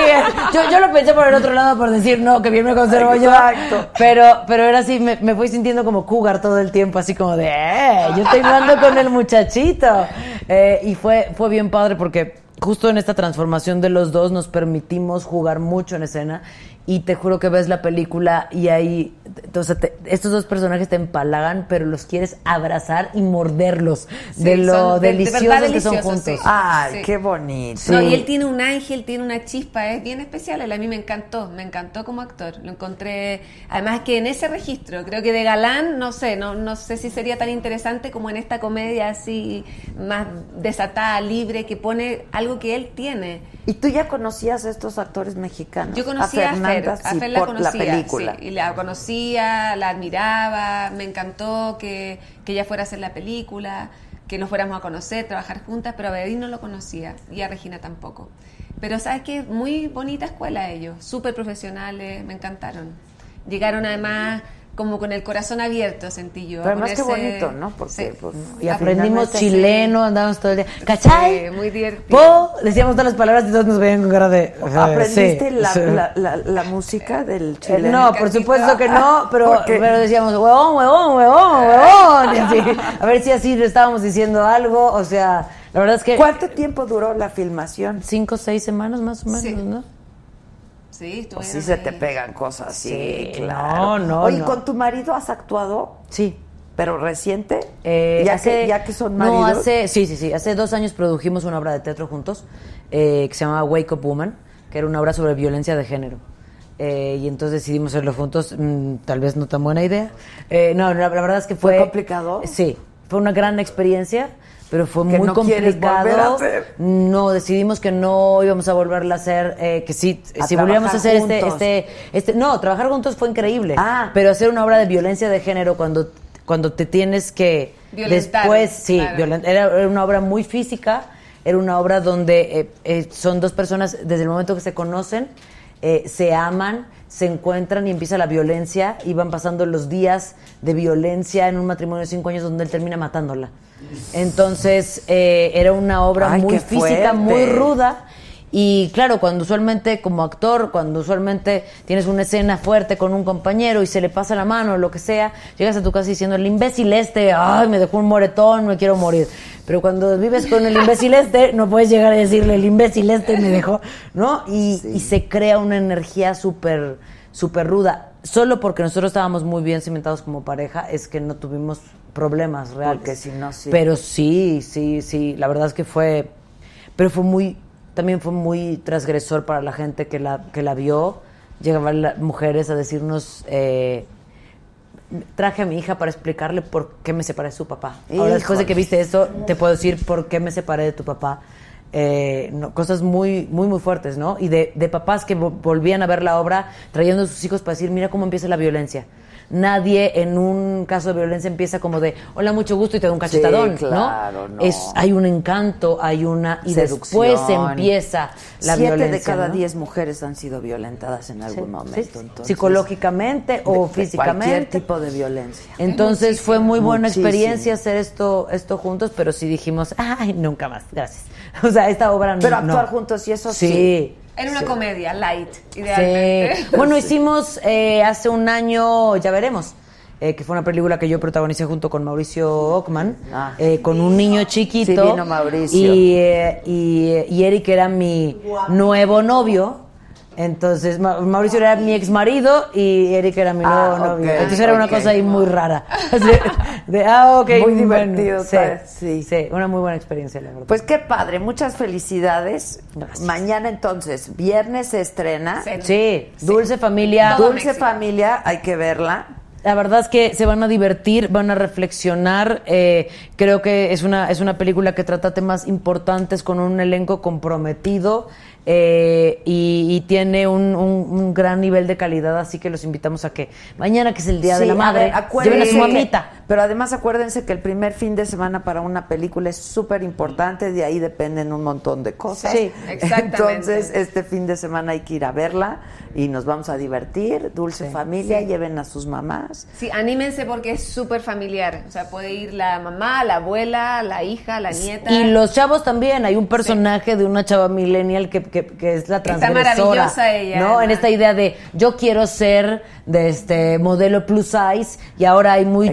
yo, yo lo pensé por el otro lado por decir, no, que bien me conservo Exacto. yo. Pero, pero era así, me, me fui sintiendo como cougar todo el tiempo, así como de, eh, yo estoy hablando con el muchachito. Eh, y fue, fue bien padre porque justo en esta transformación de los dos nos permitimos jugar mucho en escena y te juro que ves la película y ahí, o sea, te- estos dos personajes te empalagan, pero los quieres abrazar y morderlos de Sí, lo son de- de deliciosos que son juntos. sí. Ay, Sí. qué bonito. No, y él tiene un ángel, tiene una chispa, es bien especial. Él a mí me encantó, me encantó como actor. Lo encontré, además que en ese registro, creo que de galán, no sé, no, no sé si sería tan interesante como en esta comedia así más desatada, libre, que pone algo que él tiene. ¿Y tú ya conocías a estos actores mexicanos? Yo conocía a, Fer, a Fer la por conocía, la película. sí, y la conocía, la admiraba, me encantó que, que ella fuera a hacer la película, que nos fuéramos a conocer, trabajar juntas, pero a Bedín no lo conocía y a Regina tampoco. Pero sabes que muy bonita escuela ellos, súper profesionales, me encantaron. Llegaron además como con el corazón abierto, sentí yo. Pero además qué bonito, ¿no? Porque Sí. pues, Y aprendimos finalmente chileno, andábamos todo el día. ¿Cachai? Sí, muy divertido. Po, decíamos todas las palabras y todos nos veían con cara de. sí. o sea, ¿Aprendiste sí, la, sí. la, la, la música del Eh, chileno? No, por supuesto que no, pero, pero decíamos, huevón, huevón, huevón, huevón. así. a ver si así le estábamos diciendo algo. O sea, la verdad es que. ¿Cuánto tiempo duró la filmación? Cinco o seis semanas más o menos, Sí. ¿no? Sí, estuvieron Pues sí se te pegan cosas Sí, claro. no, no, Oye, no. ¿con tu marido has actuado? Sí. ¿Pero reciente? Eh, ya, hace- que, ya que son maridos. No, hace, sí, sí, sí. Hace dos años produjimos una obra de teatro juntos eh, que se llamaba Wake Up Woman, que era una obra sobre violencia de género. Eh, y entonces decidimos hacerlo juntos, mm, tal vez no tan buena idea. Eh, no, la, la verdad es que fue... ¿Fue complicado? Sí, fue una gran experiencia, pero fue muy no complicado. No, decidimos que no íbamos a volverla a hacer, eh, que sí, A si volviéramos a hacer este, este, este, no, trabajar juntos fue increíble, Ah. pero hacer una obra de violencia de género cuando, cuando te tienes que Violentar, después, sí, claro. era una obra muy física, era una obra donde eh, eh, son dos personas desde el momento que se conocen, eh, se aman, se encuentran y empieza la violencia y van pasando los días de violencia en un matrimonio de cinco años donde él termina matándola. Entonces eh, era una obra Ay, muy física, muy ruda. Y claro, cuando usualmente como actor, cuando usualmente tienes una escena fuerte con un compañero y se le pasa la mano o lo que sea, llegas a tu casa diciendo, el imbécil este, ay, me dejó un moretón, me quiero morir. Pero cuando vives con el imbécil este, no puedes llegar a decirle, el imbécil este me dejó, ¿no? Y, y se crea una energía súper, súper ruda. Solo porque nosotros estábamos muy bien cimentados como pareja, es que no tuvimos problemas reales. Porque si no, sí. Pero sí, sí, sí, la verdad es que fue, pero fue muy, también fue muy transgresor para la gente que la, que la vio. Llegaban las mujeres a decirnos, eh, traje a mi hija para explicarle por qué me separé de su papá. Ahora, después de que Híjole. viste eso, te puedo decir por qué me separé de tu papá. Eh, no, cosas muy, muy, muy fuertes, ¿no? Y de, de papás que vo- volvían a ver la obra trayendo a sus hijos para decir, mira cómo empieza la violencia. Nadie en un caso de violencia empieza como de, hola, mucho gusto y te doy un cachetadón, claro, ¿no? no. Es, hay un encanto, hay una... Y Seducción. después empieza la Siete violencia. de cada ¿no? diez mujeres han sido violentadas en algún Sí, momento. sí, entonces, psicológicamente o de- físicamente. Cualquier tipo de violencia. Entonces fue muy buena Muchísimo. experiencia hacer esto, esto juntos, pero sí dijimos, ay, nunca más, gracias. O sea, esta obra Pero no. actuar juntos y eso sí. Sí. En una comedia light, Sí. idealmente. Bueno, hicimos eh, hace un año, ya veremos, eh, que fue una película que yo protagonicé junto con Mauricio Ockman, Ah. eh, con un niño chiquito. Sí, vino Mauricio. Y, eh, y, y Eric era mi nuevo novio. Entonces, Ma- Mauricio era mi ex marido y Eric era mi Ah, nuevo novio. Entonces era una cosa ahí muy rara. De, ah, ok. Muy bueno, divertido, sí, ¿sabes? Sí. sí, una muy buena experiencia, la verdad. Pues qué padre, muchas felicidades. Gracias. Mañana entonces, viernes se estrena. Sí. sí, Dulce Familia. Todo Dulce México. Familia, hay que verla. La verdad es que se van a divertir, van a reflexionar. eh, creo que es una, es una película que trata temas importantes con un elenco comprometido eh, y, y tiene un, un- un gran nivel de calidad. Así que los invitamos a que mañana, que es el Día de la a Madre, ver, acuérdense lleven a su que- mamita. pero además acuérdense que el primer fin de semana para una película es súper importante, de ahí dependen un montón de cosas. Sí, exactamente. Entonces, este fin de semana hay que ir a verla y nos vamos a divertir. Dulce familia, lleven a sus mamás. Sí, anímense porque es súper familiar. O sea, puede ir la mamá, la abuela, la hija, la nieta. Y los chavos también, hay un personaje de una chava millennial que, que- que es la Está transgresora. maravillosa ella, ¿no? En esta idea de yo quiero ser de este modelo plus size y ahora hay muy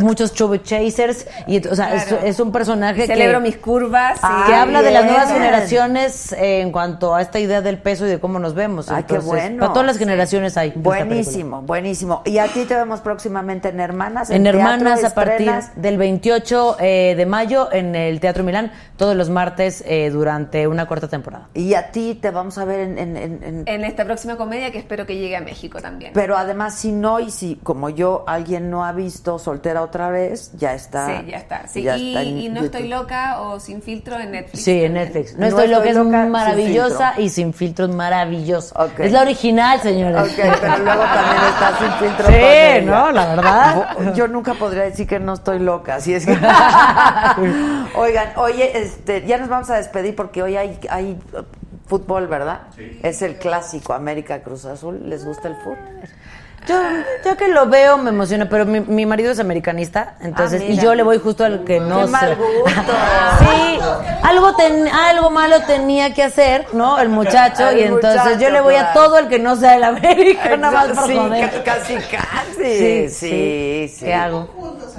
muchos chubby chasers y o sea, Claro. es, es un personaje Celebro que mis curvas. sí. Que habla de las nuevas generaciones eh, en cuanto a esta idea del peso y de cómo nos vemos. Ay, qué bueno. Para todas las generaciones hay. esta película. Buenísimo, buenísimo. Y a ti te vemos próximamente en Hermanas. En Hermanas a partir del 28 eh, de mayo en el Teatro Milán, todos los martes eh, durante una cuarta temporada. Y a ti te vamos a ver en- en- en- en En esta próxima comedia que espero que llegue a México también. Pero además, si no, y si como yo, alguien no ha visto Soltera otra vez, ya está. sí, ya está. Sí, ya y, está en y No YouTube. Estoy Loca o Sin Filtro en Netflix. Sí, en. Netflix. No, No estoy estoy loca, es loca, maravillosa y sin filtro es maravilloso. Ok. Es la original, señores. Ok, pero luego también está sin filtro. Sí. ¿no? La verdad. Yo nunca podría decir que no estoy loca, así es que. Oigan, oye, este, ya nos vamos a despedir porque hoy hay, hay fútbol, ¿verdad? Es el clásico América Cruz Azul. ¿Les gusta el fútbol? Yo, yo que lo veo me emociona, pero mi, mi marido es americanista, entonces, Ah, y mira. yo le voy justo al que no Qué sé. mal gusto. sí, algo, ten- algo malo tenía que hacer, ¿no? El muchacho, El y entonces muchacho, yo le voy a claro. todo el que no sea el América, nada más por Sí, joder. casi, casi. Sí, Sí, sí. sí. ¿Qué hago?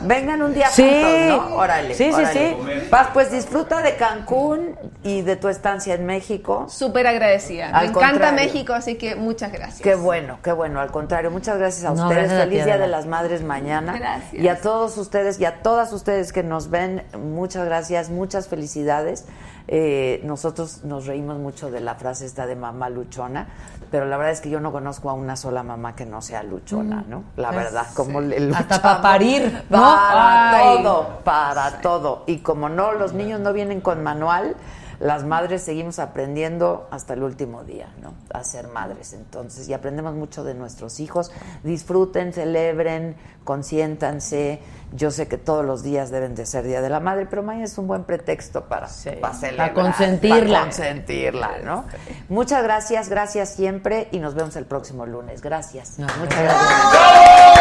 Vengan un día Sí. juntos, ¿no? Órale. Sí, sí, órale. sí. Vas, pues disfruta de Cancún y de tu estancia en México. súper agradecida. Al Me encanta contrario. México, así que muchas gracias. Qué bueno, qué bueno. Al contrario, muchas gracias a No, ustedes. gracias a Feliz ti, Día de las Madres mañana. Gracias. Y a todos ustedes y a todas ustedes que nos ven, muchas gracias, muchas felicidades. Eh, nosotros nos reímos mucho de la frase esta de mamá luchona, pero la verdad es que yo no conozco a una sola mamá que no sea luchona, ¿no? La Pues, verdad, como sí. le Hasta luchamos pa' parir, ¿no? Para Ay. todo, para todo. Y como no, los niños no vienen con manual, las madres seguimos aprendiendo hasta el último día, ¿no? A ser madres. Entonces, y aprendemos mucho de nuestros hijos. Disfruten, celebren, consiéntanse. Yo sé que todos los días deben de ser Día de la Madre, pero mañana es un buen pretexto para, para celebrar. consentirla. Para consentirla, ¿no? Muchas gracias, gracias siempre y nos vemos el próximo lunes. Gracias. Muchas gracias.